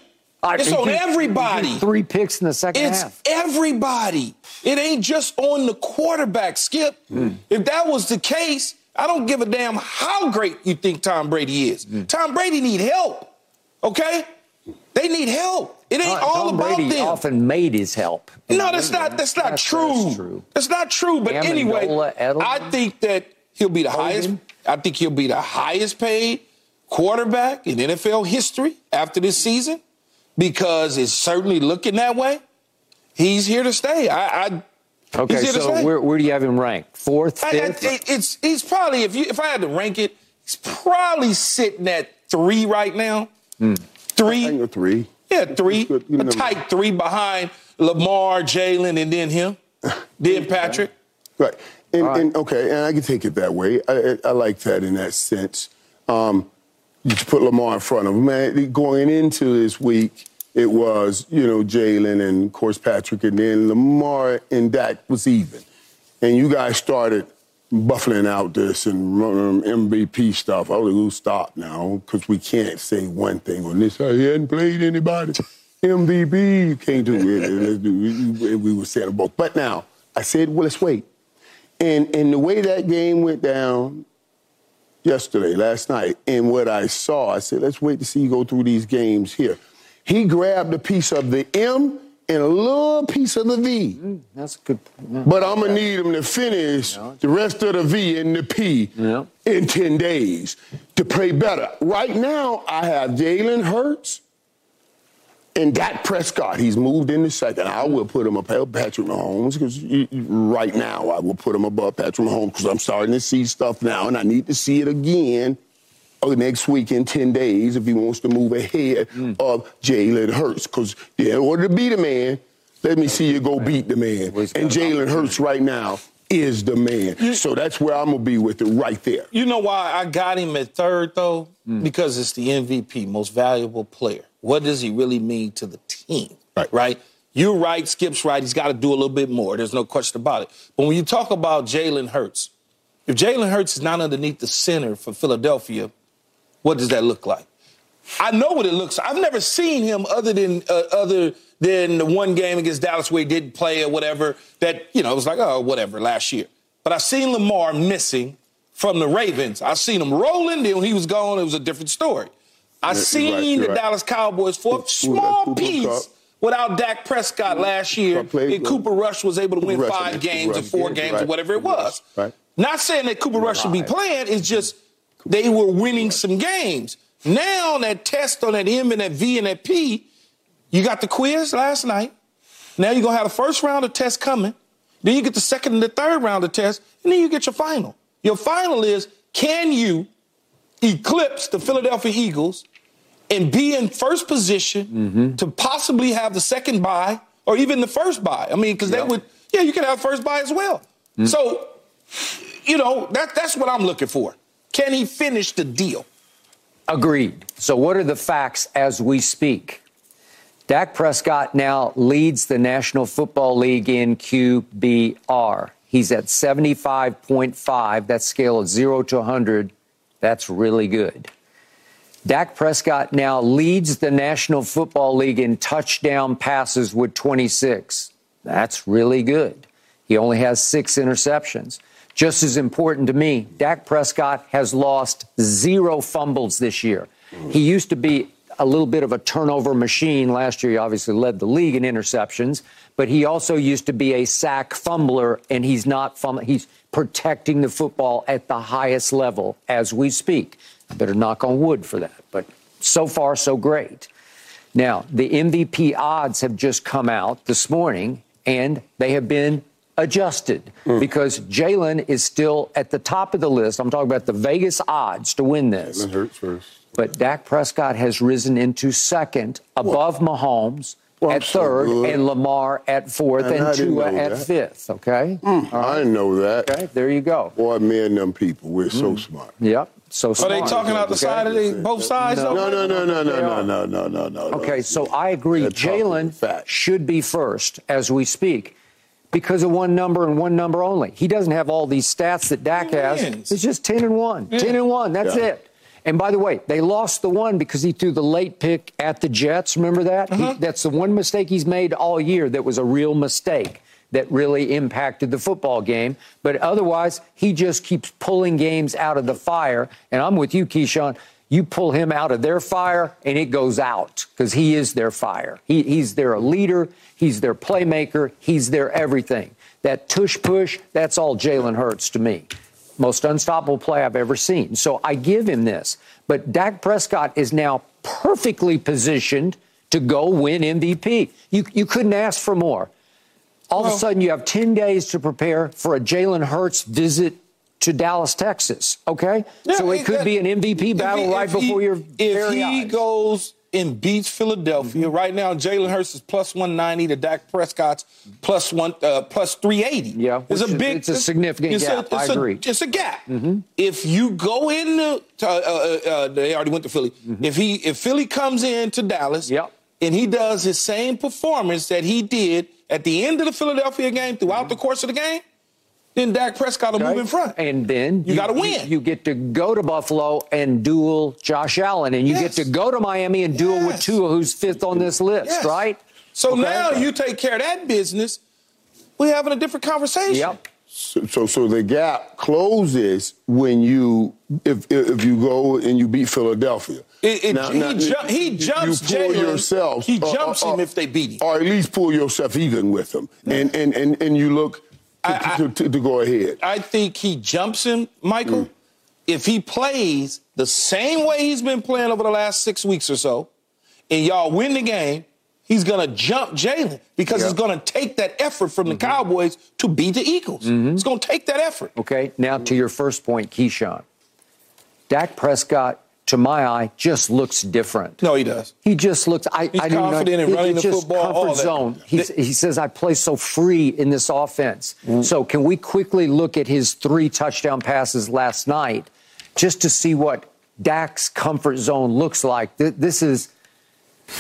I, it's on everybody. Three picks in the second it's half. It's everybody. It ain't just on the quarterback, Skip. Mm. If that was the case, I don't give a damn how great you think Tom Brady is. Mm. Tom Brady need help. Okay? They need help. It ain't uh, all Tom about Brady them. often made his help. No, that's not that's not that's, true. That's true. That's not true. But Amendola, anyway, Edelman, I think that he'll be the Hogan. highest I think he'll be the highest paid quarterback in NFL history after this season because it's certainly looking that way. He's here to stay. I, I okay. So where, where do you have him ranked? Fourth, fifth? I, I, it's he's probably if you if I had to rank it, he's probably sitting at three right now. Hmm. Three. I think a three. Yeah, three. A tight three behind Lamar, Jalen, and then him, then Patrick. Right. And, right. and, okay, and I can take it that way. I, I like that in that sense. Um, you put Lamar in front of him. Man, going into this week, it was, you know, Jalen and, of course, Patrick, and then Lamar and Dak was even. And you guys started buffling out this and running MVP stuff. I was like, stop now, because we can't say one thing on this. He hadn't played anybody. MVP, you can't do it. We, we were saying both. But now, I said, well, let's wait. And, and the way that game went down yesterday, last night, and what I saw, I said, let's wait to see you go through these games here. He grabbed a piece of the M and a little piece of the V. Mm, that's good. Yeah. But I'm to need him to finish yeah. the rest of the V and the P yeah. in 10 days to play better. Right now, I have Jalen Hurts and Dak Prescott, he's moved in the second. I will put him above Patrick Mahomes because right now I will put him above Patrick Mahomes because I'm starting to see stuff now, and I need to see it again uh, next week in 10 days if he wants to move ahead mm. of Jalen Hurts. Because in order to beat a man, let me see you go beat the man. And Jalen Hurts right now is the man. So that's where I'm gonna be with it right there. You know why I got him at third though? Mm. Because it's the MVP, most valuable player. What does he really mean to the team? Right. Right? You're right, Skip's right. He's got to do a little bit more. There's no question about it. But when you talk about Jalen Hurts, if Jalen Hurts is not underneath the center for Philadelphia, what does that look like? I know what it looks. like. I've never seen him other than uh, other than the one game against Dallas where he didn't play or whatever. That you know it was like oh whatever last year. But I've seen Lamar missing from the Ravens. I've seen him rolling. Then when he was gone, it was a different story. I seen right, the right. Dallas Cowboys for a small piece Cup. without Dak Prescott last year. And Cooper Rush was able to win Rush five games or four games right. or whatever it was. Not saying that Cooper Rush should be playing. It's just they were winning some games. Now that test on that M and that V and that P, you got the quiz last night. Now you're gonna have the first round of tests coming. Then you get the second and the third round of tests, and then you get your final. Your final is can you eclipse the Philadelphia Eagles and be in first position mm-hmm. to possibly have the second bye or even the first bye? I mean, because yep. they would, yeah, you can have first bye as well. Mm-hmm. So, you know, that, that's what I'm looking for. Can he finish the deal? Agreed. So, what are the facts as we speak? Dak Prescott now leads the National Football League in QBR. He's at 75.5. That scale of 0 to 100. That's really good. Dak Prescott now leads the National Football League in touchdown passes with 26. That's really good. He only has six interceptions. Just as important to me, Dak Prescott has lost zero fumbles this year. He used to be a little bit of a turnover machine. Last year, he obviously led the league in interceptions, but he also used to be a sack fumbler, and he's not fumbling. He's protecting the football at the highest level as we speak. I better knock on wood for that. But so far, so great. Now, the MVP odds have just come out this morning, and they have been adjusted mm. because Jalen is still at the top of the list. I'm talking about the Vegas odds to win this. Jalen Hurts first. But Dak Prescott has risen into second above well, Mahomes. Well, at third, so and Lamar at fourth, and, and Tua at that. fifth. Okay, mm, right. I didn't know that. Okay, there you go. Boy, me and them people, we're mm. so smart. Yep. So smart. Are they talking out the okay. side of the, both sides? No, no, no, no, no, no, no, no, no, no. Okay, so I agree. Jalen should be first as we speak because of one number and one number only. He doesn't have all these stats that Dak has. It's just 10 and 1. Yeah. 10 and 1. That's yeah. it. And by the way, they lost the one because he threw the late pick at the Jets. Remember that? Uh-huh. He, that's the one mistake he's made all year that was a real mistake that really impacted the football game. But otherwise, he just keeps pulling games out of the fire. And I'm with you, Keyshawn. You pull him out of their fire and it goes out because he is their fire. He, he's their leader. He's their playmaker. He's their everything. That tush push, that's all Jalen Hurts to me. Most unstoppable play I've ever seen. So I give him this. But Dak Prescott is now perfectly positioned to go win MVP. You, you couldn't ask for more. All well, of a sudden, you have 10 days to prepare for a Jalen Hurts visit to Dallas, Texas. Okay? So it could be an MVP battle he, right before your If he eyes. goes and beats Philadelphia, mm-hmm. right now Jalen Hurts is plus 190 to Dak Prescott's plus one uh, plus 380. Yeah, it's a big, it's a significant it's gap. A, I agree. it's a gap. Mm-hmm. If you go into, uh, uh, uh, they already went to Philly. Mm-hmm. If he, if Philly comes in to Dallas, yep. and he does his same performance that he did at the end of the Philadelphia game throughout mm-hmm. the course of the game, then Dak Prescott will okay. move in front. And then you, you got to win. You, you, get to go to Buffalo and duel Josh Allen, and you yes. get to go to Miami and duel yes. with Tua, who's fifth on this list, yes. right? So okay. now you take care of that business. We're having a different conversation. Yep. So, so, so, the gap closes when you if if you go and you beat Philadelphia. It, it, now, he, now, ju- he jumps you pull Jalen, yourself. He jumps uh, uh, him if they beat him, or at least pull yourself even with him, and and and and you look to, I, to, to, to, go ahead. I think he jumps him, Michael. Mm. If he plays the same way he's been playing over the last six weeks or so, and y'all win the game, he's going to jump Jalen because yep. it's going to take that effort from the mm-hmm. Cowboys to beat the Eagles. Mm-hmm. It's going to take that effort. Okay, now to your first point, Keyshawn. Dak Prescott to my eye, just looks different. No, he does. He just looks. I, He's I confident in running the football. Comfort zone. He, he says, "I play so free in this offense." Mm. So, can we quickly look at his three touchdown passes last night, just to see what Dak's comfort zone looks like? This is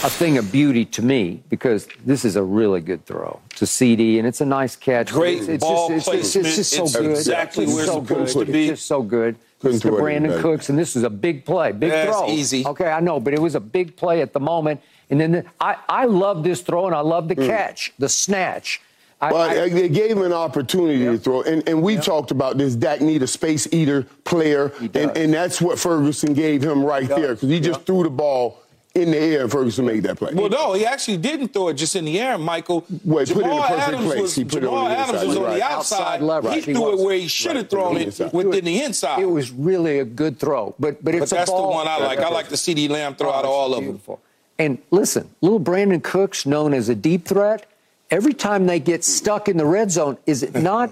a thing of beauty to me because this is a really good throw to CeeDee and it's a nice catch. Great it's, ball just, it's, it's, it's, just so it's good. Exactly it's where so it's supposed good. to be. It's just so good. It's the Brandin Cooks, and this was a big play, big yeah, throw. easy. Okay, I know, but it was a big play at the moment. And then the, I, I love this throw, and I love the mm. catch, the snatch. but I, they gave him an opportunity yep. to throw. And, and we yep. talked about this. Dak need a space eater player. And, and that's what Ferguson gave him right there because he just threw the ball in the air, and Ferguson made that play. Well, no, he actually didn't throw it just in the air, Michael. Well, Jamal put it in the perfect Adams place. Was, he put Jamal it on the Adams inside. was on right. the outside. outside he, he threw was. it where he should have right. thrown it within the inside. It was really a good throw, but but it's but that's a ball. the one I like. I like the CeeDee Lamb throw oh, out of oh, all beautiful. of them. And listen, little Brandin Cooks, known as a deep threat, every time they get stuck in the red zone, is it not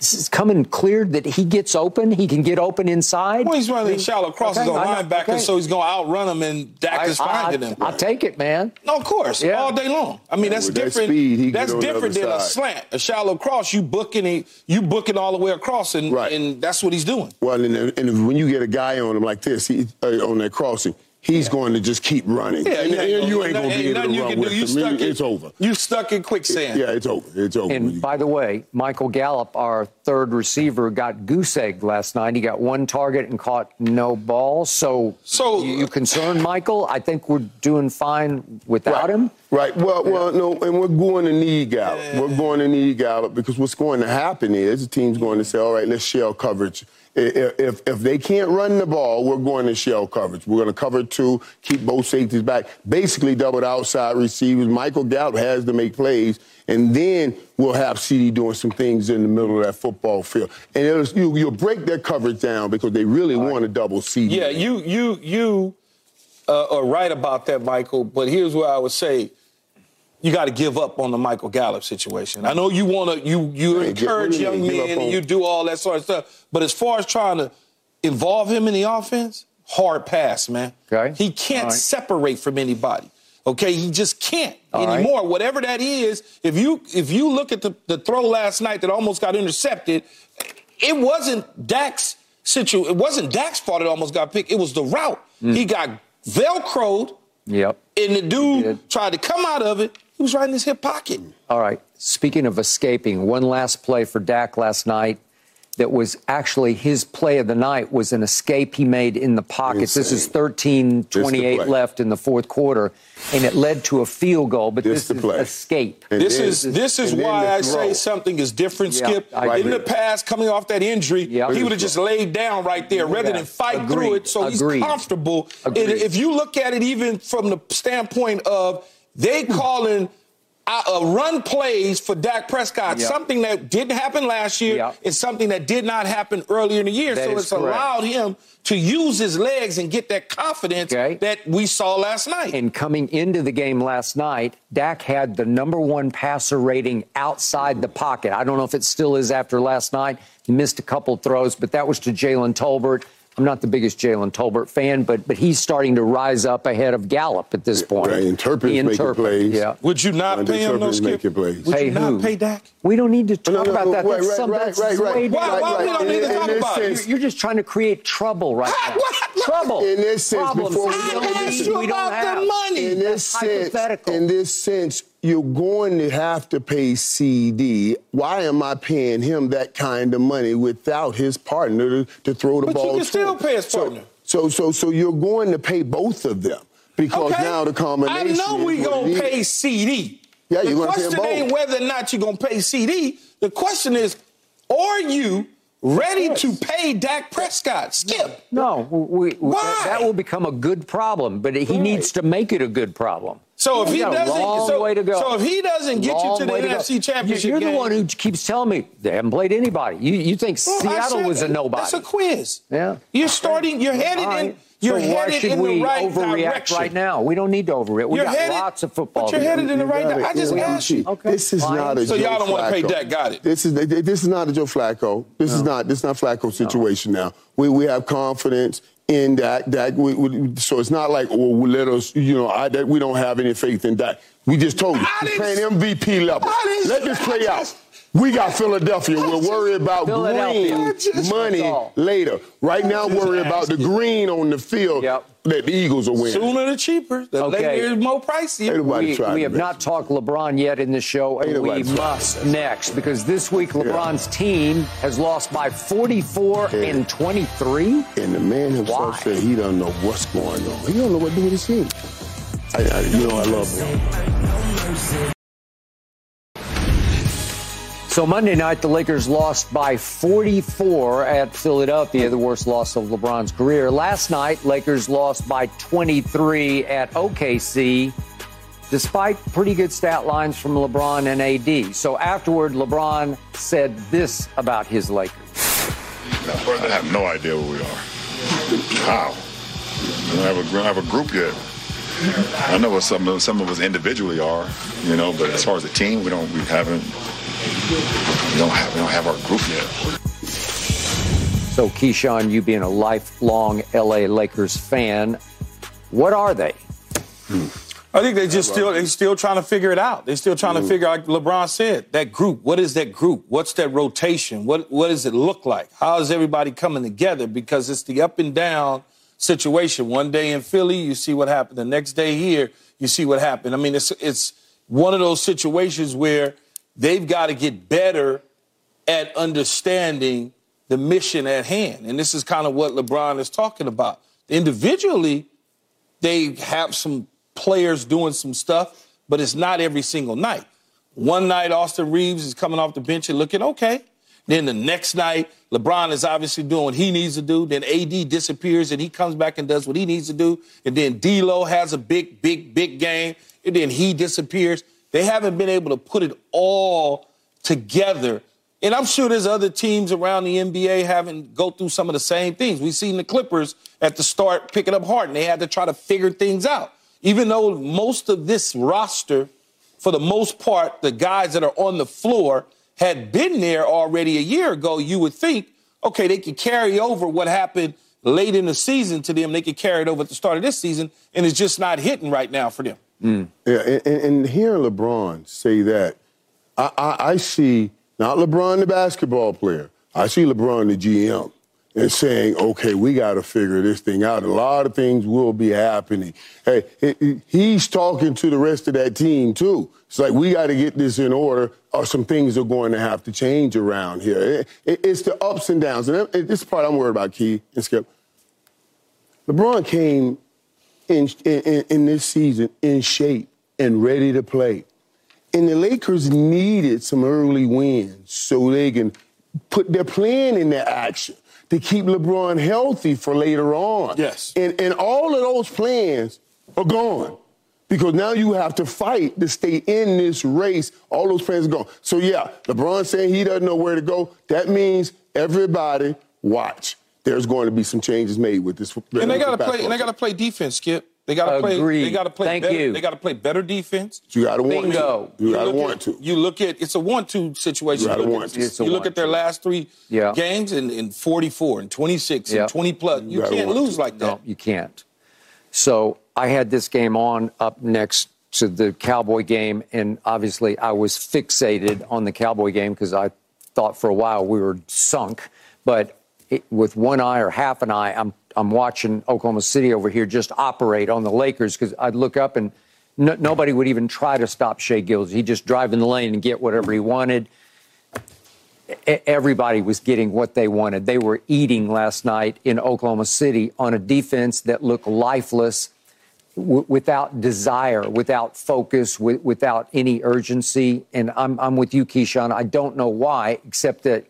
it's coming clear that he gets open, he can get open inside? Well, he's running a shallow crosses okay, on linebackers, okay. so he's going to outrun them, and Dak is finding them. I'll take it, man. No, of course, yeah. all day long. I mean, that's with that different. speed, that's different than a slant, a shallow cross. You booking it, you booking all the way across, and, Right. and that's what he's doing. Well, and, and when you get a guy on him like this, he, uh, on that crossing, he's going to just keep running. Yeah, and, yeah, and you ain't going to be ain't able nothing to you run can with do. You him. stuck in- it's over. You stuck in quicksand. Yeah, it's over. It's over. And by the way, Michael Gallup, our third receiver, got goose egg last night. He got one target and caught no ball. So, So- you, you concerned, Michael? I think we're doing fine without right. him. Right. Well, well, no, and we're going to need Gallup. We're going to need Gallup because what's going to happen is the team's going to say, all right, let's shell coverage. If, if they can't run the ball, we're going to shell coverage. We're going to cover two, keep both safeties back, basically double the outside receivers. Michael Gallup has to make plays, and then we'll have CeeDee doing some things in the middle of that football field. And it'll, you, you'll break their coverage down because they really want to double CeeDee. Yeah, you you you uh, are right about that, Michael. But here's what I would say: you got to give up on the Michael Gallup situation. I know you want to you you encourage you young mean, give up men and you do all that sort of stuff. But as far as trying to involve him in the offense, hard pass, man. Okay. He can't right. separate from anybody. Okay, he just can't All right. anymore. Whatever that is, if you if you look at the, the throw last night that almost got intercepted, it wasn't Dak's situ. It wasn't Dak's fault. It almost got picked. It was the route. He got velcroed, Yep. and the dude tried to come out of it. He was right in his hip pocket. All right. Speaking of escaping, one last play for Dak last night that was actually his play of the night was an escape he made in the pocket. This is Insane. 13 28 left in the fourth quarter, and it led to a field goal, but This this, the is play. escape. And This then- is this is why I say something is different, Yeah, Skip. I in agree. the past, coming off that injury, Yeah. he would have just laid down right there rather Yeah. than fight Agreed. through it. So Agreed. he's comfortable. And Agreed. if you look at it, even from the standpoint of they calling a a run plays for Dak Prescott, Yeah. something that didn't happen last year, Yeah. and something that did not happen earlier in the year. That so it's correct. allowed him to use his legs and get that confidence Okay. that we saw last night. And coming into the game last night, Dak had the number one passer rating outside the pocket. I don't know if it still is after last night. He missed a couple throws, but that was to Jalen Tolbert. I'm not the biggest Jalen Tolbert fan, but but he's starting to rise up ahead of Gallup at this point. Right, Interpret's He making interpret, plays. Yeah. Would you not And pay him no Interpret's skip? making plays. Would Pay you not who? pay Dak? We don't need to talk No, no, about no, that. right, That's right, some, right, that's right, right. way Why- down. why we don't need to talk about this it? sense- You're just trying to create trouble right now. What? Trouble. In this sense, Problems. before we We go don't need- this- you we don't about the money. in this sense, in this sense, you're going to have to pay CeeDee. Why am I paying him that kind of money without his partner to, to throw the But you ball? can to still him? pay his So- partner. So, so, so you're going to pay both of them because Okay. now the combination. I know we gonna pay CeeDee. Yeah, the you're gonna pay question them both. ain't whether or not you're gonna pay CeeDee. The question is, are you ready to pay Dak Prescott? Skip. No, we, we, Why? that will become a good problem, but he needs to make it a good problem. So if he doesn't, so, way to go. so if he doesn't get Long you to the go. NFC Championship You're game, the one who keeps telling me they haven't played anybody. You, you think Well, Seattle said was a nobody? That's a quiz. Yeah. You're starting. You're headed right. in. You're so why headed should in we the right overreact direction right now? We don't need to overreact. We You're got headed- lots of football. but you're to headed in the right direction. I just Yeah, asked you. Okay. This is Fine. not a So Joe y'all don't wanna pay Flacco. Dak, got it. This is this is not a Joe Flacco. This is not this is not Flacco situation now. We we have confidence in Dak. Dak. We, we, so it's not like well, we let us. You know, I, that we don't have any faith in Dak. We just told you I he's playing MVP level. Let this play out. We got Philadelphia. We'll worry about green money later. Right now, worry about the green on the field Yep. that the Eagles will win. Sooner the cheaper. The Okay. later is more pricey. Ain't nobody We, we to have not talked LeBron yet in the show, and we must next because this week LeBron's team has lost by 44 Yeah. and 23. And the man himself Why? said he don't know what's going on. He don't know what to do with his team. I, I, you know, I love him. So Monday night, the Lakers lost by 44 at Philadelphia, the worst loss of LeBron's career. Last night, Lakers lost by 23 at OKC, despite pretty good stat lines from LeBron and AD. So afterward, LeBron said this about his Lakers. I have no idea where we are. How? We don't have have a group yet. I know what some of some of us individually are, you know, but as far as a team, we don't we haven't we don't have we don't have our group yet. So Keyshawn, you being a lifelong LA Lakers fan, what are they? Hmm. I think they just still they still trying to figure it out. They're still trying to figure out, like LeBron said, that group. What is that group? What's that rotation? What what does it look like? How is everybody coming together? Because it's the up and down situation. One day in Philly, you see what happened. The next day here, you see what happened. I mean, it's it's one of those situations where they've got to get better at understanding the mission at hand. And this is kind of what LeBron is talking about. Individually, they have some players doing some stuff, but it's not every single night. One night, Austin Reaves is coming off the bench and looking okay. Then the next night, LeBron is obviously doing what he needs to do. Then AD disappears and he comes back and does what he needs to do. And then D'Lo has a big, big, big game. And then he disappears. They haven't been able to put it all together. And I'm sure there's other teams around the NBA having go through some of the same things. We've seen the Clippers at the start picking up hard, and They had to try to figure things out. Even though most of this roster, for the most part, the guys that are on the floor had been there already a year ago, you would think, okay, they could carry over what happened late in the season to them. They could carry it over at the start of this season, and it's just not hitting right now for them. Mm. Yeah, and, and, hearing LeBron say that, I, I, I, see not LeBron the basketball player. I see LeBron the GM and saying, okay, we got to figure this thing out. A lot of things will be happening. Hey, he's talking to the rest of that team too. It's like we got to get this in order, or some things are going to have to change around here. it's the ups and downs, and this part I'm worried about, Key and Skip. LeBron came in, in, in this season in shape and ready to play. And the Lakers needed some early wins so they can put their plan into action to keep LeBron healthy for later on. Yes. And, and all of those plans are gone because now you have to fight to stay in this race. All those plans are gone. So, yeah, LeBron saying he doesn't know where to go. That means everybody watch there's going to be some changes made with this. And they got to play. And they got to play defense, Skip. They got to play. They got to play. Thank better, you. They got to play better defense. You got to want to. You, got to want at, to. You look at it's a one-two situation. You got to want to. You look at their last three yeah. games in, in 44 and 26 yeah. and 20 plus. You, you can't lose to. like that. No, you can't. So I had this game on up next to the Cowboy game, and obviously I was fixated on the Cowboy game because I thought for a while we were sunk. But it, with one eye or half an eye, I'm I'm watching Oklahoma City over here just operate on the Lakers because I'd look up and no, nobody would even try to stop Shai Gills. He'd just drive in the lane and get whatever he wanted. Everybody was getting what they wanted. They were eating last night in Oklahoma City on a defense that looked lifeless, w- without desire, without focus, w- without any urgency. And I'm, I'm with you, Keyshawn. I don't know why, except that.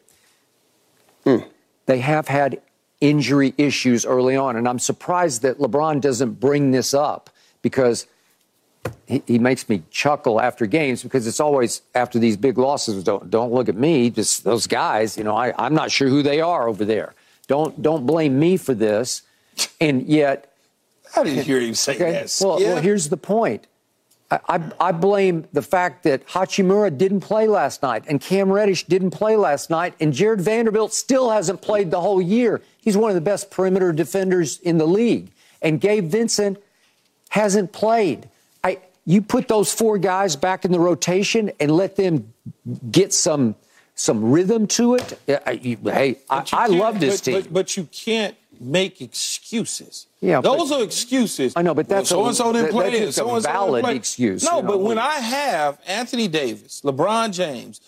Mm they have had injury issues early on. And I'm surprised that LeBron doesn't bring this up because he, he, makes me chuckle after games because it's always after these big losses. Don't don't look at me, just those guys. You know, I, I'm not sure who they are over there. Don't don't blame me for this. And yet, how did you hear him say okay, that? Well, yeah. well, here's the point. I, I, blame the fact that Hachimura didn't play last night and Cam Reddish didn't play last night and Jarred Vanderbilt still hasn't played the whole year. He's one of the best perimeter defenders in the league. And Gabe Vincent hasn't played. I, you put those four guys back in the rotation and let them get some some rhythm to it. Hey, I, I love this but, team. But, but you can't make excuses. Yeah, those are excuses. I know, but that's so and so didn't play that's a valid excuse. No, you know? but when I have Anthony Davis, LeBron James,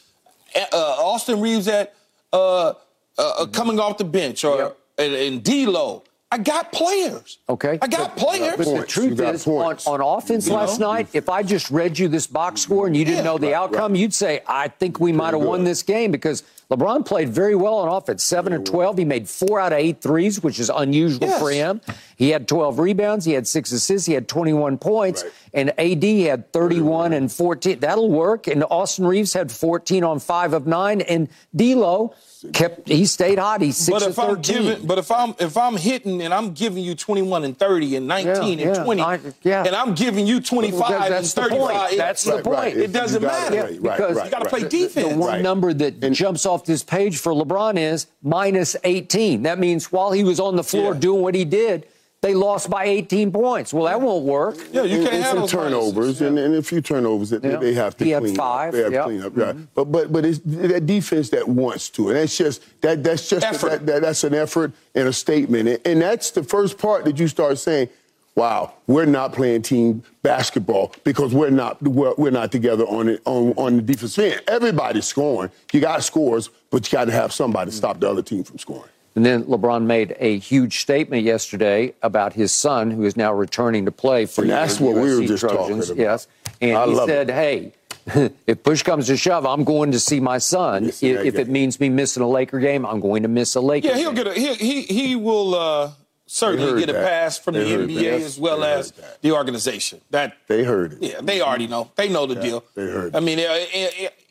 uh, Austin Reaves at uh, uh, uh, coming off the bench, or yep. and, and D'Lo, I got players. Okay. I got players. But the truth is, on, on offense You last know? night, if I just read you this box score and you didn't Yeah. know the Right, outcome, right. you'd say, I think we might have won this game because LeBron played very well on offense. 7 or 12. He made four out of eight threes, which is unusual Yes. for him. He had 12 rebounds. He had six assists. He had 21 points. Right. And AD had 31 and 14. That'll work. And Austin Reaves had 14 on five of nine. And D'Lo kept, he stayed hot. He's 6 But if I'm giving, but if I'm if I'm hitting and I'm giving you 21 and 30 and 19 Yeah, and yeah, 20, I- yeah. and I'm giving you 25 That- and that's the 35, point. it- That's the Right, right. point. It doesn't matter. right, right, because right, you gotta right. play The defense. one Right. number that And- jumps off this page for LeBron is minus 18. That means while he was on the floor doing what he did, they lost by 18 points. Well, that won't work. Yeah, you can't and have some turnovers minuses. and, and a few turnovers that Yeah. they have to He had clean five, up. They have yeah. clean up, right? Mm-hmm. But but but it's that defense that wants to, and that's just that that's just Effort. that, that, that's an effort and a statement, and, and that's the first part that you start saying. Wow, we're not playing team basketball because we're not we're, we're not together on it on on the defense end. Everybody's scoring. You got scores, but you got to have somebody stop the other team from scoring. And then LeBron made a huge statement yesterday about his son, who is now returning to play for And the that's what we were just Trojans. talking about. Yes, and I he said, it. "Hey." if push comes to shove, I'm going to see my son. Yes, if if it means me missing a Laker game, I'm going to miss a Laker Yeah, he'll game. get a he he, he will uh, certainly heard get a that. pass from They the NBA that. as well They as that. the organization. That They heard it. yeah, they already know. They know the deal. they heard I mean,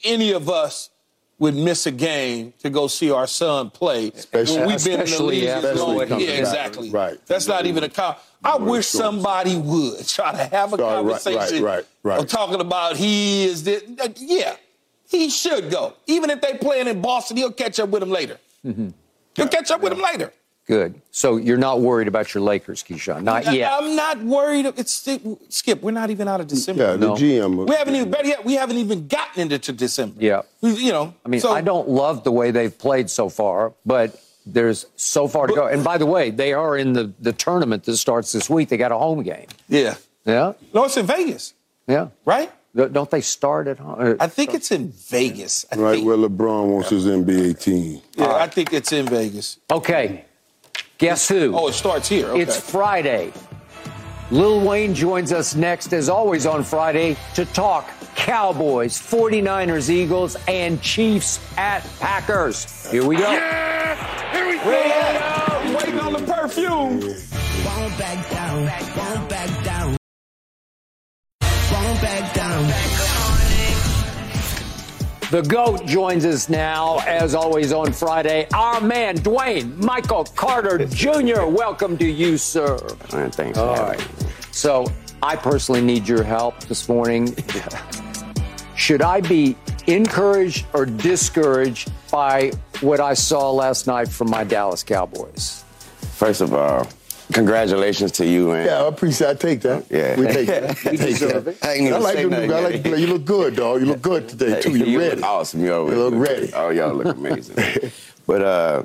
any of us would miss a game to go see our son play. Especially- when we've been in the league after as long- Yeah, exactly. Right. That's not even a cop. I Right. wish somebody would try to have a Right, right, conversation right, right. of talking about he is this. uh, Yeah, he should go. Even if they playing in Boston, he'll catch up with him later. Mm-hmm. He'll catch up with him later. Good. So you're not worried about your Lakers, Keyshawn? Not yet. I'm not worried. It's Skip. We're not even out of December. Yeah, the No. GM. We haven't even better yet. We haven't even gotten into to December. Yeah. You know. I mean, so, I don't love the way they've played so far, but there's so far to go. And by the way, they are in the, the tournament that starts this week. They got a home game. Yeah. Yeah, No, it's in Vegas, yeah. right? Don't don't they start at home? I think it's in Vegas. I Right think. where LeBron wants his NBA team. yeah, I think it's in Vegas. Okay, guess who? Oh, it starts here. Okay. It's Friday. Lil Wayne joins us next, as always, on Friday to talk Cowboys, 49ers, Eagles, and Chiefs at Packers. Here we go. Yeah! Here we go. Waiting on the perfume. Won't back down, won't back down. Won't back down. The GOAT joins us now, as always, on Friday. Our man, Dwayne Michael Carter Jr. Welcome to you, sir. Man, thanks. All right. So, I personally need your help this morning. Should I be encouraged or discouraged by what I saw last night from my Dallas Cowboys? First of all, congratulations to you, man. Yeah, I appreciate. I take that. Yeah. we take that. We Take deserve that. it. I I like say the nothing new guy. I like the. You look good, dog. You look good today too. You you ready? look awesome. You always You look ready. Oh, y'all look amazing. but uh,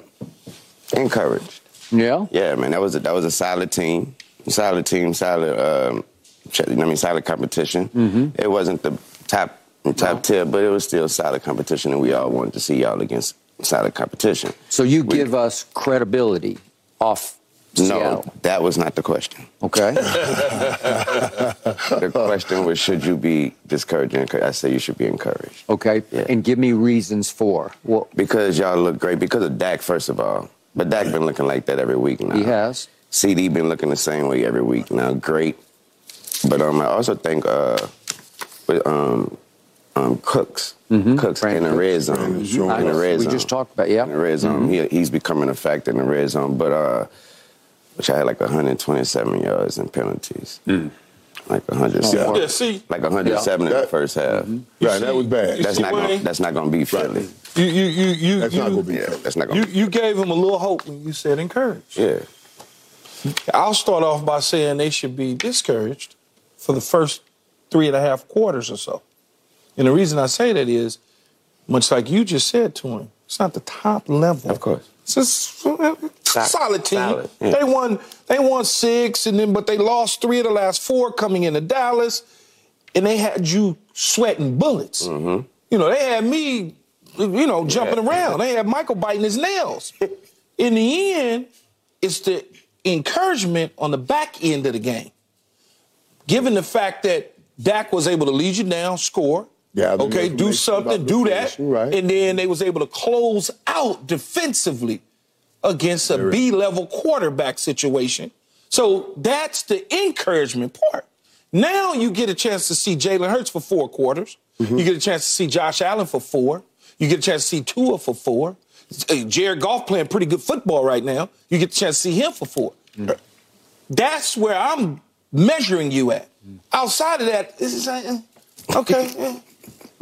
encouraged. Yeah? Yeah, man. That was a, that was a solid team. Solid team. Solid. Um, ch- you know what I mean, solid competition. Mm-hmm. It wasn't the top top tier, but it was still solid competition, and we all wanted to see y'all against solid competition. So, you We- give us credibility off No, Seattle. that was not the question. Okay? The question was, should you be discouraged? and? I say you should be encouraged. Okay. Yeah. And give me reasons for. Well, Because y'all look great. Because of Dak, first of all. But Dak been looking like that every week now. he has. CeeDee been looking the same way every week now. Great. But um, I also think uh, with um, um, Cooks, Cooks Frank in the Cooks. red zone, Brandin in the red We zone. just talked about- yeah. in the red zone. He, he's becoming a factor in the red zone. But uh, which I had like 127 yards and penalties, mm. like 107, Yeah, see, like 107 in the first half. Mm-hmm. Right, that was bad. That's not gonna, that's not gonna be Philly. you you you you That's you, not gonna be. Yeah, that's not gonna. you, you gave him a little hope when you said encouraged. yeah. I'll start off by saying they should be discouraged for the first three and a half quarters or so. And the reason I say that is, much like you just said to him, it's not the top level. Of course. It's a s- solid team. solid, yeah. They won. They won six, and then but they lost three of the last four coming into Dallas, and they had you sweating bullets. Mm-hmm. You know, they had me, you know, jumping around. They had Michael biting his nails. In the end, it's the encouragement on the back end of the game. Given the fact that Dak was able to lead you down, score, Yeah, okay, do something, do that, right. and then they was able to close out defensively against a B-level quarterback situation. So that's the encouragement part. Now you get a chance to see Jalen Hurts for four quarters. Mm-hmm. You get a chance to see Josh Allen for four. You get a chance to see Tua for four. Uh, Jared Goff playing pretty good football right now. You get a chance to see him for 4 That's where I'm measuring you at. Outside of that, this is uh,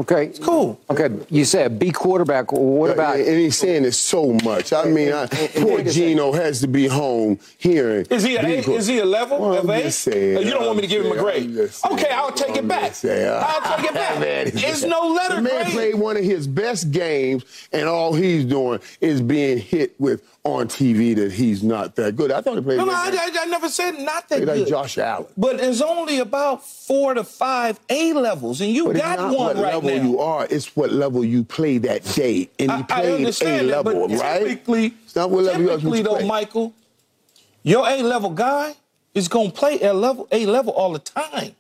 okay. yeah. Okay. cool. Okay. You said a B quarterback. What about? And he's saying it's so much. I mean, I, poor Geno has to be home hearing. Is he a, Big- is he a level Well, of I'm A? just saying, you don't want me to give him a I'm grade. okay, I'll take it I'm back. just saying. I'll take it back. Man, It's no letter the man grade. played one of his best games, and all he's doing is being hit with on TV that he's not that good. I thought he played No, no, I, I, I never said not that played like good. Josh Allen. But there's only about four to five A levels, and you But got it's not one what right level now. you are. It's what level you play that day, and he I, played A that, level, but right? typically, It's not what level typically though, play. Michael, your A level guy is gonna play A level, A level all the time.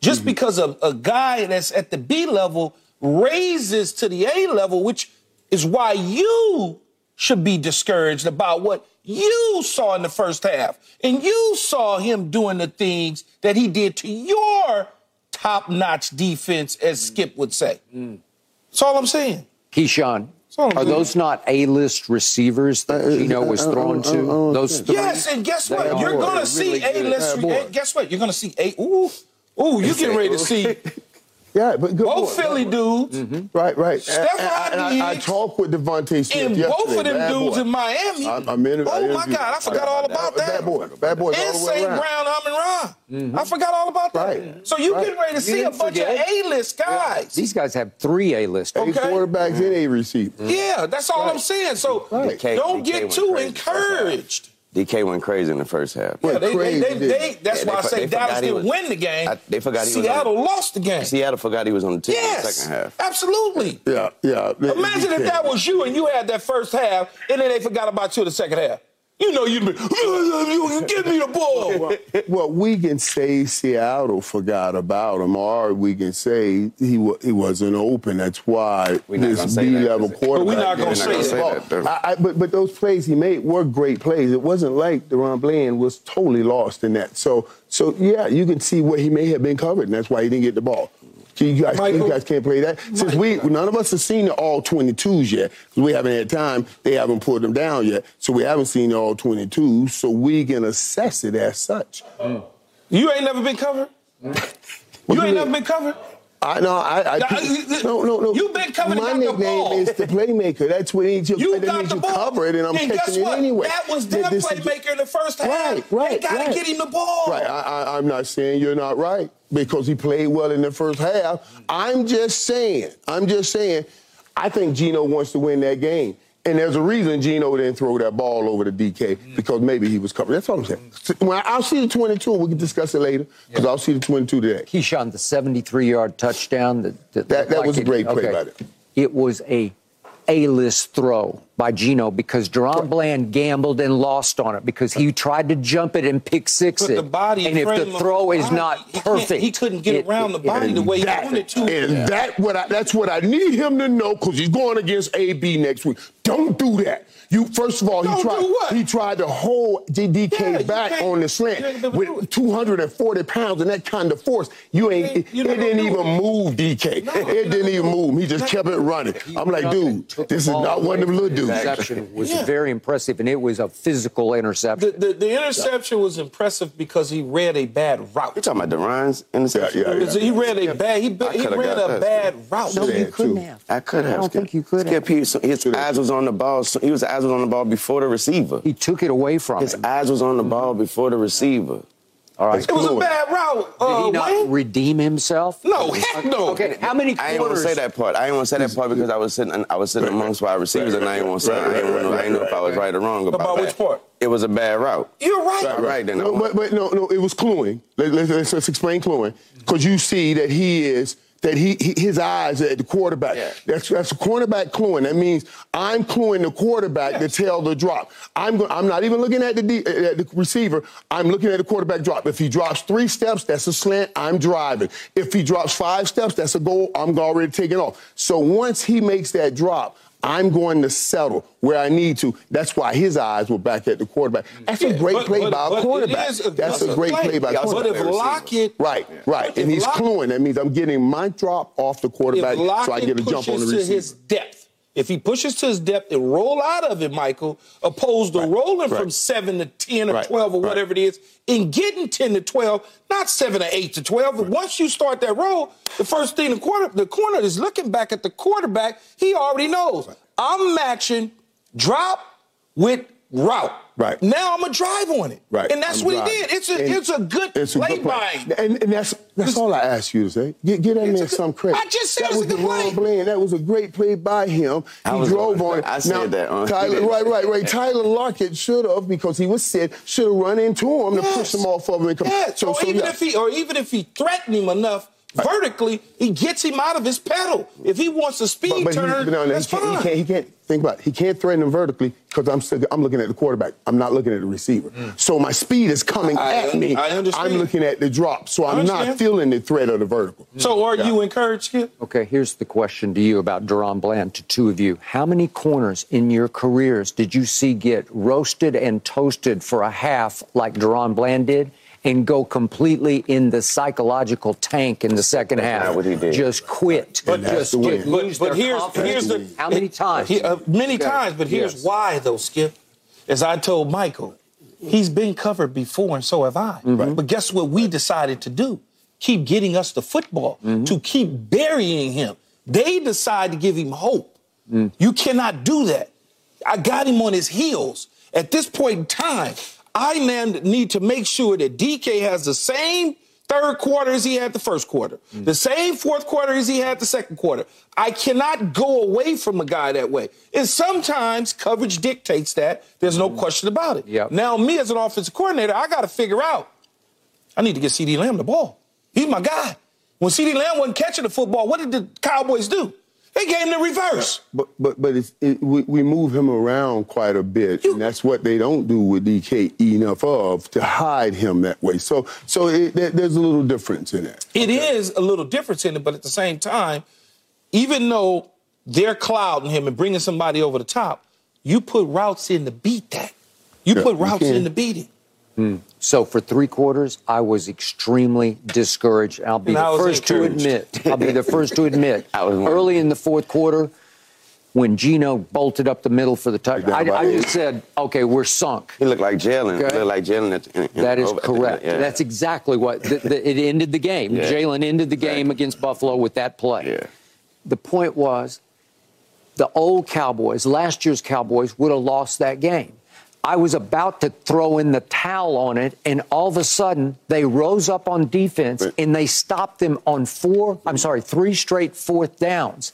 Just Mm-hmm. because a, a guy that's at the B level raises to the A level, which is why you should be discouraged about what you saw in the first half. And you saw him doing the things that he did to your top notch defense, as Skip would say. That's all I'm saying. Keyshawn, all are saying. those not A-list receivers that Uh, Geno was uh, thrown uh, to? uh, uh, Those three. Yes, and guess what? are. You're going to see really good. A-list. Yeah, boy. eh, guess what? You're going to see A. Ooh, ooh, you getting ready to see Yeah, but good both boy. Philly dudes mm-hmm. Right, right. Steph And- and- and I, I talked with DeVonta Smith and yesterday. both of them Bad dudes boy. in Miami. I'm, I'm in, I oh my God, I forgot all about that. Bad boy, bad boy, all And the way St. around. Brown, Amon Ra. Mm-hmm. I forgot all about that. Right. So you Right. getting ready to You see a bunch forget. of A-list guys. These guys have three A-list. Eight Okay. quarterbacks and a mm-hmm. receiver. Yeah, that's all I'm saying. So Right. Don't get too crazy the first half. encouraged. DK went crazy in the first half. Yeah, they, they, crazy, they, didn't they, that's Yeah, why I they for- say they Dallas didn't was- win the game. I- they forgot he was on Seattle lost the game. Seattle forgot he was on the team in the Yes, second half. absolutely. Yeah, yeah. Imagine if that was you and you had that first half, and then they forgot about you in the second half. You know you'd be, you give me the ball. Well, we can say Seattle forgot about him, or we can say he wa- he wasn't open. That's why We're this gonna say that, B-level 'cause it- quarterback. But we're not gonna say that. Say that, though. I, I, but but those plays he made were great plays. It wasn't like DaRon Bland was totally lost in that. So so yeah, you can see where he may have been covered, and that's why he didn't get the ball. You guys, Michael? you guys can't play that. Since we none of us have seen the all 22s yet, because we haven't had time. They haven't pulled them down yet, so we haven't seen the all 22s. So we can assess it as such. You ain't never been covered? What You you ain't mean? never been covered? I no, I, I Now, you- uh, uh, no, no, no. You've been and My nickname is the playmaker. That's what means you. You got the ball. cover it, and I'm and catching it anyway. That was their This playmaker in the first half. Right, right, They gotta right. get him the ball. Right. I, I, I'm not saying you're not right because he played well in the first half. I'm just saying. I'm just saying. I think Geno wants to win that game. And there's a reason Geno didn't throw that ball over to DK because maybe he was covered. That's all I'm saying. When I'll see the 22, we can discuss it later because I'll see the 22 today. Keyshawn, the 73-yard touchdown. That, that, That- that like was a great play okay. by them. It was a A-list throw by Geno because DaRon Bland gambled and lost on it because he tried to jump it and pick six But it. the body and if the throw is body, not perfect, he couldn't get it- around the it- body the way he wanted to. And that what I, that's what I need him to know because he's going against AB next week. Don't do that. You first of all, he Don't tried what? he tried to hold DK Yeah, back on the slant ain't gonna do with 240 pounds and that kind of force. You ain't. ain't- It, you're it didn't even it. move DK. No, it didn't even gonna move. He just kept it running. I'm like, dude, this is not one of them away. little dudes. Interception was Yeah. very impressive, and it was a physical interception. The, the, the interception was impressive because he read a bad route. You talking about DaRon's interception? Yeah, yeah, Because He read a bad. He, I he coulda ran a that. bad route. No, you couldn't have. I could have. I don't Skip. think you could have. Skip, he, his eyes was on the ball. so- He was eyes was on the ball before the receiver. He took it away from His him. eyes was on the ball before the receiver. All right. It was a bad route. Did Uh, he not Wayne? redeem himself? No, heck no. Okay, how many quarters? I ain't want to say that part. I ain't want to say that part because I was sitting. I was sitting amongst wide receivers, and I ain't want to say. I ain't want to. I ain't know if I was right or wrong about, About that. which part? It was a bad route. You're right. All right, then. No, but, but no, no, it was cluing. Let, let, let's, let's explain cluing. Because you see that he is that he, he his eyes at the quarterback. Yeah. That's that's a cornerback cluing. That means I'm cluing the quarterback to tell the drop. I'm go, I'm not even looking at the D, at the receiver. I'm looking at the quarterback drop. If he drops three steps, that's a slant. I'm driving. If he drops five steps, that's a goal. I'm already taking off. So once he makes that drop. I'm going to settle where I need to. That's why his eyes were back at the quarterback. That's a great but- play but- by a but it quarterback. a- That's a a great play. play by a But quarterback. if Lockett- Right, right. And he's Lockett- cluing. That means I'm getting my drop off the quarterback so I get a jump on the pushes to his depth, if he pushes to his depth and roll out of it, Michael, opposed to rolling from seven to ten or Right. twelve or Right. whatever it is, and getting ten to twelve, not seven to eight to twelve. But once you start that roll, the first thing the quarter the corner is looking back at the quarterback. He already knows I'm matching drop with route. Right. Now I'm gonna drive on it. Right. And that's I'm what driving. he did. It's a And it's a good it's a play good by him. And, and that's that's all I ask you to say. Get, get that man good- some credit. I just said that it's a was good the wrong play. play, and that was a great play by him. I He drove on it. I said now, that, he Tyler, right, right, right. Tyler Lockett should have because he was said should have run into him to push him off of him. And come. Yeah, So, or so even yeah. if he or even if he threatened him enough vertically, he gets him out of his pedal. If he wants a speed But, but turn, but no, no, that's he, can't, fine. he can't. He can't think about. It. He can't threaten him vertically because I'm still, I'm looking at the quarterback. I'm not looking at the receiver. So my speed is coming Mm. I- at me. I understand. I'm looking at the drop. So I'm not feeling the threat of the vertical. So are you encouraged, Skip? Okay, here's the question to you about DaRon Bland, to two of you. How many corners in your careers did you see get roasted and toasted for a half like DaRon Bland did and go completely in the psychological tank in the second half? not what he did. Just quit. But just the just win. But, lose but their here's confidence. here's the How many times? He- uh, many Okay. times, but here's Yes. why though, Skip. As I told Michael, he's been covered before, and so have I. Mm-hmm. But guess what we decided to do? Keep getting us the football Mm-hmm. to keep burying him. They decide to give him hope. Mm. You cannot do that. I got him on his heels. At this point in time, I now need to make sure that DK has the same third quarter as he had the first quarter, Mm. the same fourth quarter as he had the second quarter. I cannot go away from a guy that way. And sometimes coverage dictates that. There's no question about it. Mm. Yep. Now, me as an offensive coordinator, I got to figure out I need to get CeeDee Lamb the ball. He's my guy. When CeeDee Lamb wasn't catching the football, what did the Cowboys do? They gave him the reverse. But but but it's, it, we, we move him around quite a bit, and that's what they don't do with DK enough of to hide him that way. So so it, there, there's a little difference in that. It is a little difference in it, but at the same time, even though they're clouding him and bringing somebody over the top, you put routes in to beat that. You Yeah, put routes can. in to beat it. Hmm. So for three quarters, I was extremely discouraged. I'll be And the first to admit. I'll be the first to admit. I was wondering. Early in the fourth quarter, when Geno bolted up the middle for the touchdown, I, I just said, "Okay, we're sunk." He looked like Jalen. Okay. Looked like Jalen. At, in, in, That is over at the end, correct. yeah. That's exactly what the, the, it ended the game. Yeah. Jalen ended the game against Buffalo with that play. Yeah. The point was, the old Cowboys, last year's Cowboys, would have lost that game. I was about to throw in the towel on it, and all of a sudden they rose up on defense and they stopped them on four, I'm sorry, three straight fourth downs.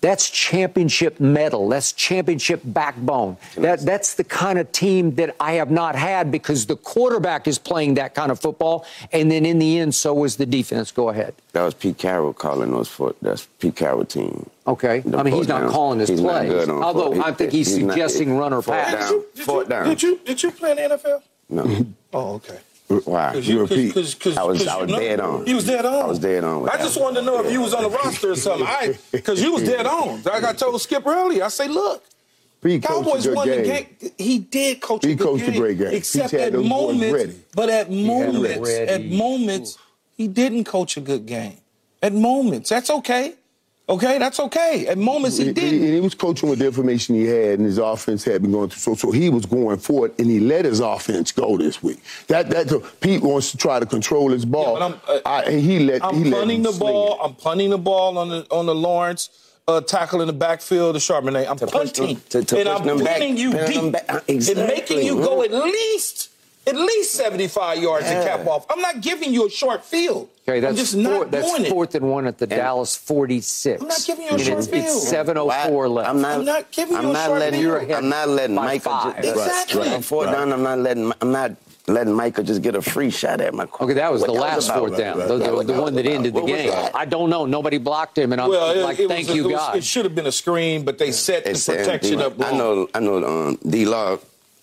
That's championship mettle. That's championship backbone. That, that's the kind of team that I have not had because the quarterback is playing that kind of football. And then in the end, so was the defense. Go ahead. That was Pete Carroll calling those foot. That's Pete Carroll team. Okay. The I mean, he's fourth not down. calling his He's not plays. good on Although fourth. I think he's, not- suggesting run or fourth pass. Down. Did Fourth you, down. Did you did you play in the NFL? No. Oh, okay. Why? Cause You repeat. cause, cause, I was- I was know- dead on. He was dead on. I was dead on I that just wanted to know if you was on the roster or something. I because you was dead on. Like I told Skip earlier, I say, look, a Cowboys won the game. game. He did coach He a good coached a game. great game. Except at moments, ready. but at moments, at moments, he didn't coach a good game. At moments, that's okay. Okay, that's okay. At moments, he He, didn't. he- he was coaching with the information he had, and his offense had been going through. So, so he was going for it, and he let his offense go this week. That that Pete wants to try to control his ball. Yeah, but I'm, uh, I, and he let I'm he let punting him the ball. it. I'm punting the ball on the on the Lawrence uh, tackle in the backfield, the Charbonnet. I'm To punting, them- to- to and I'm them back, you deep, back. Uh, and making you go at least at least 75 yards and Yeah. cap off. I'm not giving you a short field. Okay, that's, I'm just four, not that's doing it. fourth and one at the Dallas 46. I'm not giving you a short it's, field. it's 704 left. I'm not, I'm not giving I'm you a not short letting field. You're ahead I'm not letting by Michael. five. ju- Exactly. On fourth down, I'm not letting. I'm not letting Michael just get a free shot at my Okay, that was What the last about? fourth down, Right, the, right, the- right. the one that ended the What game. I don't know. Nobody blocked him, and I'm Well, like, thank was, you, it, was- God. it should have been a screen, but they set the protection D- up wrong. I know, I know. Um, D. Law.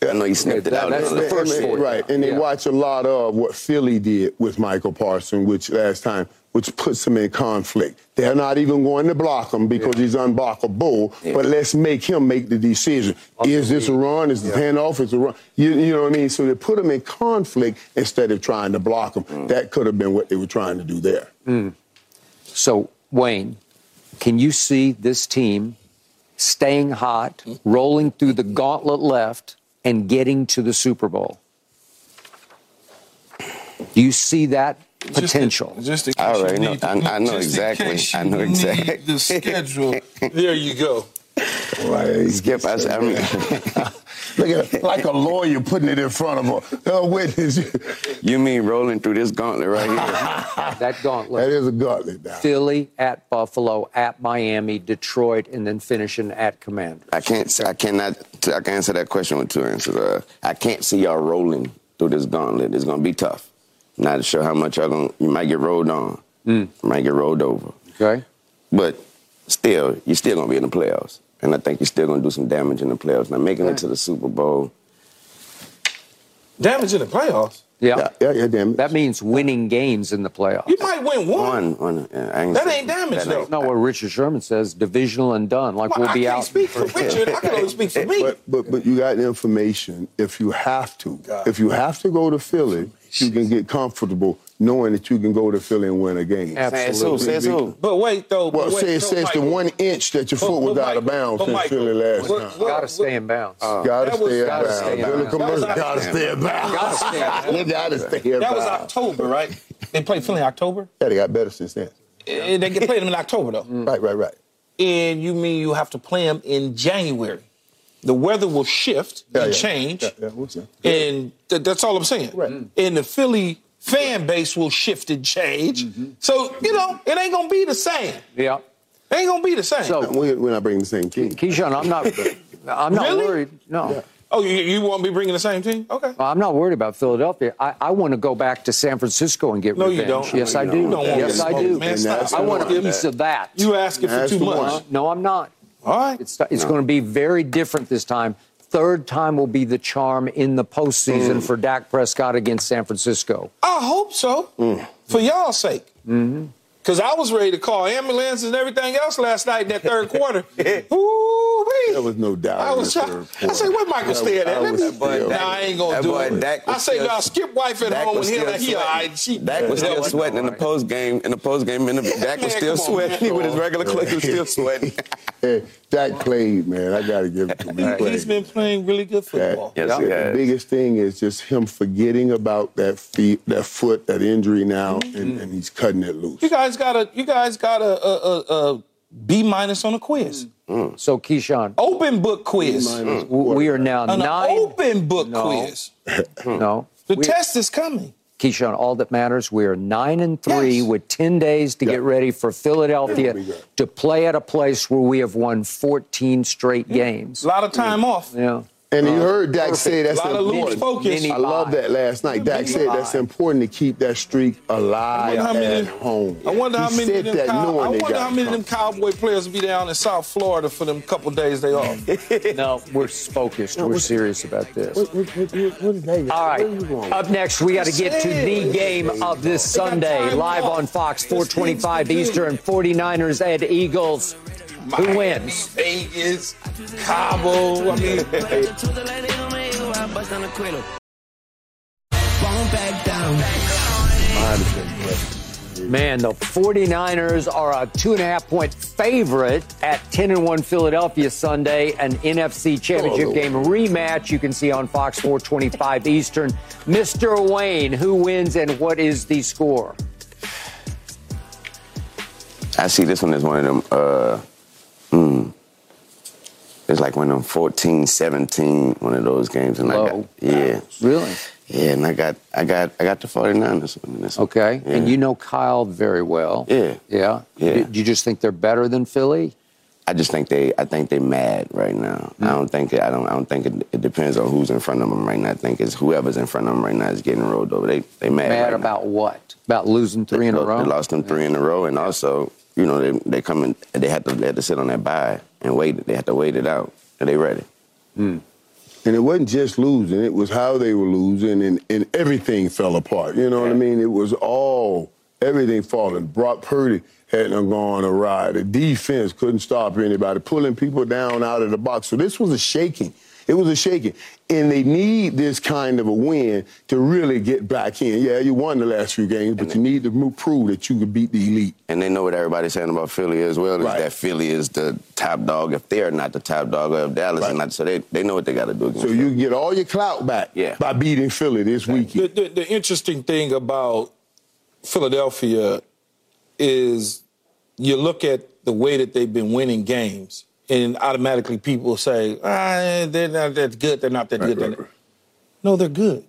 I know he sniffed it that- out. that's the first And right, and they Yeah. watch a lot of what Philly did with Micah Parsons, which last time, which puts him in conflict. They're not even going to block him because he's unblockable. But let's make him make the decision: is this a run? Is the handoff? Is a run? You, you know what I mean? So they put him in conflict instead of trying to block him. Mm. That could have been what they were trying to do there. So, Wayne, can you see this team staying hot, rolling through the gauntlet left, and getting to the Super Bowl? Do you see that potential? Just in case I already you know. need I- I know exactly. I know exactly. The schedule. there you go. Right. Skip, I, I mean, Look at it, like a lawyer putting it in front of a, a witness. you mean rolling through this gauntlet right here? That that gauntlet. That is a gauntlet now. Philly at Buffalo, at Miami, Detroit, and then finishing at Commanders. I can't. say- I cannot. I can answer that question with two answers. Uh, I can't see y'all rolling through this gauntlet. It's gonna be tough. Not sure how much y'all gonna. You might get rolled on. You might get rolled over. Okay? But still, you're still gonna be in the playoffs, and I think you're still gonna do some damage in the playoffs. Now making it to the Super Bowl. Damage in the playoffs. Yeah. Yeah, yeah, yeah, damn. That means winning games in the playoffs. You might win one. One, one. yeah, I That ain't damage, that though. ain't- No, what Richard Sherman says, divisional and done. Like Well, we'll I be can't out. speak for Richard. I can only speak for me. But, but but you got information. If you have to, if you have to go to Philly, you can get comfortable knowing that you can go to Philly and win a game. Says who? Says who? But wait, though. Well, wait, say it so says the one inch that your but- foot was but out of bounds but in Michael, Philly last what- time. what- Got to stay in bounds. Gotta was- stay in gotta bounds. stay in Billy bounds. Commercial, That was gotta stay in bounds. Gotta stay in bounds. Gotta stay in That was. October, right? They played Philly in October. Yeah, they got better since then. Eh, They played them in October though. Right, right, right. And you mean you have to play them in January? The weather will shift Yeah, and yeah. change, Yeah, yeah, what's that? and th- that's all I'm saying. Right. And the Philly fan base will shift and change. Mm-hmm. So you mm-hmm. know it ain't gonna be the same. Yeah. It ain't gonna be the same. So- We're, we're not bringing the same team. Keyshawn, I'm not. I'm not Really? worried. No. oh, you, you won't be bringing the same team? Okay. I'm not worried about Philadelphia. I, I want to go back to San Francisco and get No, you don't. Yes, No, I you do. don't. You don't want yes, I do. man. And Stop. that's I want a the one. piece of that. You asking for That's too the much? one. no, I'm not. All right. It's, it's going to be very different this time. Third time will be the charm in the postseason for Dak Prescott against San Francisco. I hope so. For y'all's sake. Mm-hmm. Because I was ready to call ambulances and everything else last night in that third quarter. Ooh-wee. There was no doubt. I was the shocked. I said, quarter. where Michael I- stay at? I Let me, still- nah, I ain't gonna That do boy it. Dak I was say, still- nah, skip wife at Dak home was and still he, he all right. She, Dak was still sweating in the post game. In the post game, in the Dak was still sweating. man. with his regular clothes, he was still sweating. Hey, Dak played, man. I got to give it to him. He He's played. been playing really good football. Yes, Yeah, the biggest thing is just him forgetting about that feet, that foot, that injury now, and, mm-hmm. and he's cutting it loose. You guys got a you guys got a, a, a, a B minus on a quiz. Mm. Mm. So, Keyshawn, Open book quiz. Minus mm. w- we are now An nine. open book No. quiz. No. The We- test is coming. Keyshawn, all that matters, we are nine and three Yes. with 10 days to Yeah. get ready for Philadelphia It'll be good. to play at a place where we have won 14 straight games. A lot of time off. Yeah. And you uh, heard Dak say that's A lot of loose focus. Mini I love that last night. Dak Mini said that's important to keep that streak alive I wonder how many- at home. I wonder how He many of said them. that Cow- I knowing they wonder got how many of them cowboy players will be down in South Florida for them couple days they off. No, we're focused. We're serious about this. What, what, what, what, what is that? All right. Going? Up next, we got to get to the game of this Sunday, live on Fox, 425 Eastern, 49ers at Eagles. Who wins? Vegas, Cabo. I mean, Won't back down. Man, the 49ers are a two and a half point favorite at 10 and 1 Philadelphia Sunday, an NFC championship Oh. game rematch you can see on Fox 425 Eastern. Mr. Wayne, who wins and what is the score? I see this one as one of them. Uh, mm, it's like when I'm 14, 17, one of those games, and I got yeah, Really? yeah, and I got I got I got the 49ers winning this. one. Okay. And you know Kyle very well. Yeah. Yeah. Yeah. Do you just think they're better than Philly? I just think they I think they mad right now. I don't think it, I don't I don't think it, it depends on who's in front of them right now. I think it's whoever's in front of them right now is getting rolled over. They they mad. Mad right now. about what? About losing three in a They row? lost them three in a row, and also, you know, they they come in, they had to they had to sit on that bye and wait. it. They had to wait it out, and they ready. Hmm. And it wasn't just losing, it was how they were losing, and, and everything fell apart. You know what I mean? It was all, everything falling. Brock Purdy hadn't gone awry. The defense couldn't stop anybody, pulling people down out of the box. So this was a shaking. It was a shaking. And they need this kind of a win to really get back in. Yeah, you won the last few games, but you need to mo- prove that you can beat the elite. And they know what everybody's saying about Philly as well is Right. that Philly is the top dog if they're not the top dog, or if Dallas Right. is not. So they, they know what they got to do. So you can get all your clout back Yeah. by beating Philly this The, weekend. the, the interesting thing about Philadelphia is you look at the way that they've been winning games, and automatically people say, ah, they're not that good, they're not that good. they're not-" No, they're good.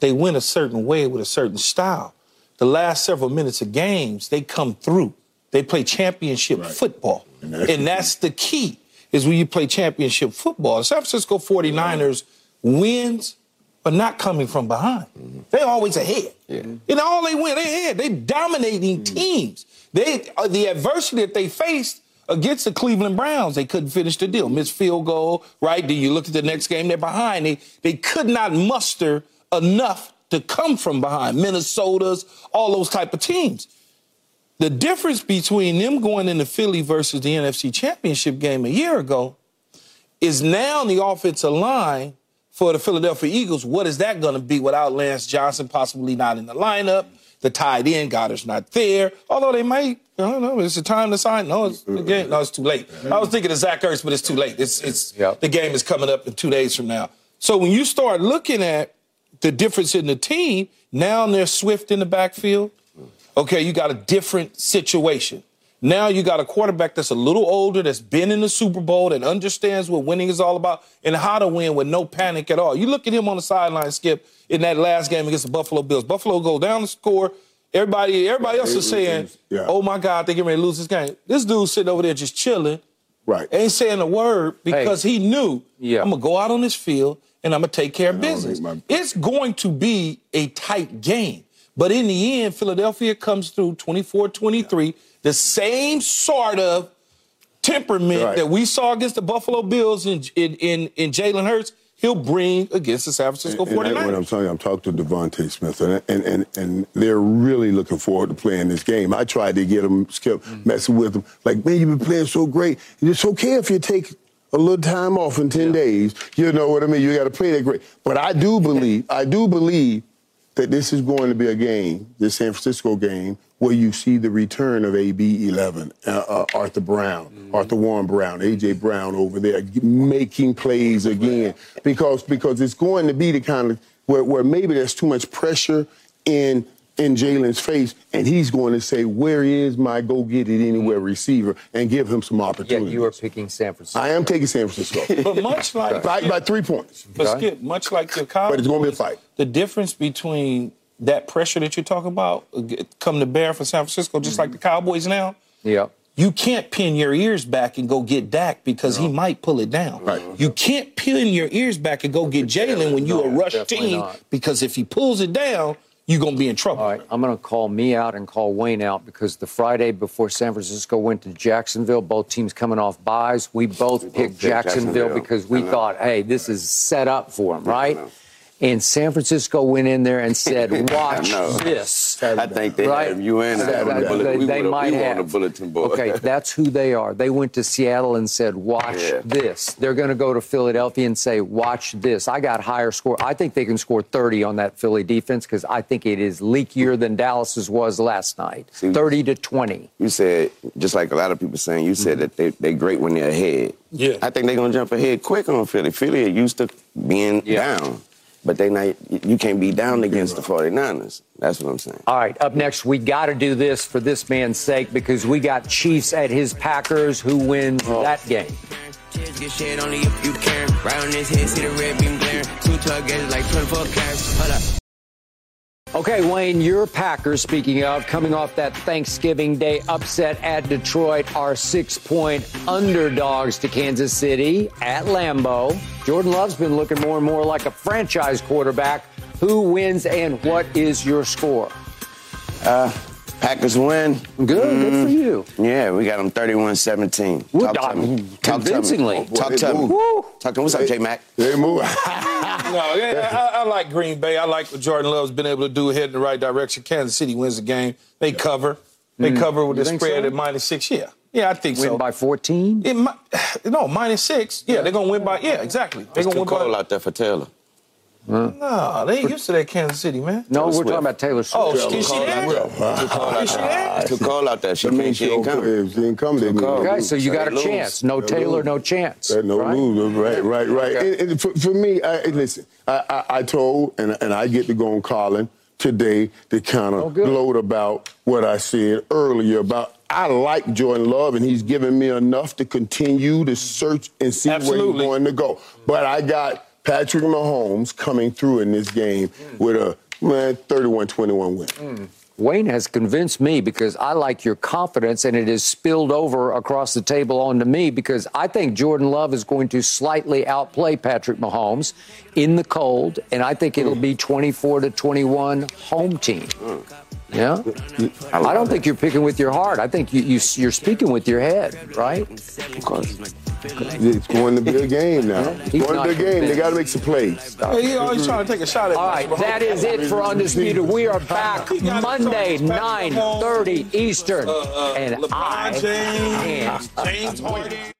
They win a certain way with a certain style. The last several minutes of games, they come through. They play championship football. And And that's that's, the key, is when you play championship football. The San Francisco 49ers wins, but not coming from behind. They're always ahead. And all they win, they're ahead. They're dominating teams. They uh, the adversity that they faced against the Cleveland Browns, they couldn't finish the deal. Missed field goal, right? Then you look at the next game, they're behind. They they could not muster enough to come from behind. Minnesota's, all those type of teams. The difference between them going into Philly versus the NFC Championship game a year ago is now the offensive line for the Philadelphia Eagles. What is that going to be without Lane Johnson possibly not in the lineup? The tight end, Goedert's not there. Although they might, I don't know, it's the time to sign. No, it's the game. No, it's too late. I was thinking of Zach Ertz, but it's too late. It's it's Yep. the game is coming up in two days from now. So when you start looking at the difference in the team, now there's Swift in the backfield. Okay, you got a different situation. Now you got a quarterback that's a little older, that's been in the Super Bowl, that understands what winning is all about and how to win with no panic at all. You look at him on the sideline, Skip, in that last game against the Buffalo Bills. Buffalo go down the score. Everybody, everybody else is saying, Yeah. "Oh my God, they getting ready to lose this game." This dude sitting over there just chilling, Right. ain't saying a word because he knew Yeah. I'm gonna go out on this field and I'm gonna take care of And I'll business. my- It's going to be a tight game. But in the end, Philadelphia comes through 24-23, the same sort of temperament Right. that we saw against the Buffalo Bills in in in, in Jalen Hurts, he'll bring against the San Francisco And that's 49ers. what I'm telling you. I'm talking to DeVonta Smith, and, and and and they're really looking forward to playing this game. I tried to get them, Skip, Mm-hmm. messing with them. Like, man, you've been playing so great. It's okay if you take a little time off in 10 days. You know what I mean? You got to play that great. But I do believe, I do believe that this is going to be a game, this San Francisco game, where you see the return of AB 11, uh, uh, Arthur Brown, Mm-hmm. Arthur Warren Brown, AJ Brown over there making plays again, because because it's going to be the kind of where, where maybe there's too much pressure in in Jalen's face, and he's going to say, "Where is my go get it anywhere mm-hmm. receiver?" and give him some Yet opportunities. you are picking San Francisco. I am taking San Francisco But much like by, by three points, But Skip, much like your college, but it's going to be a fight. The difference between that pressure that you're talking about uh, come to bear for San Francisco, just like mm-hmm. the Cowboys now. yeah. You can't pin your ears back and go get Dak because he might pull it down. Right. Mm-hmm. You can't pin your ears back and go get Jalen when you're a rush team not. because if he pulls it down, you're gonna be in trouble. All right, I'm going to call me out and call Wayne out because the Friday before San Francisco went to Jacksonville, both teams coming off byes, we both picked picked Jacksonville, Jacksonville. because we thought, hey, this is set up for them, I right? Know. And San Francisco went in there and said, watch know. this. I think they Right. have you in They- there on the they- we they might we have. on the bulletin board. Okay, that's who they are. They went to Seattle and said, "Watch Yeah. this." They're going to go to Philadelphia and say, "Watch this." I got higher score. I think they can score 30 on that Philly defense because I think it is leakier than Dallas's was last night, See- 30 to 20. you said just like a lot of people saying. You said mm-hmm. that they they great when they're ahead. Yeah. I think they're gonna jump ahead quick on Philly. Philly are used to being Yeah. down, but they not. You can't be down against the 49ers. That's what I'm saying. All right, up next, we got to do this for this man's sake because we got Chiefs at his Packers. Who win wins that game? Get shit only if you can. Right on his head, see the red beam glare. Two together like 24 carats. Hold up. Okay, Wayne, your Packers, speaking of, coming off that Thanksgiving Day upset at Detroit, are six point underdogs to Kansas City at Lambeau. Jordan Love's been looking more and more like a franchise quarterback. Who wins and what is your score? Uh, Packers win. Good, good for mm-hmm. you. Yeah, we got them 31-17. Woo, Talk to me. Talk to convincingly. me. Talk to me. Talk to me. What's up, J Mac? They move. No, yeah, I, I like Green Bay. I like what Jordan Love's been able to do, head in the right direction. Kansas City wins the game. They cover. They mm. cover with You the think spread so? at minus six. Yeah, yeah, I think Win so. by 14? It mi- no, minus six. Yeah, they're gonna win by. Yeah, exactly. They're It's gonna too win cold by. out there for Taylor. No, they ain't used to that Kansas City, man. No, we're Swift. talking about Taylor Swift. Oh, is she there? Too cold out Is she there. there? It's too cold out there. She That can't. means She ain't coming. She ain't come, they Too Okay, so you got a lose. chance. No They Taylor, lose. no chance. No right? lose. Right, right, right. Okay. And, and for, for me, I, and listen, I, I, I told, and, and I get to go on Colin today to kind Oh, of good. gloat about what I said earlier about I like Jordan Love, and he's given me enough to continue to search and see where he's going to go. But I got Patrick Mahomes coming through in this game with a man 31-21 win. Wayne has convinced me because I like your confidence, and it has spilled over across the table onto me because I think Jordan Love is going to slightly outplay Patrick Mahomes in the cold, and I think it'll be 24 to 21 home team. Mm. Yeah, I don't think you're picking with your heart. I think you, you you're speaking with your head, right? Of course. It's going to be a game now. It's He's going to be a game. They got to make some plays. Yeah, he always trying to take a shot at. All right, that is it for Undisputed. We are back Monday, 9:30 Eastern, Uh, and LeBron I James, am James Harden.